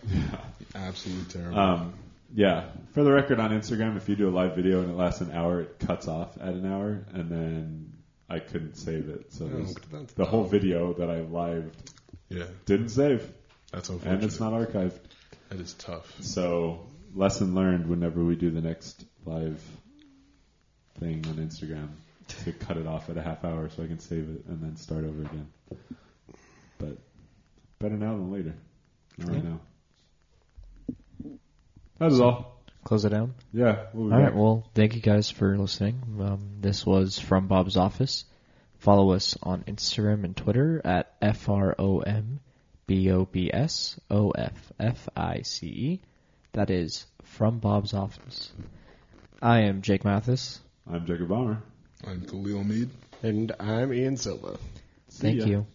absolutely terrible. Um, yeah, for the record, on Instagram, if you do a live video and it lasts an hour, it cuts off at an hour, and then I couldn't save it. So there's- the whole video that I live yeah, didn't save, that's unfortunate. and it's not archived. That is tough. So lesson learned whenever we do the next live thing on Instagram to cut it off at a half hour so I can save it and then start over again. But better now than later. Not right now. That is all. Close it down. Yeah. We'll be All right. back. Well, thank you guys for listening. Um, this was from Bob's office. Follow us on Instagram and Twitter at f r o m b o b s o f f i c e. That is from Bob's office. I am Jake Mathis. I'm Jacob Bomber. I'm Khalil Meade. And I'm Ian Silva. See Thank ya. you.